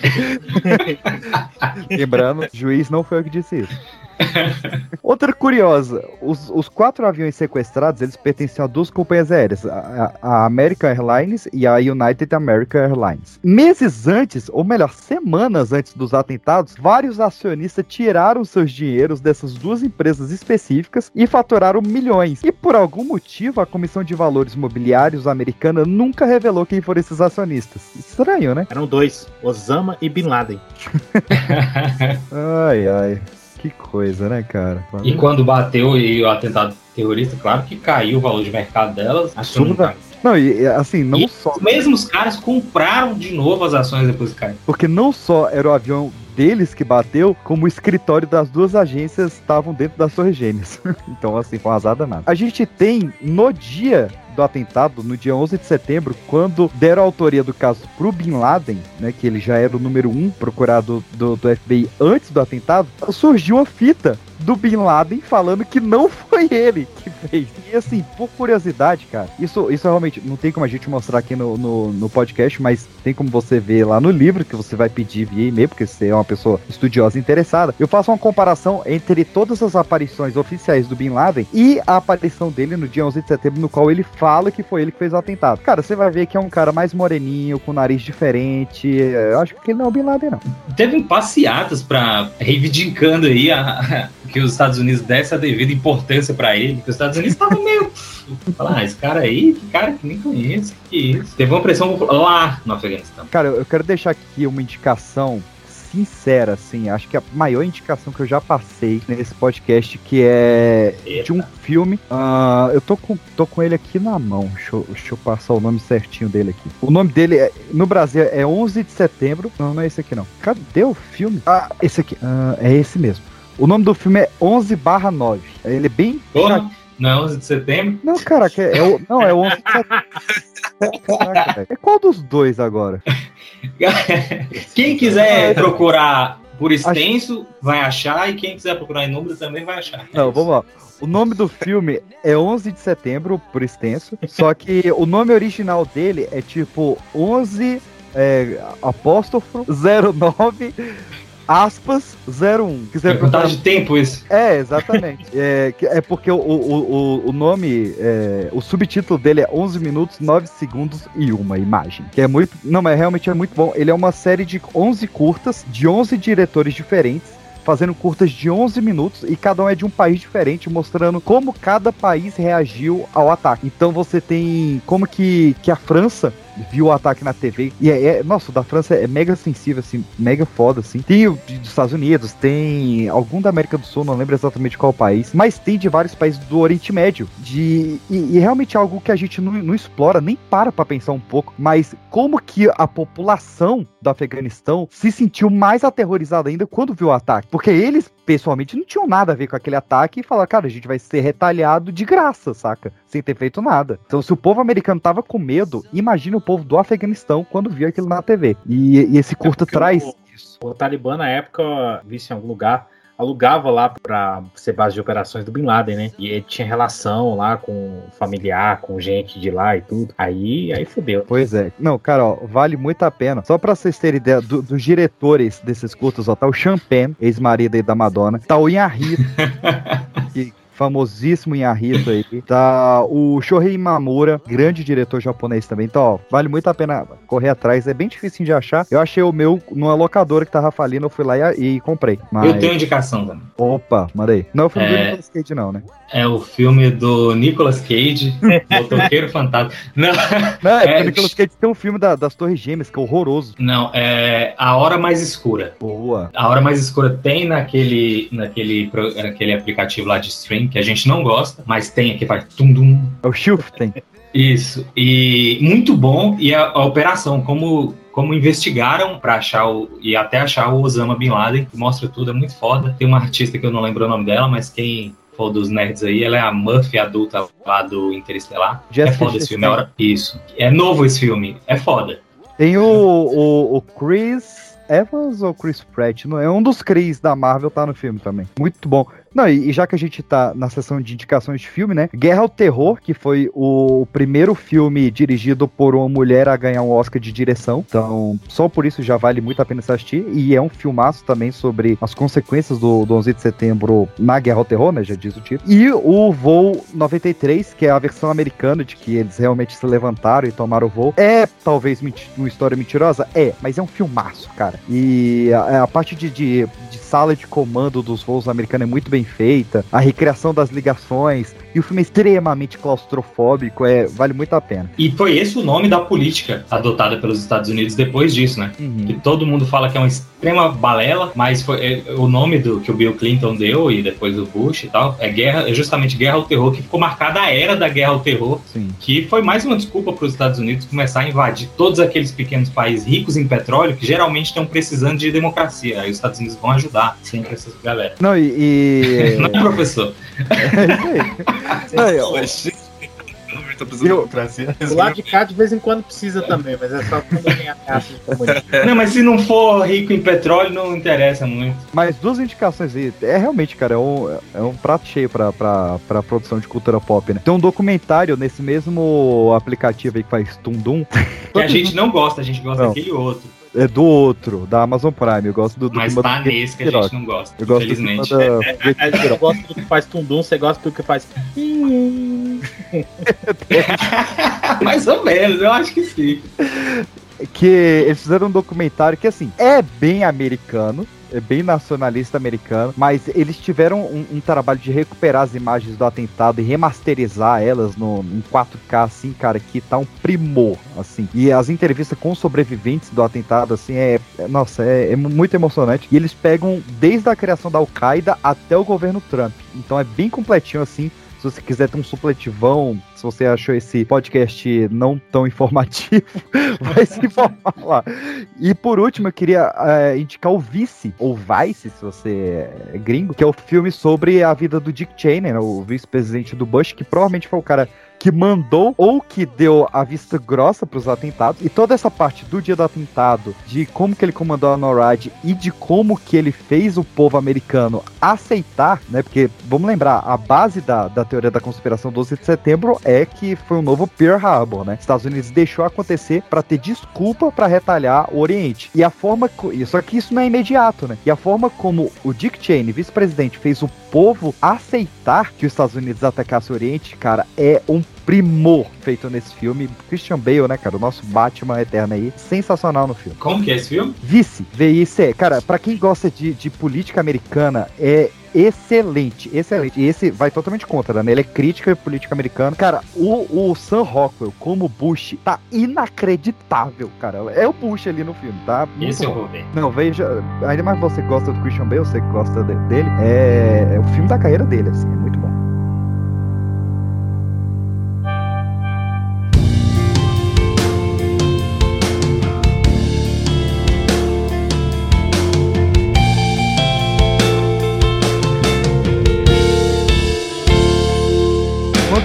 Speaker 2: Lembrando, juiz não foi eu que disse isso. Outra curiosa, os, os quatro aviões sequestrados, eles pertenciam a duas companhias aéreas, a, a American Airlines e a United American Airlines. Meses antes, ou melhor, semanas antes dos atentados, vários acionistas tiraram seus dinheiros dessas duas empresas específicas e faturaram milhões. E por algum motivo, a Comissão de Valores Mobiliários americana nunca revelou quem foram esses acionistas. Estranho, né?
Speaker 21: Eram dois, Osama e Bin Laden.
Speaker 2: Ai, ai. Que coisa, né, cara?
Speaker 1: E quando bateu e o atentado terrorista, claro que caiu o valor de mercado delas.
Speaker 2: Absurda. Não, e assim, não
Speaker 1: E
Speaker 2: só.
Speaker 1: os mesmos caras compraram de novo as ações depois que caiu.
Speaker 2: Porque não só era o avião deles que bateu, como o escritório das duas agências estavam dentro das Torres Gêmeas. então, assim, foi uma azar danada. A gente tem, no dia do atentado, no dia 11 de setembro, quando deram a autoria do caso pro Bin Laden, né, que ele já era o número um procurado do, do FBI antes do atentado, surgiu uma fita do Bin Laden falando que não foi ele que fez. E assim, por curiosidade, cara, isso, isso realmente não tem como a gente mostrar aqui no, no, no podcast, mas tem como você ver lá no livro que você vai pedir via e-mail, porque você é uma pessoa estudiosa e interessada. Eu faço uma comparação entre todas as aparições oficiais do Bin Laden e a aparição dele no dia 11 de setembro, no qual ele fala que foi ele que fez o atentado. Cara, você vai ver que é um cara mais moreninho, com nariz diferente. Eu acho que ele não é o Bin Laden, não.
Speaker 1: Teve passeatas pra reivindicando aí a, que os Estados Unidos desse a devida importância pra ele. Que os Estados Unidos estavam meio. Falar, ah, esse cara aí, que cara que nem conheço, que isso? Teve uma pressão lá no Afeganistão.
Speaker 2: Cara, eu quero deixar aqui uma indicação sincera, assim, acho que a maior indicação que eu já passei nesse podcast, que é de um filme. ah, eu tô com, tô com ele aqui na mão. Deixa eu, deixa eu passar o nome certinho dele aqui. O nome dele é, no Brasil é 11 de setembro. Não, não é esse aqui não. Cadê o filme? Ah, esse aqui. Ah, é esse mesmo. O nome do filme é 11 barra 9. Ele é bem.
Speaker 1: Porra, não é 11 de setembro?
Speaker 2: Não, caraca, é, é o, não, é o 11 de setembro. Caraca, é qual dos dois agora?
Speaker 1: Quem quiser procurar por extenso, vai achar, e quem quiser procurar em número também vai achar.
Speaker 2: Não, vamos lá. O nome do filme é 11 de setembro, por extenso. Só que o nome original dele é tipo 11 é, apóstrofo 09 aspas 01. Quiser
Speaker 1: É contagem de tempo isso.
Speaker 2: É, exatamente. é, é porque o, o, o, o nome, é, o subtítulo dele é 11 minutos, 9 segundos e uma imagem. Que é muito. Não, mas realmente é muito bom. Ele é uma série de 11 curtas, de 11 diretores diferentes. fazendo curtas de 11 minutos e cada um é de um país diferente, mostrando como cada país reagiu ao ataque. Então você tem como que, que a França viu o ataque na TV. E é, é- nossa, o da França é mega sensível, assim, mega foda, assim. Tem o dos Estados Unidos, tem algum da América do Sul, não lembro exatamente qual país, mas tem de vários países do Oriente Médio. De, e, e realmente é algo que a gente não, não explora, nem para pra pensar um pouco, mas como que a população do Afeganistão se sentiu mais aterrorizada ainda quando viu o ataque. Porque eles, pessoalmente, não tinham nada a ver com aquele ataque e falaram, cara, a gente vai ser retalhado de graça, saca? Sem ter feito nada. Então, se o povo americano tava com medo, imagina o povo do Afeganistão quando viu aquilo na TV. E, e esse curta traz.
Speaker 21: O Talibã, na época, visse em algum lugar, alugava lá pra ser base de operações do Bin Laden, né? E ele tinha relação lá com familiar, com gente de lá e tudo. Aí, aí fudeu.
Speaker 2: Pois é. Não, cara, ó, vale muito a pena. Só pra vocês terem ideia do- dos diretores desses curtas, ó, tá o Champagne, ex-marido aí da Madonna, tá o Inharito, que famosíssimo Inharito aí, tá o Shohei Mamura, grande diretor japonês também. Então, ó, vale muito a pena correr atrás, é bem difícil de achar. Eu achei o meu numa locadora que tava falindo, eu fui lá e, e comprei. Mas...
Speaker 1: Eu tenho indicação também.
Speaker 2: Opa, mandei. Não do
Speaker 1: É.
Speaker 2: Nicolas Cage não, né?
Speaker 1: É o filme do Nicolas Cage, Motoqueiro Fantasma. Não,
Speaker 2: Não, é porque
Speaker 1: É,
Speaker 2: o Nicolas Cage tem um filme da- das Torres Gêmeas, que é horroroso.
Speaker 1: não, é A Hora Mais Escura.
Speaker 2: Boa.
Speaker 1: A Hora Mais Escura tem naquele, naquele, naquele aplicativo lá de stream que a gente não gosta, mas tem aqui, faz tum-dum.
Speaker 2: É o Shift tem.
Speaker 1: Isso. E muito bom. E a, a operação, como, como investigaram para achar o. e até achar o Osama Bin Laden, que mostra tudo, é muito foda. Tem uma artista que eu não lembro o nome dela, mas quem for dos nerds aí, ela é a Murphy adulta lá do Interestelar.
Speaker 2: Jessica
Speaker 1: é foda esse filme, é hora. Isso. É novo esse filme. É foda.
Speaker 2: Tem o, o, o Chris Evans ou Chris Pratt? Não, é um dos Chris da Marvel, tá no filme também. Muito bom. Não, e, e já que a gente tá na sessão de indicações de filme, né? Guerra ao Terror, que foi o primeiro filme dirigido por uma mulher a ganhar um Oscar de direção. Então, só por isso já vale muito a pena assistir. E é um filmaço também sobre as consequências do, do 11 de setembro na Guerra ao Terror, né? Já diz o título. E o Voo 93, que é a versão americana de que eles realmente se levantaram e tomaram o voo. É talvez uma história mentirosa? É, mas é um filmaço, cara. E a, a parte de, de, de sala de comando dos voos americanos é muito bem feita. A recriação das ligações. E o filme é extremamente claustrofóbico. É, vale muito a pena.
Speaker 1: E foi esse o nome da política adotada pelos Estados Unidos depois disso, né? Que todo mundo fala que é uma extrema balela, mas foi é, o nome do que o Bill Clinton deu e depois o Bush e tal, é guerra, é justamente guerra ao terror, que ficou marcada a era da guerra ao terror, que foi mais uma desculpa para os Estados Unidos começar a invadir todos aqueles pequenos países ricos em petróleo que geralmente estão precisando de democracia. Aí os Estados Unidos vão ajudar sempre essa galera.
Speaker 2: Não, e. e-
Speaker 1: Não, professor.
Speaker 2: Não, eu-
Speaker 21: O lado de cá de vez em quando precisa também, mas é só quando tem ameaça de comunismo.
Speaker 1: Não, mas se não for rico em petróleo, não interessa muito.
Speaker 2: Mas duas indicações aí. É realmente, cara, é um, é um prato cheio pra, pra, pra produção de cultura pop, né? Tem um documentário nesse mesmo aplicativo aí que faz Tundum.
Speaker 1: Que a gente não gosta, a gente gosta
Speaker 2: Não.
Speaker 1: daquele outro.
Speaker 2: É do outro, da Amazon Prime. Eu gosto do, do
Speaker 1: Mas tá nesse que a gente não gosta,
Speaker 2: Eu gosto do
Speaker 1: infelizmente.
Speaker 2: da-
Speaker 21: Eu gosto do que faz tundum, você gosta do que faz.
Speaker 1: Mais ou menos, eu acho que sim.
Speaker 2: que eles fizeram um documentário que, assim, é bem americano, bem nacionalista americano, mas eles tiveram um, um trabalho de recuperar as imagens do atentado e remasterizar elas no, em 4K, assim, cara, que tá um primor, assim. E as entrevistas com sobreviventes do atentado, assim, é, é- nossa, é, é muito emocionante. E eles pegam desde a criação da Al-Qaeda até o governo Trump. Então é bem completinho, assim. Se você quiser ter um supletivão, se você achou esse podcast não tão informativo, vai se informar lá. E por último, eu queria eh, indicar o Vice, ou Vice, se você é gringo, que é o filme sobre a vida do Dick Cheney, né, o vice-presidente do Bush, que provavelmente foi o cara que mandou ou que deu a vista grossa para os atentados. E toda essa parte do dia do atentado, de como que ele comandou a NORAD e de como que ele fez o povo americano aceitar, né? Porque, vamos lembrar, a base da, da teoria da conspiração 12 de setembro é que foi um novo Pearl Harbor, né? Estados Unidos deixou acontecer para ter desculpa para retalhar o Oriente. E a forma... Só que isso não é imediato, né? E a forma como o Dick Cheney, vice-presidente, fez o povo aceitar que os Estados Unidos atacasse o Oriente, cara, é um primor feito nesse filme. Christian Bale, né, cara? O nosso Batman eterno aí. Sensacional no filme.
Speaker 1: Como que é esse filme?
Speaker 2: Vice, VIC. Cara, pra quem gosta de, de política americana, é excelente, excelente. E esse vai totalmente contra, né? Ele é crítica política americana. Cara, o, o Sam Rockwell como Bush tá inacreditável, cara. É o Bush ali no filme, tá? Muito
Speaker 1: Esse eu
Speaker 2: bom.
Speaker 1: vou ver.
Speaker 2: Não, veja, ainda mais você gosta do Christian Bale, você gosta de- dele, é, é o filme da carreira dele, assim, é muito bom.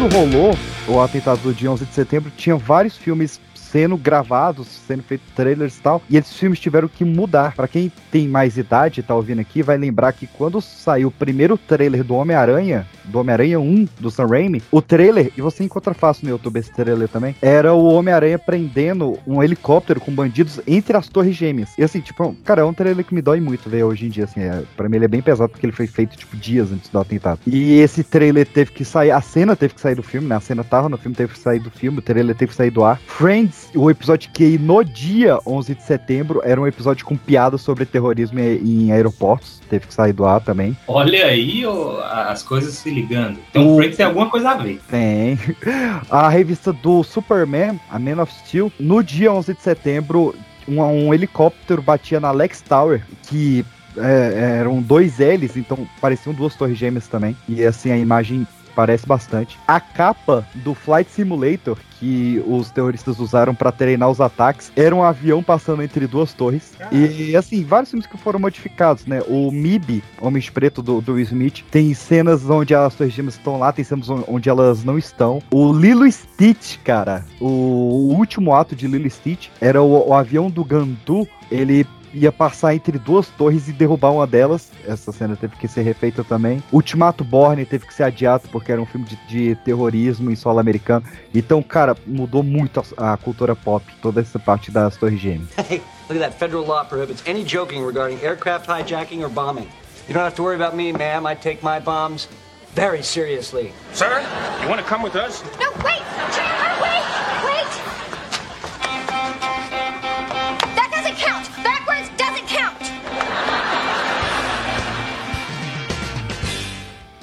Speaker 2: Quando rolou o atentado do dia 11 de setembro, tinha vários filmes sendo gravados, sendo feitos trailers e tal, e esses filmes tiveram que mudar. Pra quem tem mais idade e tá ouvindo aqui, vai lembrar que quando saiu o primeiro trailer do Homem-Aranha, do Homem-Aranha 1, do Sam Raimi, o trailer, e você encontra fácil no YouTube esse trailer também, era o Homem-Aranha prendendo um helicóptero com bandidos entre as torres gêmeas. E assim, tipo, cara, é um trailer que me dói muito ver hoje em dia, assim, é, pra mim ele é bem pesado porque ele foi feito, tipo, dias antes do atentado. E esse trailer teve que sair, a cena teve que sair do filme, né? A cena tava no filme, teve que sair do filme, o trailer teve que sair do ar. Friends, o episódio que ia no dia 11 de setembro, era um episódio com piadas sobre terrorismo em, aeroportos, teve que sair do ar também.
Speaker 1: Olha aí ó, as coisas se ligando. Então o Friends tem alguma coisa a ver.
Speaker 2: Tem. A revista do Superman, a Man of Steel, no dia 11 de setembro, um, um helicóptero batia na Lex Tower, que é, eram dois L's, então pareciam duas torres gêmeas também. E assim, a imagem parece bastante. A capa do Flight Simulator, que os terroristas usaram para treinar os ataques, era um avião passando entre duas torres. E assim, vários filmes que foram modificados, né? O MIB, Homens Preto do, do Will Smith, tem cenas onde as torres gêmeas estão lá, tem cenas on- onde elas não estão. O Lilo Stitch, cara, o, o último ato de Lilo Stitch era o, o avião do Gandu, ele ia passar entre duas torres e derrubar uma delas. Essa cena teve que ser refeita também. Ultimato Borne teve que ser adiado porque era um filme de, de terrorismo em solo americano. Então, cara, mudou muito a, a cultura pop, toda essa parte das torres gêmeas.
Speaker 22: Hey, look at that. Federal law prohibits any joking regarding aircraft hijacking or bombing. You don't have to worry about me, ma'am. I take my bombs very seriously.
Speaker 20: Sir, you want to come with us?
Speaker 23: No, wait! Chandler, wait!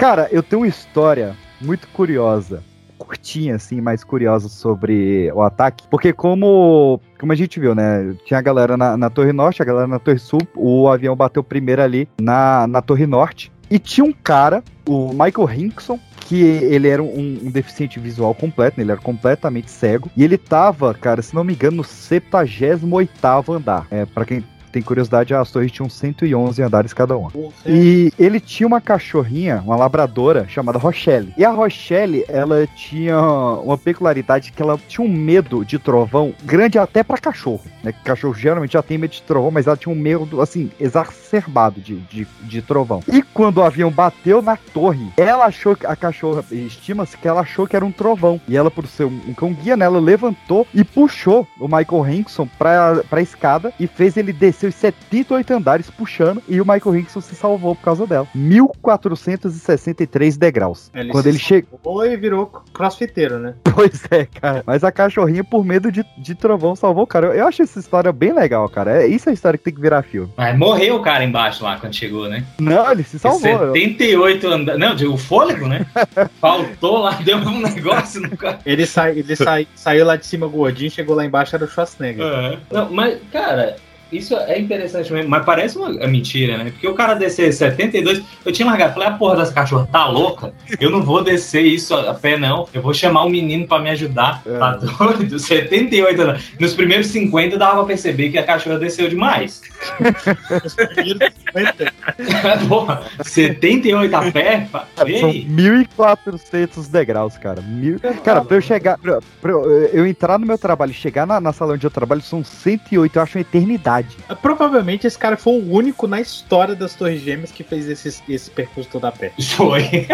Speaker 2: Cara, eu tenho uma história muito curiosa. Curtinha, assim, mais curiosa sobre o ataque. Porque como, como a gente viu, né? Tinha a galera na, na Torre Norte, a galera na Torre Sul. O avião bateu primeiro ali na, na Torre Norte. E tinha um cara, o Michael Hinkson, que ele era um, um deficiente visual completo, né? ele era completamente cego. E ele tava, cara, se não me engano, no 78º andar. É, para quem tem curiosidade, as torres tinham 111 andares cada uma. E ele tinha uma cachorrinha, uma labradora, chamada Rochelle. E a Rochelle, ela tinha uma peculiaridade que ela tinha um medo de trovão grande até pra cachorro, né? Cachorro geralmente já tem medo de trovão, mas ela tinha um medo, assim, exacerbado de, de, de trovão. E quando o avião bateu na torre, ela achou que a cachorra, estima-se que ela achou que era um trovão. E ela, por ser um cão guia, né, ela levantou e puxou o Michael Hinkson pra, pra escada e fez ele descer os 78 andares puxando e o Michael Hinkson se salvou por causa dela. 1463 degraus.
Speaker 21: Ele
Speaker 2: Quando
Speaker 21: se
Speaker 2: ele chega.
Speaker 21: salvou e virou crossfiteiro, né?
Speaker 2: Pois é, cara. Mas a cachorrinha, por medo de, de trovão, salvou o cara. Eu, eu acho essa história bem legal, cara. É, isso é a história que tem que virar filme.
Speaker 1: Mas morreu o cara embaixo lá quando chegou, né?
Speaker 2: Não, ele se salvou.
Speaker 1: 78 andares. Não, de- o fôlego, né? Faltou lá, deu um negócio no cara.
Speaker 21: Ele, sai, ele sai, saiu lá de cima gordinho, chegou lá embaixo, era o Schwarzenegger.
Speaker 1: É. Não, mas, cara, isso é interessante mesmo. Mas parece uma é mentira, né? Porque o cara descer 72. Eu tinha largado. Falei, a porra dessa cachorra tá louca? Eu não vou descer isso a pé, não. Eu vou chamar um menino pra me ajudar. Tá doido? 78 anos. Nos primeiros 50 dava pra perceber que a cachorra desceu demais. porra, 78 a pé?
Speaker 2: Cara, são
Speaker 1: aí.
Speaker 2: 1.400 degraus, cara. Mil... Cara, pra eu chegar. Pra, pra eu, eu entrar no meu trabalho e chegar na, na sala onde eu trabalho são 108, eu acho uma eternidade.
Speaker 21: Provavelmente esse cara foi o único na história das Torres Gêmeas que fez esse, esse percurso todo a pé.
Speaker 1: Foi.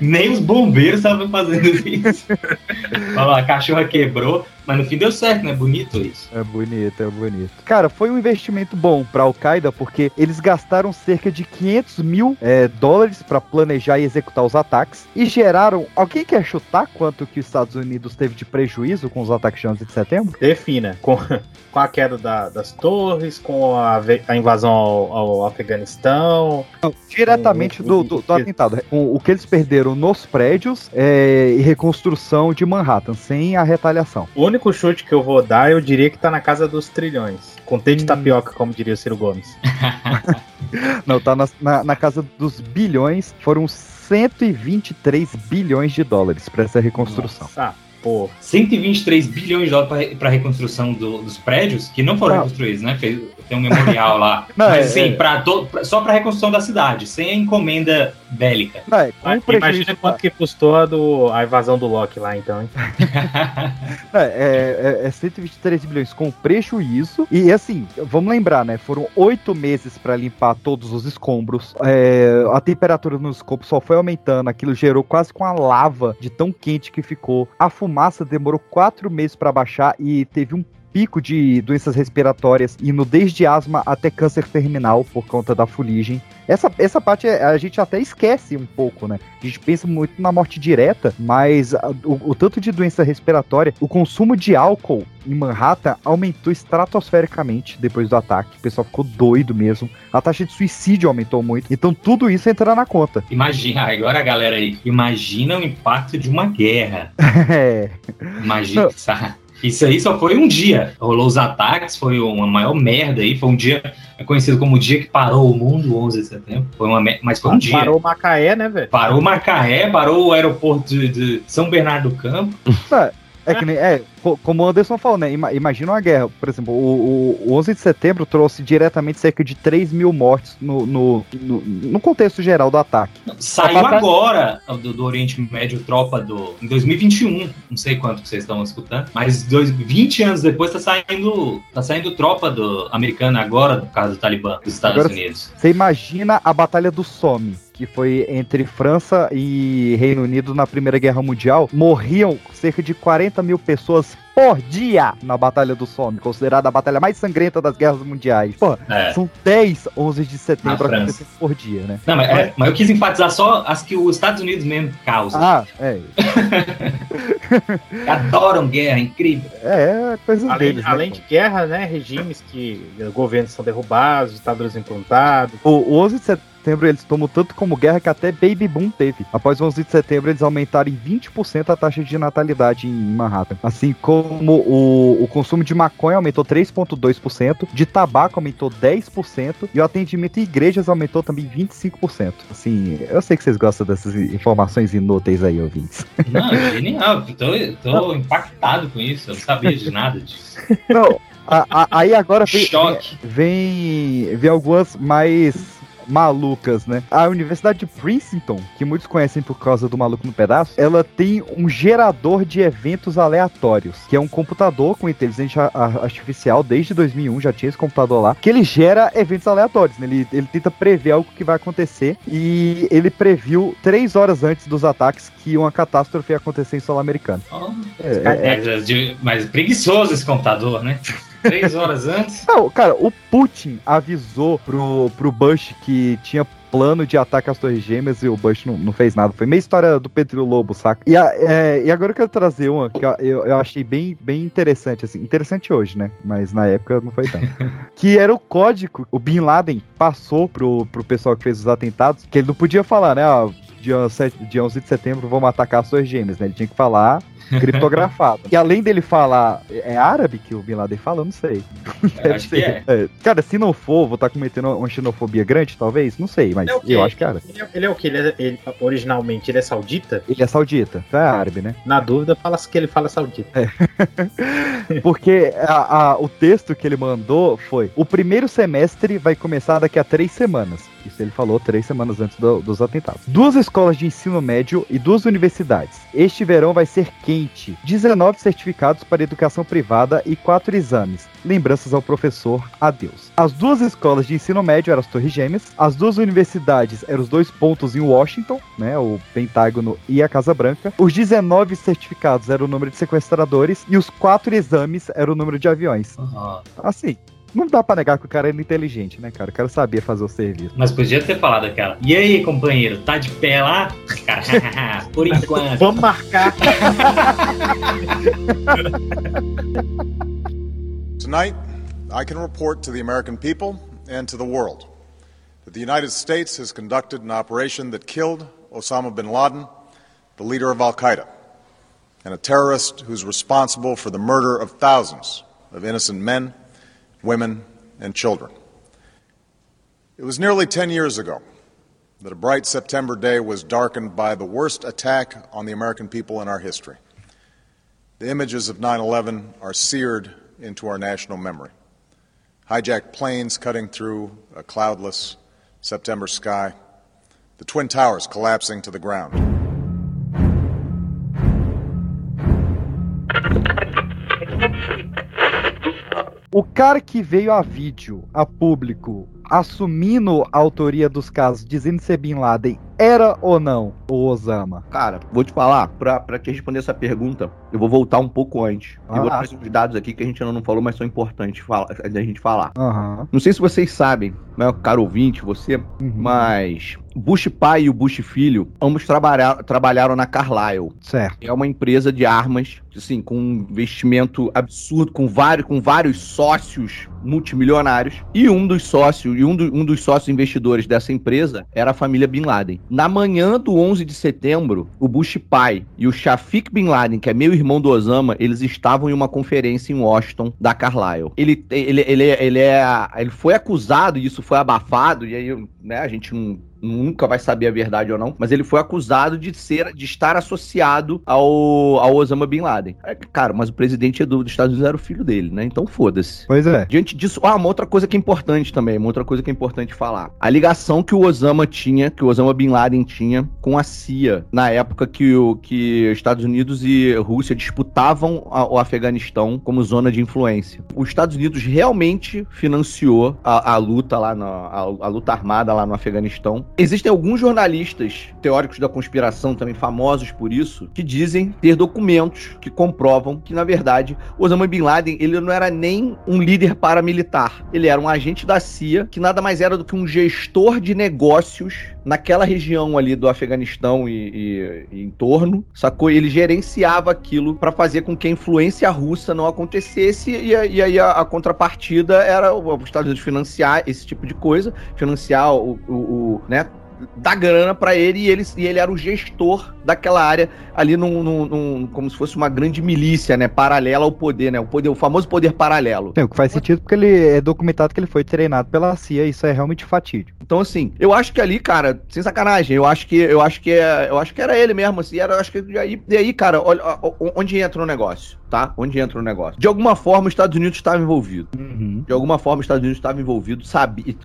Speaker 1: Nem os bombeiros estavam fazendo isso. Olha lá, a cachorra quebrou. Mas no fim deu certo, né? Bonito isso.
Speaker 2: É bonito, é bonito. Cara, foi um investimento bom pra Al-Qaeda porque eles gastaram cerca de 500 mil é, dólares pra planejar e executar os ataques e geraram. Alguém quer chutar quanto que os Estados Unidos teve de prejuízo com os ataques de 11 de setembro?
Speaker 21: Defina. Com, com a queda da- das torres, com a, a invasão ao, ao Afeganistão.
Speaker 2: Não, diretamente do, do, do atentado. Com o que eles perderam nos prédios é, e reconstrução de Manhattan, sem a retaliação.
Speaker 21: O único chute que eu vou dar, eu diria que tá na casa dos trilhões. Com T de tapioca, como diria o Ciro Gomes.
Speaker 2: Não, tá na, na, na casa dos bilhões. Foram 123 bilhões de dólares pra essa reconstrução.
Speaker 21: Ah, pô.
Speaker 1: 123 bilhões de dólares para reconstrução do- dos prédios, que não foram
Speaker 2: Não.
Speaker 1: reconstruídos, né? Fez- tem um memorial lá.
Speaker 2: Não,
Speaker 1: Mas
Speaker 2: é-
Speaker 1: sim,
Speaker 2: é.
Speaker 1: pra to- pra- só para reconstrução da cidade, sem a encomenda bélica.
Speaker 2: Não, é, com
Speaker 21: Mas Imagina quanto que custou a, do, a invasão do Loki lá, então, hein?
Speaker 2: É, é, é 123 bilhões com prejuízo. E assim, vamos lembrar, né? Foram oito meses pra limpar todos os escombros. É, a temperatura nos escombros só foi aumentando. Aquilo gerou quase com a lava de tão quente que ficou. A fumaça demorou quatro meses pra baixar e teve um pico de doenças respiratórias, indo desde asma até câncer terminal por conta da fuligem. Essa, essa parte a gente até esquece um pouco, né? A gente pensa muito na morte direta, mas o, o tanto de doença respiratória, o consumo de álcool em Manhattan aumentou estratosfericamente depois do ataque. O pessoal ficou doido mesmo. A taxa de suicídio aumentou muito. Então tudo isso entra na conta.
Speaker 1: Imagina, agora galera aí, imagina o impacto de uma guerra.
Speaker 2: É.
Speaker 1: Imagina,
Speaker 2: Não.
Speaker 1: sabe? Isso aí só foi um dia. Rolou os ataques, foi uma maior merda aí. Foi um dia conhecido como o dia que parou o mundo, 11 de setembro. Foi uma, mas foi um dia.
Speaker 21: Parou Macaé, né, velho?
Speaker 1: Parou Macaé, parou o aeroporto de, de São Bernardo do Campo.
Speaker 2: É, é que nem, é, co- como o Anderson falou, né? Ima- imagina uma guerra. Por exemplo, o, o- o 11 de setembro trouxe diretamente cerca de 3 mil mortes no, no, no, no contexto geral do ataque.
Speaker 1: Saiu
Speaker 2: batalha-
Speaker 1: agora do, do Oriente Médio tropa do em 2021, não sei quanto que vocês estão escutando, mas dois, 20 anos depois tá saindo tá saindo tropa do americana agora, no caso do Talibã dos Estados
Speaker 2: Agora,
Speaker 1: Unidos.
Speaker 2: Você imagina a Batalha do Somme, que foi entre França e Reino Unido na Primeira Guerra Mundial. Morriam cerca de 40 mil pessoas por dia na Batalha do Somme, considerada a batalha mais sangrenta das guerras mundiais. Pô,
Speaker 1: É.
Speaker 2: são 10 11 de setembro acontecendo por dia, né?
Speaker 1: Não, mas, é, mas eu quis enfatizar só as que os Estados Unidos mesmo causam.
Speaker 2: Ah, é.
Speaker 1: Adoram guerra, incrível.
Speaker 2: É, coisa
Speaker 21: Além,
Speaker 2: deles, né,
Speaker 21: além
Speaker 2: pô?
Speaker 21: de guerra, né? Regimes que governos são derrubados, estados implantados.
Speaker 2: O, o 11 de setembro eles tomam tanto como guerra que até Baby Boom teve. Após o 11 de setembro eles aumentaram em 20% a taxa de natalidade em Manhattan. Assim como o, o consumo de maconha aumentou 3,2%, de tabaco aumentou 10% e o atendimento em igrejas aumentou também 25%. Assim, eu sei que vocês gostam dessas informações inúteis aí, ouvintes.
Speaker 1: Não, genial. Tô, tô impactado com isso. Eu não sabia de nada disso.
Speaker 2: Não, a- a- aí agora vem, vem, vem algumas mais malucas, né? A Universidade de Princeton, que muitos conhecem por causa do Maluco no Pedaço, ela tem um gerador de eventos aleatórios, que é um computador com inteligência artificial desde 2001, já tinha esse computador lá, que ele gera eventos aleatórios, né? Ele, ele tenta prever algo que vai acontecer e ele previu três horas antes dos ataques que uma catástrofe ia acontecer em solo americano. É, é-
Speaker 1: É, de- mas preguiçoso esse computador, né? Três horas antes.
Speaker 2: Não, cara, o Putin avisou pro, pro Bush que tinha plano de ataque às Torres Gêmeas e o Bush não, não fez nada. Foi meio história do Pedro Lobo, saca? E, a- é, e agora eu quero trazer uma que eu, eu, achei bem, bem interessante, assim. Interessante hoje, né? Mas na época não foi tanto. que era o código. O Bin Laden passou pro, pro pessoal que fez os atentados, que ele não podia falar, né? Ah, dia, 7, dia 11 de setembro vamos atacar as Torres Gêmeas, né? Ele tinha que falar criptografado. e além dele falar, é árabe que o Bin Laden fala? Eu não sei. Deve
Speaker 1: é.
Speaker 2: É, Cara, se não for, vou estar cometendo uma xenofobia grande, talvez? Não sei, mas
Speaker 21: é quê?
Speaker 2: eu acho que é árabe.
Speaker 21: Ele é, ele é o que? Ele é, ele- originalmente ele é saudita?
Speaker 2: Ele é saudita, então é árabe, né?
Speaker 21: Na dúvida, fala que ele fala saudita.
Speaker 2: Porque a- a- o texto que ele mandou foi: o primeiro semestre vai começar daqui a três semanas. Isso ele falou três semanas antes do- dos atentados. Duas escolas de ensino médio e duas universidades. Este verão vai ser quente quente, 19 certificados para educação privada e 4 exames. Lembranças ao professor, adeus. As duas escolas de ensino médio eram as Torres Gêmeas, as duas universidades eram os dois pontos em Washington, né, o Pentágono e a Casa Branca. Os 19 certificados eram o número de sequestradores e os quatro exames eram o número de aviões. Assim, não dá pra negar que o cara era inteligente, né, cara? O cara sabia fazer o serviço.
Speaker 1: Mas podia ter falado aquela. E aí, companheiro, tá de pé lá? Cara, por enquanto.
Speaker 21: Vamos marcar.
Speaker 24: Tonight, I can report to the American people and to the world that the United States has conducted an operation that killed Osama bin Laden, the leader of Al Qaeda, and a terrorist who's responsible for the murder of thousands of innocent men, women, and children. It was nearly 10 years ago that a bright September day was darkened by the worst attack on the American people in our history. The images of 9 11 are seared into our national memory. Hijacked planes cutting through a cloudless September sky, the Twin Towers collapsing to the ground.
Speaker 2: O cara que veio a vídeo, a público, assumindo a autoria dos casos, dizendo ser Bin Laden, era ou não o Osama?
Speaker 14: Cara, vou te falar, pra, pra te responder essa pergunta, eu vou voltar um pouco antes.
Speaker 2: Ah.
Speaker 14: Eu vou trazer uns dados aqui que a gente ainda não falou, mas são importantes da gente falar.
Speaker 2: Aham.
Speaker 14: Não sei se vocês sabem, né, caro ouvinte, você, mas Bush pai e o Bush filho, ambos trabalha, trabalharam na Carlyle.
Speaker 2: Certo.
Speaker 14: É uma empresa de armas, assim, com um investimento absurdo, com vários, com vários sócios multimilionários. E um dos sócios, e um, do- um dos sócios investidores dessa empresa era a família Bin Laden. Na manhã do 11 de setembro, o Bush pai e o Shafiq Bin Laden, que é meio irmão do Osama, eles estavam em uma conferência em Washington da Carlyle. Ele, ele, ele, ele, é, ele foi acusado, e isso foi abafado, e aí né, a gente não nunca vai saber a verdade ou não, mas ele foi acusado de ser, de estar associado ao, ao Osama Bin Laden. É, cara, mas o presidente do- dos Estados Unidos era o filho dele, né? Então foda-se.
Speaker 2: Pois é.
Speaker 14: Diante disso, ah, uma outra coisa que é importante também, uma outra coisa que é importante falar. A ligação que o Osama tinha, que o Osama Bin Laden tinha com a CIA, na época que o que Estados Unidos e Rússia disputavam a- o Afeganistão como zona de influência. Os Estados Unidos realmente financiou a, a luta lá, na, a, a luta armada lá no Afeganistão. Existem alguns jornalistas teóricos da conspiração também famosos por isso, que dizem ter documentos que comprovam que, na verdade, Osama Bin Laden ele não era nem um líder paramilitar. Ele era um agente da CIA que nada mais era do que um gestor de negócios naquela região ali do Afeganistão e, e- e em torno, sacou? Ele gerenciava aquilo para fazer com que a influência russa não acontecesse e, e aí a, a contrapartida era o- os Estados Unidos financiar esse tipo de coisa, financiar o, o- o, né? Dar grana pra ele e, ele e ele era o gestor daquela área ali num, num- num- como se fosse uma grande milícia, né, paralela ao poder, né, o poder, o famoso poder paralelo.
Speaker 2: Tem, o que faz sentido porque ele é documentado que ele foi treinado pela CIA, isso é realmente fatídico.
Speaker 14: Então, assim, eu acho que ali, cara, sem sacanagem, eu acho que eu acho que é, eu acho que era ele mesmo, assim, era, eu acho que aí, e aí, cara, olha, onde entra o negócio, tá? Onde entra o negócio? De alguma forma, os Estados Unidos estava envolvido. De alguma forma, os Estados Unidos estava envolvido, sabe? E,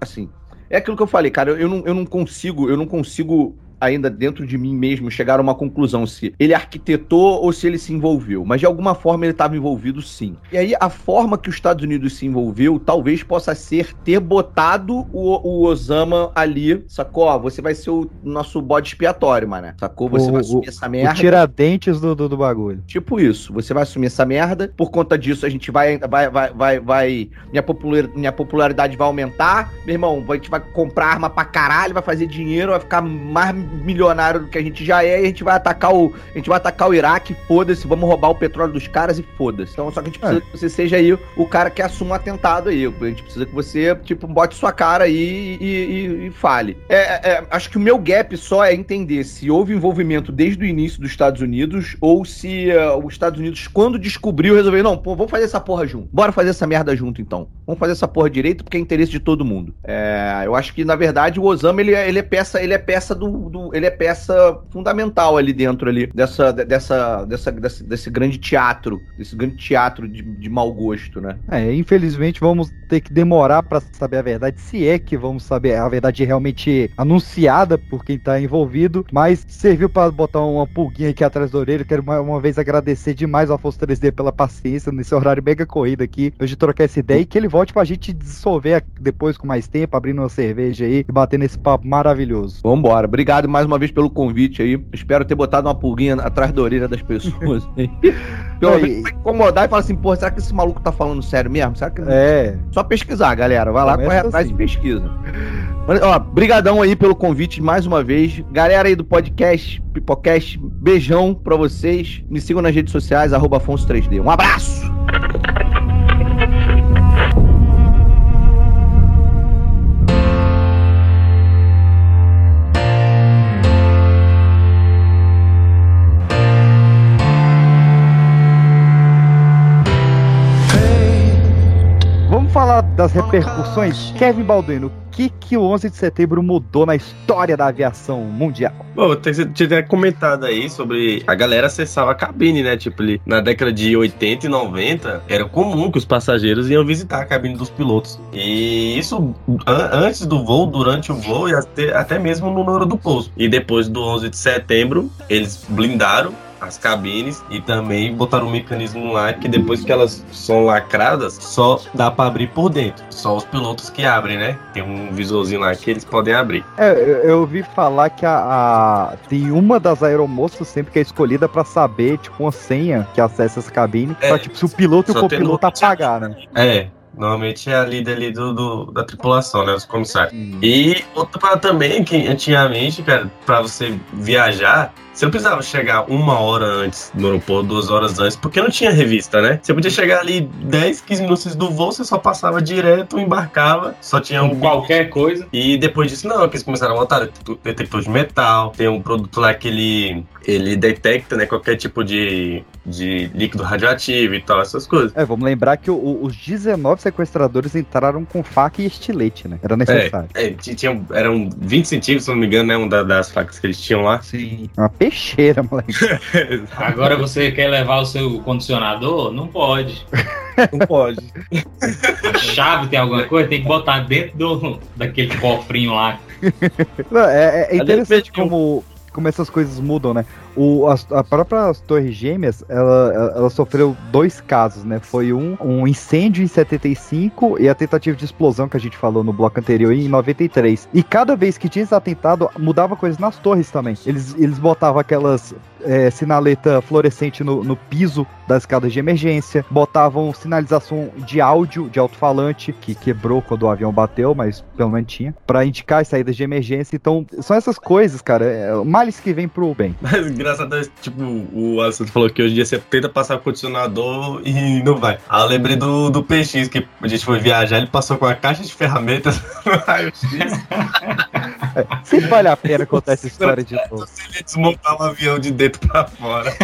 Speaker 14: assim, é aquilo que eu falei, cara, eu, não, eu não consigo, eu não consigo ainda dentro de mim mesmo chegar a uma conclusão se ele arquitetou ou se ele se envolveu, mas de alguma forma ele estava envolvido sim. E aí a forma que os Estados Unidos se envolveu talvez possa ser ter botado o, o Osama ali, sacou? Ó, Você vai ser o nosso bode expiatório, mano. Sacou? Você
Speaker 2: O-
Speaker 14: vai
Speaker 2: o-
Speaker 14: assumir essa
Speaker 2: O
Speaker 14: merda.
Speaker 2: tiradentes do, do, do bagulho.
Speaker 14: Tipo isso, você vai assumir essa merda, por conta disso a gente vai, vai, vai, vai, vai minha, popular, minha popularidade vai aumentar, meu irmão, a gente vai comprar arma pra caralho, vai fazer dinheiro, vai ficar mais milionário do que a gente já é, e a gente vai atacar o, a gente vai atacar o Iraque, foda-se, vamos roubar o petróleo dos caras e foda-se. Então só que a gente precisa que você seja aí o cara que assuma o atentado aí, a gente precisa que você, tipo, bote sua cara aí e, e- e fale. É, é, é, acho que o meu gap só é entender se houve envolvimento desde o início dos Estados Unidos ou se eh, os Estados Unidos, quando descobriu, resolveu, não, pô, vamos fazer essa porra junto. Bora fazer essa merda junto, então. Vamos fazer essa porra direito porque é interesse de todo mundo. É, eu acho que, na verdade, o Osama, ele é, ele é peça, ele é peça do, do. Ele é peça fundamental ali dentro ali, dessa, dessa, dessa, desse, desse grande teatro, desse grande teatro de, de mau gosto, né?
Speaker 2: É, infelizmente vamos ter que demorar pra saber a verdade, se é que vamos saber a verdade realmente anunciada por quem tá envolvido, mas serviu pra botar uma pulguinha aqui atrás da orelha. Quero mais uma vez agradecer demais ao Afonso 3D pela paciência nesse horário mega corrido aqui, hoje trocar essa ideia e que ele volte pra gente dissolver depois com mais tempo, abrindo uma cerveja aí e batendo esse papo maravilhoso.
Speaker 14: Vambora. Obrigado mais uma vez pelo convite aí. Espero ter botado uma pulguinha atrás da orelha das pessoas. Pelo menos vai incomodar e falar assim, pô, será que esse maluco tá falando sério mesmo? Será que
Speaker 2: É.
Speaker 14: Só pesquisar, galera. Vai lá,
Speaker 2: Começa
Speaker 14: corre atrás
Speaker 2: assim.
Speaker 14: e pesquisa. Mas, Ó, brigadão aí pelo convite mais uma vez. Galera aí do podcast, Pipocast, beijão pra vocês. Me sigam nas redes sociais, arroba Afonso 3D. Um abraço!
Speaker 2: Falar das repercussões? Kevin Balduino, o que, que o 11 de setembro mudou na história da aviação mundial?
Speaker 4: Bom, eu tinha comentado aí sobre a galera acessava a cabine, né? Tipo, na década de 80 e 90, era comum que os passageiros iam visitar a cabine dos pilotos. E isso an- antes do voo, durante o voo e até, até mesmo no hora do pouso. E depois do 11 de setembro, eles blindaram as cabines e também botaram um mecanismo lá que depois que elas são lacradas, só dá pra abrir por dentro. Só os pilotos que abrem, né? Tem um visorzinho lá que eles podem abrir.
Speaker 2: É, eu, ouvi falar que a, a- tem uma das aeromoças sempre que é escolhida pra saber, tipo, uma senha que acessa essa cabine,
Speaker 4: É,
Speaker 2: pra, tipo, se o piloto e o copiloto apagar, né?
Speaker 4: É, normalmente é a líder ali do, do- da tripulação, né? Os comissários. E outra parada também, que antigamente, cara, pra você viajar, você não precisava chegar uma hora antes no aeroporto, duas horas antes, porque não tinha revista, né? Você podia chegar ali 10, 15 minutos do voo, você só passava direto, embarcava, só tinha um
Speaker 1: qualquer coisa.
Speaker 4: E depois disso, não, que eles começaram a botar detector de metal, tem um produto lá que ele, ele detecta, né, qualquer tipo de, de líquido radioativo e tal, essas coisas.
Speaker 2: É, vamos lembrar que o- os 19 sequestradores entraram com faca e estilete, né? Era necessário.
Speaker 4: É, é, eram 20 centímetros, se não me engano, né? Um da- das facas que eles tinham lá.
Speaker 2: Sim. Uma peixeira, moleque.
Speaker 1: Agora você quer levar o seu condicionador? Não pode.
Speaker 4: Não pode.
Speaker 1: A chave tem alguma coisa? Tem que botar dentro do, daquele cofrinho lá.
Speaker 2: Não, é, é interessante como, como essas coisas mudam, né? O, as- a, própria Torre Gêmeas, ela, ela- ela sofreu dois casos, né? Foi um, um incêndio em 75 e a tentativa de explosão que a gente falou no bloco anterior em 93. E cada vez que tinha esse atentado, mudava coisas nas torres também. Eles, eles botavam aquelas é, sinaleta fluorescente no, no piso das escadas de emergência, botavam sinalização de áudio de alto-falante, que quebrou quando o avião bateu, mas pelo menos tinha, pra indicar as saídas de emergência. Então, são essas coisas, cara, é, males que vem pro bem.
Speaker 4: Mas engraçado é, tipo, o Alisson falou que hoje em dia você tenta passar o condicionador e não vai. Aí eu lembrei do, do PX, que a gente foi viajar, ele passou com a caixa de ferramentas no raio-x.
Speaker 2: Sempre vale a pena contar essa história de novo.
Speaker 4: Ele desmontar o avião de dentro pra fora.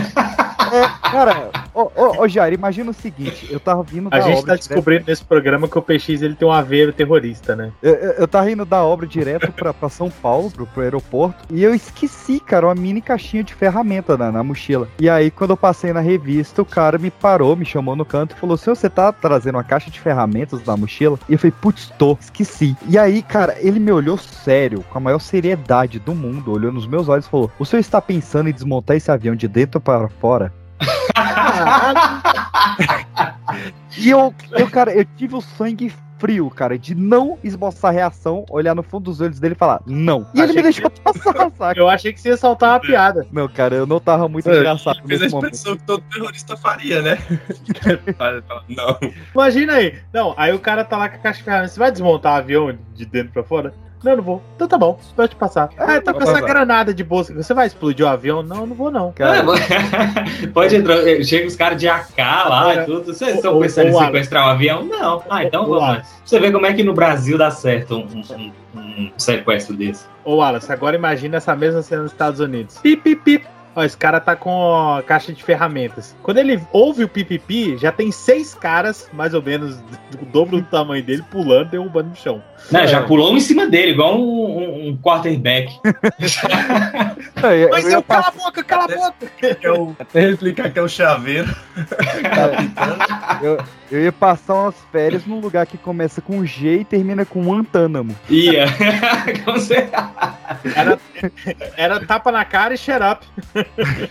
Speaker 2: É, cara, ô, ô, ô Jair, imagina o seguinte, eu tava vindo da
Speaker 21: A gente
Speaker 2: obra
Speaker 21: tá descobrindo nesse programa que o PX ele tem um aveiro terrorista, né?
Speaker 2: Eu, eu, eu tava indo da obra direto pra, pra São Paulo, pro, pro aeroporto, e eu esqueci, cara, uma mini caixinha de ferramenta na, na mochila. E aí, quando eu passei na revista, o cara me parou, me chamou no canto e falou: Senhor, você tá trazendo uma caixa de ferramentas na mochila? E eu falei: Putz, tô, esqueci. E aí, cara, ele me olhou sério, com a maior seriedade do mundo, olhou nos meus olhos e falou: O senhor está pensando em desmontar esse avião de dentro para fora? E eu, eu, cara, eu tive o sangue frio, cara, de não esboçar reação, olhar no fundo dos olhos dele e falar, não. E ele me deixou passar, saca?
Speaker 21: Eu achei que você ia soltar uma piada.
Speaker 2: Não, cara, eu não tava muito
Speaker 4: É,
Speaker 2: engraçado
Speaker 4: Fez a
Speaker 2: nesse momento.
Speaker 4: expressão que todo terrorista faria, né? não.
Speaker 21: Imagina aí. Não, aí o cara tá lá com a caixa de ferramentas. Você vai desmontar o avião de dentro pra fora? Não, não vou. Então tá bom, pode passar. Ah, tá com essa granada de bolsa. Você vai explodir o avião? Não, não vou não.
Speaker 1: É, pode entrar. Chega os caras de AK lá e tudo. Vocês estão
Speaker 21: o-
Speaker 1: pensando em sequestrar o avião? Não. Ah, então vamos.
Speaker 21: Wallace.
Speaker 1: Você vê como é que no Brasil dá certo um, um- um sequestro desse.
Speaker 21: Ô, Wallace, agora imagina essa mesma cena nos Estados Unidos. Pip, pip, pip. Ó, esse cara tá com a caixa de ferramentas. Quando ele ouve o pipipi, já tem seis caras, mais ou menos, do dobro do tamanho dele, pulando, derrubando no chão.
Speaker 1: Não, já pulou um em cima dele, igual um, um- um quarterback.
Speaker 21: Mas eu, cala a boca, cala a boca!
Speaker 4: Eu, até explicar que é o chaveiro.
Speaker 2: Eu, eu ia passar umas férias num lugar que começa com G e termina com Antânamo.
Speaker 1: Ia.
Speaker 21: Era, era tapa na cara e shut up.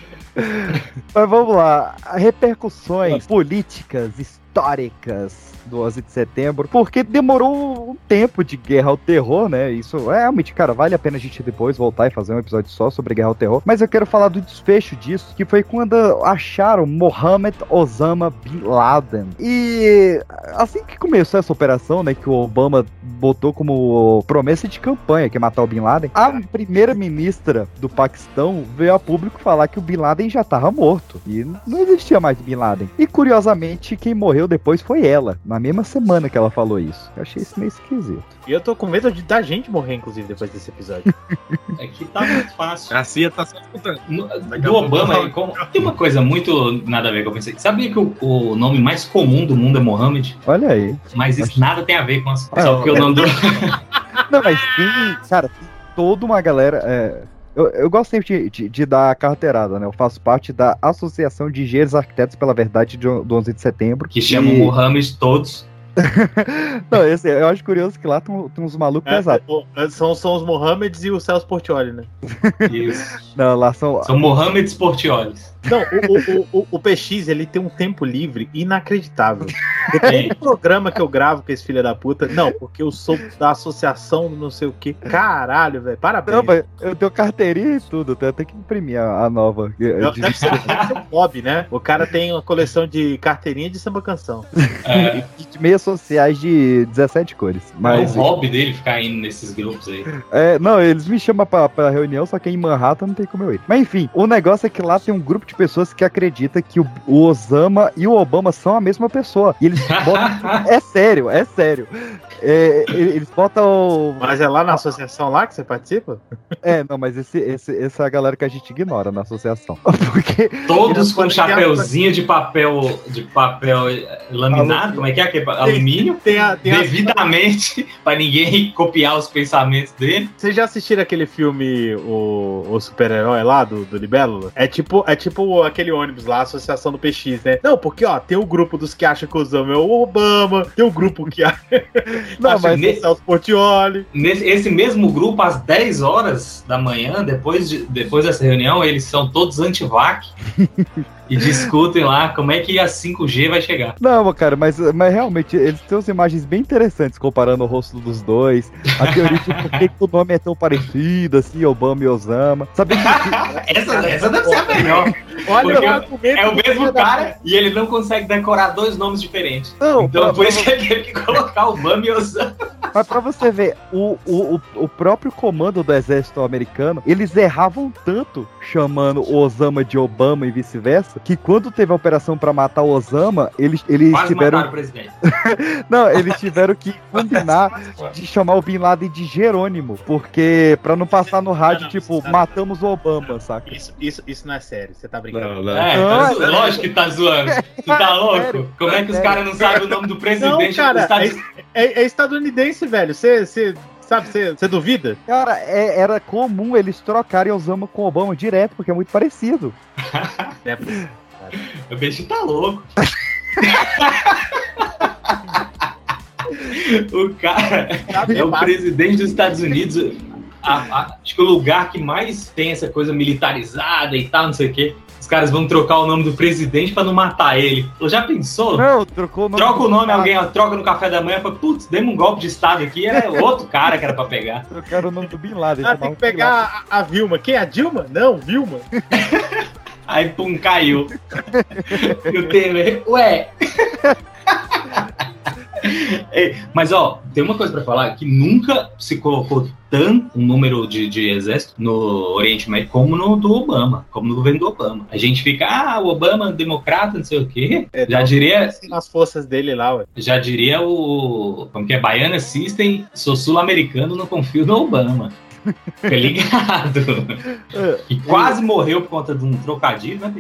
Speaker 2: Mas vamos lá, repercussões políticas, históricas do 11 de setembro, porque demorou um tempo de guerra ao terror, né? Isso é realmente, cara, vale a pena a gente depois voltar e fazer um episódio só sobre guerra ao terror. Mas eu quero falar do desfecho disso, que foi quando acharam Mohammed Osama Bin Laden. E assim que começou essa operação, né, que o Obama botou como promessa de campanha que é matar o Bin Laden, a primeira ministra do Paquistão veio a público falar que o Bin Laden já estava morto e não existia mais Bin Laden. E curiosamente, quem morreu depois foi ela, na mesma semana que ela falou isso. Eu achei isso meio esquisito.
Speaker 21: E eu tô com medo de da gente morrer, inclusive, depois desse episódio.
Speaker 1: É que tá muito fácil.
Speaker 4: A CIA tá só escutando.
Speaker 1: Do Obama,
Speaker 4: eu-
Speaker 1: aí, como- tem uma coisa muito nada a ver que eu pensei. Sabia que o, o nome mais comum do mundo é Mohammed?
Speaker 2: Olha aí.
Speaker 1: Mas isso nada tem a ver com as.
Speaker 2: Ah,
Speaker 1: Só porque o nome do.
Speaker 2: Não, mas tem, cara, tem toda uma galera. é, eu, eu gosto sempre de, de, de dar carteirada, né? Eu faço parte da Associação de Engenheiros Arquitetos pela Verdade de- do 11 de setembro.
Speaker 1: Que chamam Mohammed todos.
Speaker 2: Não, esse, eu acho curioso que lá tem, tem uns malucos
Speaker 21: É,
Speaker 2: pesados.
Speaker 21: o- são, são os Mohammeds e o Celso Portioli, né?
Speaker 1: Isso.
Speaker 2: Não, lá são.
Speaker 1: São Mohammed Sportioles.
Speaker 21: Não, o, o, o, o PX, ele tem um tempo livre inacreditável. Tem um programa que eu gravo com esse filho da puta. Não, porque eu sou da associação não sei o que. Caralho, velho. Parabéns.
Speaker 2: Não, mas eu tenho carteirinha e tudo, eu tenho que imprimir a, a nova. De-
Speaker 21: Deve ser, deve ser um hobby, né? O cara tem uma coleção de carteirinha de samba canção.
Speaker 1: É,
Speaker 2: de meias sociais de 17 cores. Mas,
Speaker 1: é o hobby dele ficar indo nesses grupos aí.
Speaker 2: É, não, eles me chamam pra, pra reunião, só que em Manhattan não tem como eu ir. Mas enfim, o negócio é que lá tem um grupo de pessoas que acredita que o, o Osama e o Obama são a mesma pessoa. E eles botam. é sério, é sério. É, eles botam.
Speaker 21: Mas é lá na associação lá que você participa?
Speaker 2: É, não, mas esse, esse, essa é a galera que a gente ignora na associação. Porque.
Speaker 1: Todos com chapéuzinho de papel de papel laminado, como é que é? aquele pa- Alumínio?
Speaker 21: Tem a, tem a-
Speaker 1: Devidamente, pra ninguém copiar os pensamentos dele.
Speaker 21: Vocês já assistiram aquele filme, o, o super-herói lá, do, do Libélula? É tipo, é tipo aquele ônibus lá, a Associação do PX, né? Não, porque, ó, tem o grupo dos que acham que o Osama é o Obama, tem o grupo que acha,
Speaker 2: Não, mas
Speaker 21: que é o Portioli.
Speaker 1: Nesse, esse mesmo grupo, às 10 horas da manhã, depois, de, depois dessa reunião, eles são todos anti-vac e discutem lá como é que a 5G vai chegar.
Speaker 2: Não, cara, mas, mas realmente eles têm umas imagens bem interessantes comparando o rosto dos dois. A teoria de por que que o nome é tão parecido, assim, Obama e Osama. Sabe que.
Speaker 1: Essa, essa deve ser a melhor.
Speaker 21: Olha o argumento
Speaker 1: é o mesmo
Speaker 21: da
Speaker 1: cara e ele não consegue decorar dois nomes diferentes.
Speaker 2: Não,
Speaker 1: Então
Speaker 2: pra-
Speaker 1: por isso que ele teve que colocar o Bam e Osama.
Speaker 2: Mas pra você ver, o, o, o, o próprio comando do exército americano, eles erravam tanto chamando o Osama de Obama e vice-versa, que quando teve a operação pra matar o Osama, eles, eles
Speaker 1: Quase
Speaker 2: tiveram.
Speaker 1: mataram o presidente.
Speaker 2: Não, eles tiveram que combinar de chamar o Bin Laden de Jerônimo, porque pra não passar no rádio, tipo, matamos o Obama, saca?
Speaker 21: Isso, isso, isso não é sério, você tá brincando.
Speaker 4: Não, não.
Speaker 1: É,
Speaker 2: Não,
Speaker 1: tá
Speaker 2: é-
Speaker 1: lógico que tá zoando. Tu tá louco?
Speaker 2: sério,
Speaker 1: Como é que os caras não sabem o nome do
Speaker 21: Não,
Speaker 1: presidente
Speaker 21: cara,
Speaker 1: dos Estados
Speaker 21: é, é- é estadunidense, velho. Você, você sabe, você, você duvida?
Speaker 2: Cara, é- era comum eles trocarem Osama com Obama direto, porque é muito parecido.
Speaker 21: É,
Speaker 1: O bicho tá louco. o cara é o presidente dos Estados Unidos. a- a- acho que o lugar que mais tem essa coisa militarizada e tal, não sei o quê. Os caras vão trocar o nome do presidente pra não matar ele. Já pensou?
Speaker 2: Não, trocou o nome.
Speaker 1: Troca o nome, alguém ó, troca no café da manhã e fala, putz, demos um golpe de estado aqui, era outro cara que era pra pegar.
Speaker 2: Trocaram o nome do Bin Laden.
Speaker 21: Ah, tem que pegar a, a Vilma. Quem? A Dilma? Não, Vilma.
Speaker 1: Aí, pum, caiu. e o Temer, ué. Ei, mas ó, tem uma coisa pra falar que nunca se colocou tanto um número de, de exército no Oriente Médio como no do Obama, como no governo do Obama. A gente fica, ah, o Obama democrata, não sei o quê. Já diria,
Speaker 21: Nas forças dele lá, ué.
Speaker 1: já diria o. Como que é? Baiana System, sou sul-americano, não confio no Obama. Fica ligado. E quase morreu por conta de um trocadilho, né,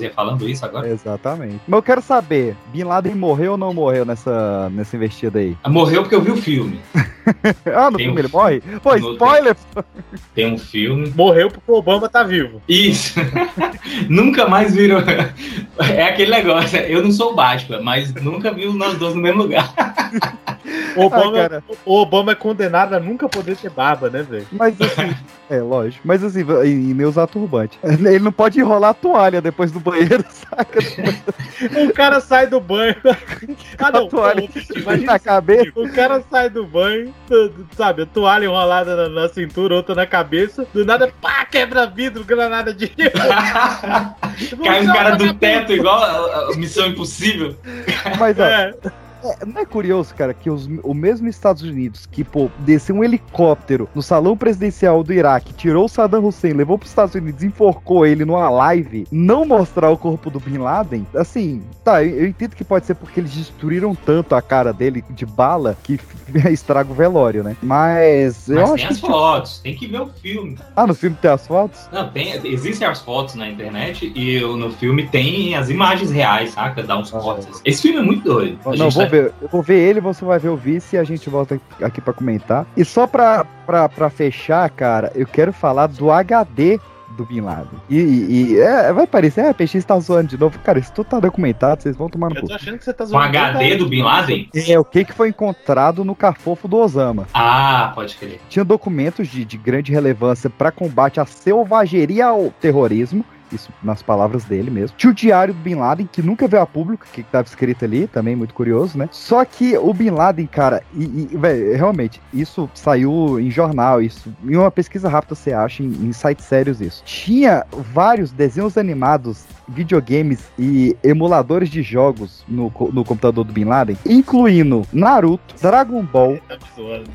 Speaker 1: ia falando isso agora?
Speaker 2: Exatamente. Mas eu quero saber, Bin Laden morreu ou não morreu nessa, nessa investida aí?
Speaker 1: Morreu porque eu vi o filme.
Speaker 2: ah, no
Speaker 1: Tem
Speaker 2: filme
Speaker 1: um-
Speaker 2: ele morre? Pô,
Speaker 1: No-
Speaker 2: spoiler!
Speaker 1: Tem um filme.
Speaker 21: Morreu porque o Obama tá vivo.
Speaker 1: Isso. nunca mais virou. É aquele negócio. Eu não sou o Batman, mas nunca vi nós dois no mesmo lugar.
Speaker 21: O Obama,
Speaker 2: Ah,
Speaker 21: o Obama é condenado a nunca poder ter barba, né, velho?
Speaker 2: Mas assim, é lógico. Mas assim, e, e nem usar turbante. Ele não pode enrolar a toalha depois do banheiro, saca?
Speaker 21: O cara sai do banho. Ah, não,
Speaker 2: toalha
Speaker 21: pô, imagina
Speaker 2: na cabeça.
Speaker 21: O cara sai do banho, sabe, a toalha enrolada na, na cintura, outra na cabeça, do nada, pá, quebra vidro, granada de.
Speaker 1: Cai um cara do teto igual a, a Missão Impossível.
Speaker 2: Mas, ó,
Speaker 21: É.
Speaker 2: É, não é curioso, cara, que os- o mesmo Estados Unidos que, pô, desceu um helicóptero no salão presidencial do Iraque, tirou o Saddam Hussein, levou pros Estados Unidos, enforcou ele numa live, não mostrar o corpo do Bin Laden, assim, tá, eu, eu entendo que pode ser porque eles destruíram tanto a cara dele de bala que estraga o velório, né? Mas eu
Speaker 1: Mas
Speaker 2: acho
Speaker 1: tem
Speaker 2: que.
Speaker 1: as fotos, tem que ver o filme.
Speaker 2: Ah, no filme tem as fotos?
Speaker 1: Não, tem, existem as fotos na internet e eu- no filme tem as imagens reais, saca? Dá uns cortes. Esse filme é muito doido. A
Speaker 2: Não,
Speaker 1: gente
Speaker 2: vou
Speaker 1: tá-
Speaker 2: ver. Eu vou ver ele, você vai ver o vice e a gente volta aqui pra comentar. E só pra, pra, pra fechar, cara, eu quero falar do HD do Bin Laden. E, e- e, é, vai parecer, é, PX tá zoando de novo. Cara, isso tudo tá documentado, vocês vão tomar no
Speaker 21: Eu
Speaker 2: cu.
Speaker 21: tô achando que você tá
Speaker 1: Com
Speaker 21: zoando.
Speaker 1: HD do Bin Laden?
Speaker 2: É, o que, que foi encontrado no cafofo do Osama.
Speaker 1: Ah, pode crer.
Speaker 2: Tinha documentos de, de grande relevância para combate à selvageria ao terrorismo. Isso nas palavras dele mesmo. Tinha o diário do Bin Laden, que nunca veio a público, que estava escrito ali, também muito curioso, né? Só que o Bin Laden, cara, e, e véi, realmente, isso saiu em jornal, isso. Em uma pesquisa rápida você acha, em, em sites sérios isso. Tinha vários desenhos animados, videogames e emuladores de jogos no, no computador do Bin Laden, incluindo Naruto, Dragon Ball,
Speaker 21: Tá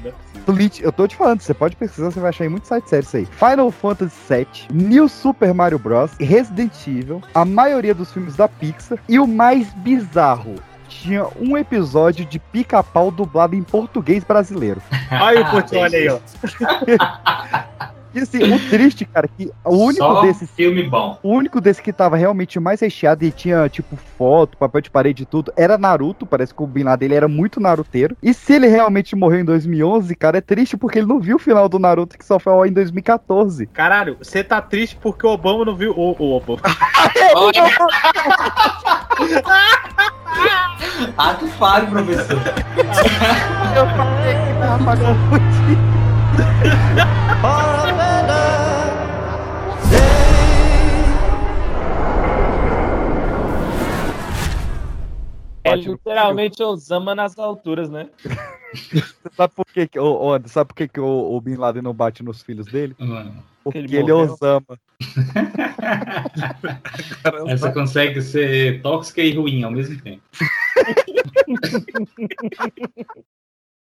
Speaker 21: né?
Speaker 2: Bleach, eu tô te falando, você pode pesquisar, você vai achar em muito site sério isso aí. Final Fantasy VII, New Super Mario Bros, Resident Evil, a maioria dos filmes da Pixar e o mais bizarro. Tinha um episódio de pica-pau dublado em português brasileiro.
Speaker 21: Olha o Portiolli aí, ó.
Speaker 2: E assim, o triste, cara, que o único
Speaker 1: Só
Speaker 2: desses
Speaker 1: filme bom.
Speaker 2: o único desse que tava realmente mais recheado e tinha, tipo, foto, papel de parede e tudo, era Naruto. Parece que o Bin Laden ele era muito naruteiro. E se ele realmente morreu em 2011, cara, é triste porque ele não viu o final do Naruto que só foi em 2014.
Speaker 21: Caralho, você tá triste porque o Obama não viu. O, o Obama.
Speaker 1: Ato falho, professor.
Speaker 2: Eu falei que tava pra
Speaker 3: É literalmente Osama nas alturas, né?
Speaker 2: Você sabe por que, que Anderson, sabe por que, que o, o Bin Laden não bate nos filhos dele? Porque
Speaker 3: ele
Speaker 2: ele, é. Osama.
Speaker 1: Essa consegue ser tóxica e ruim ao mesmo tempo.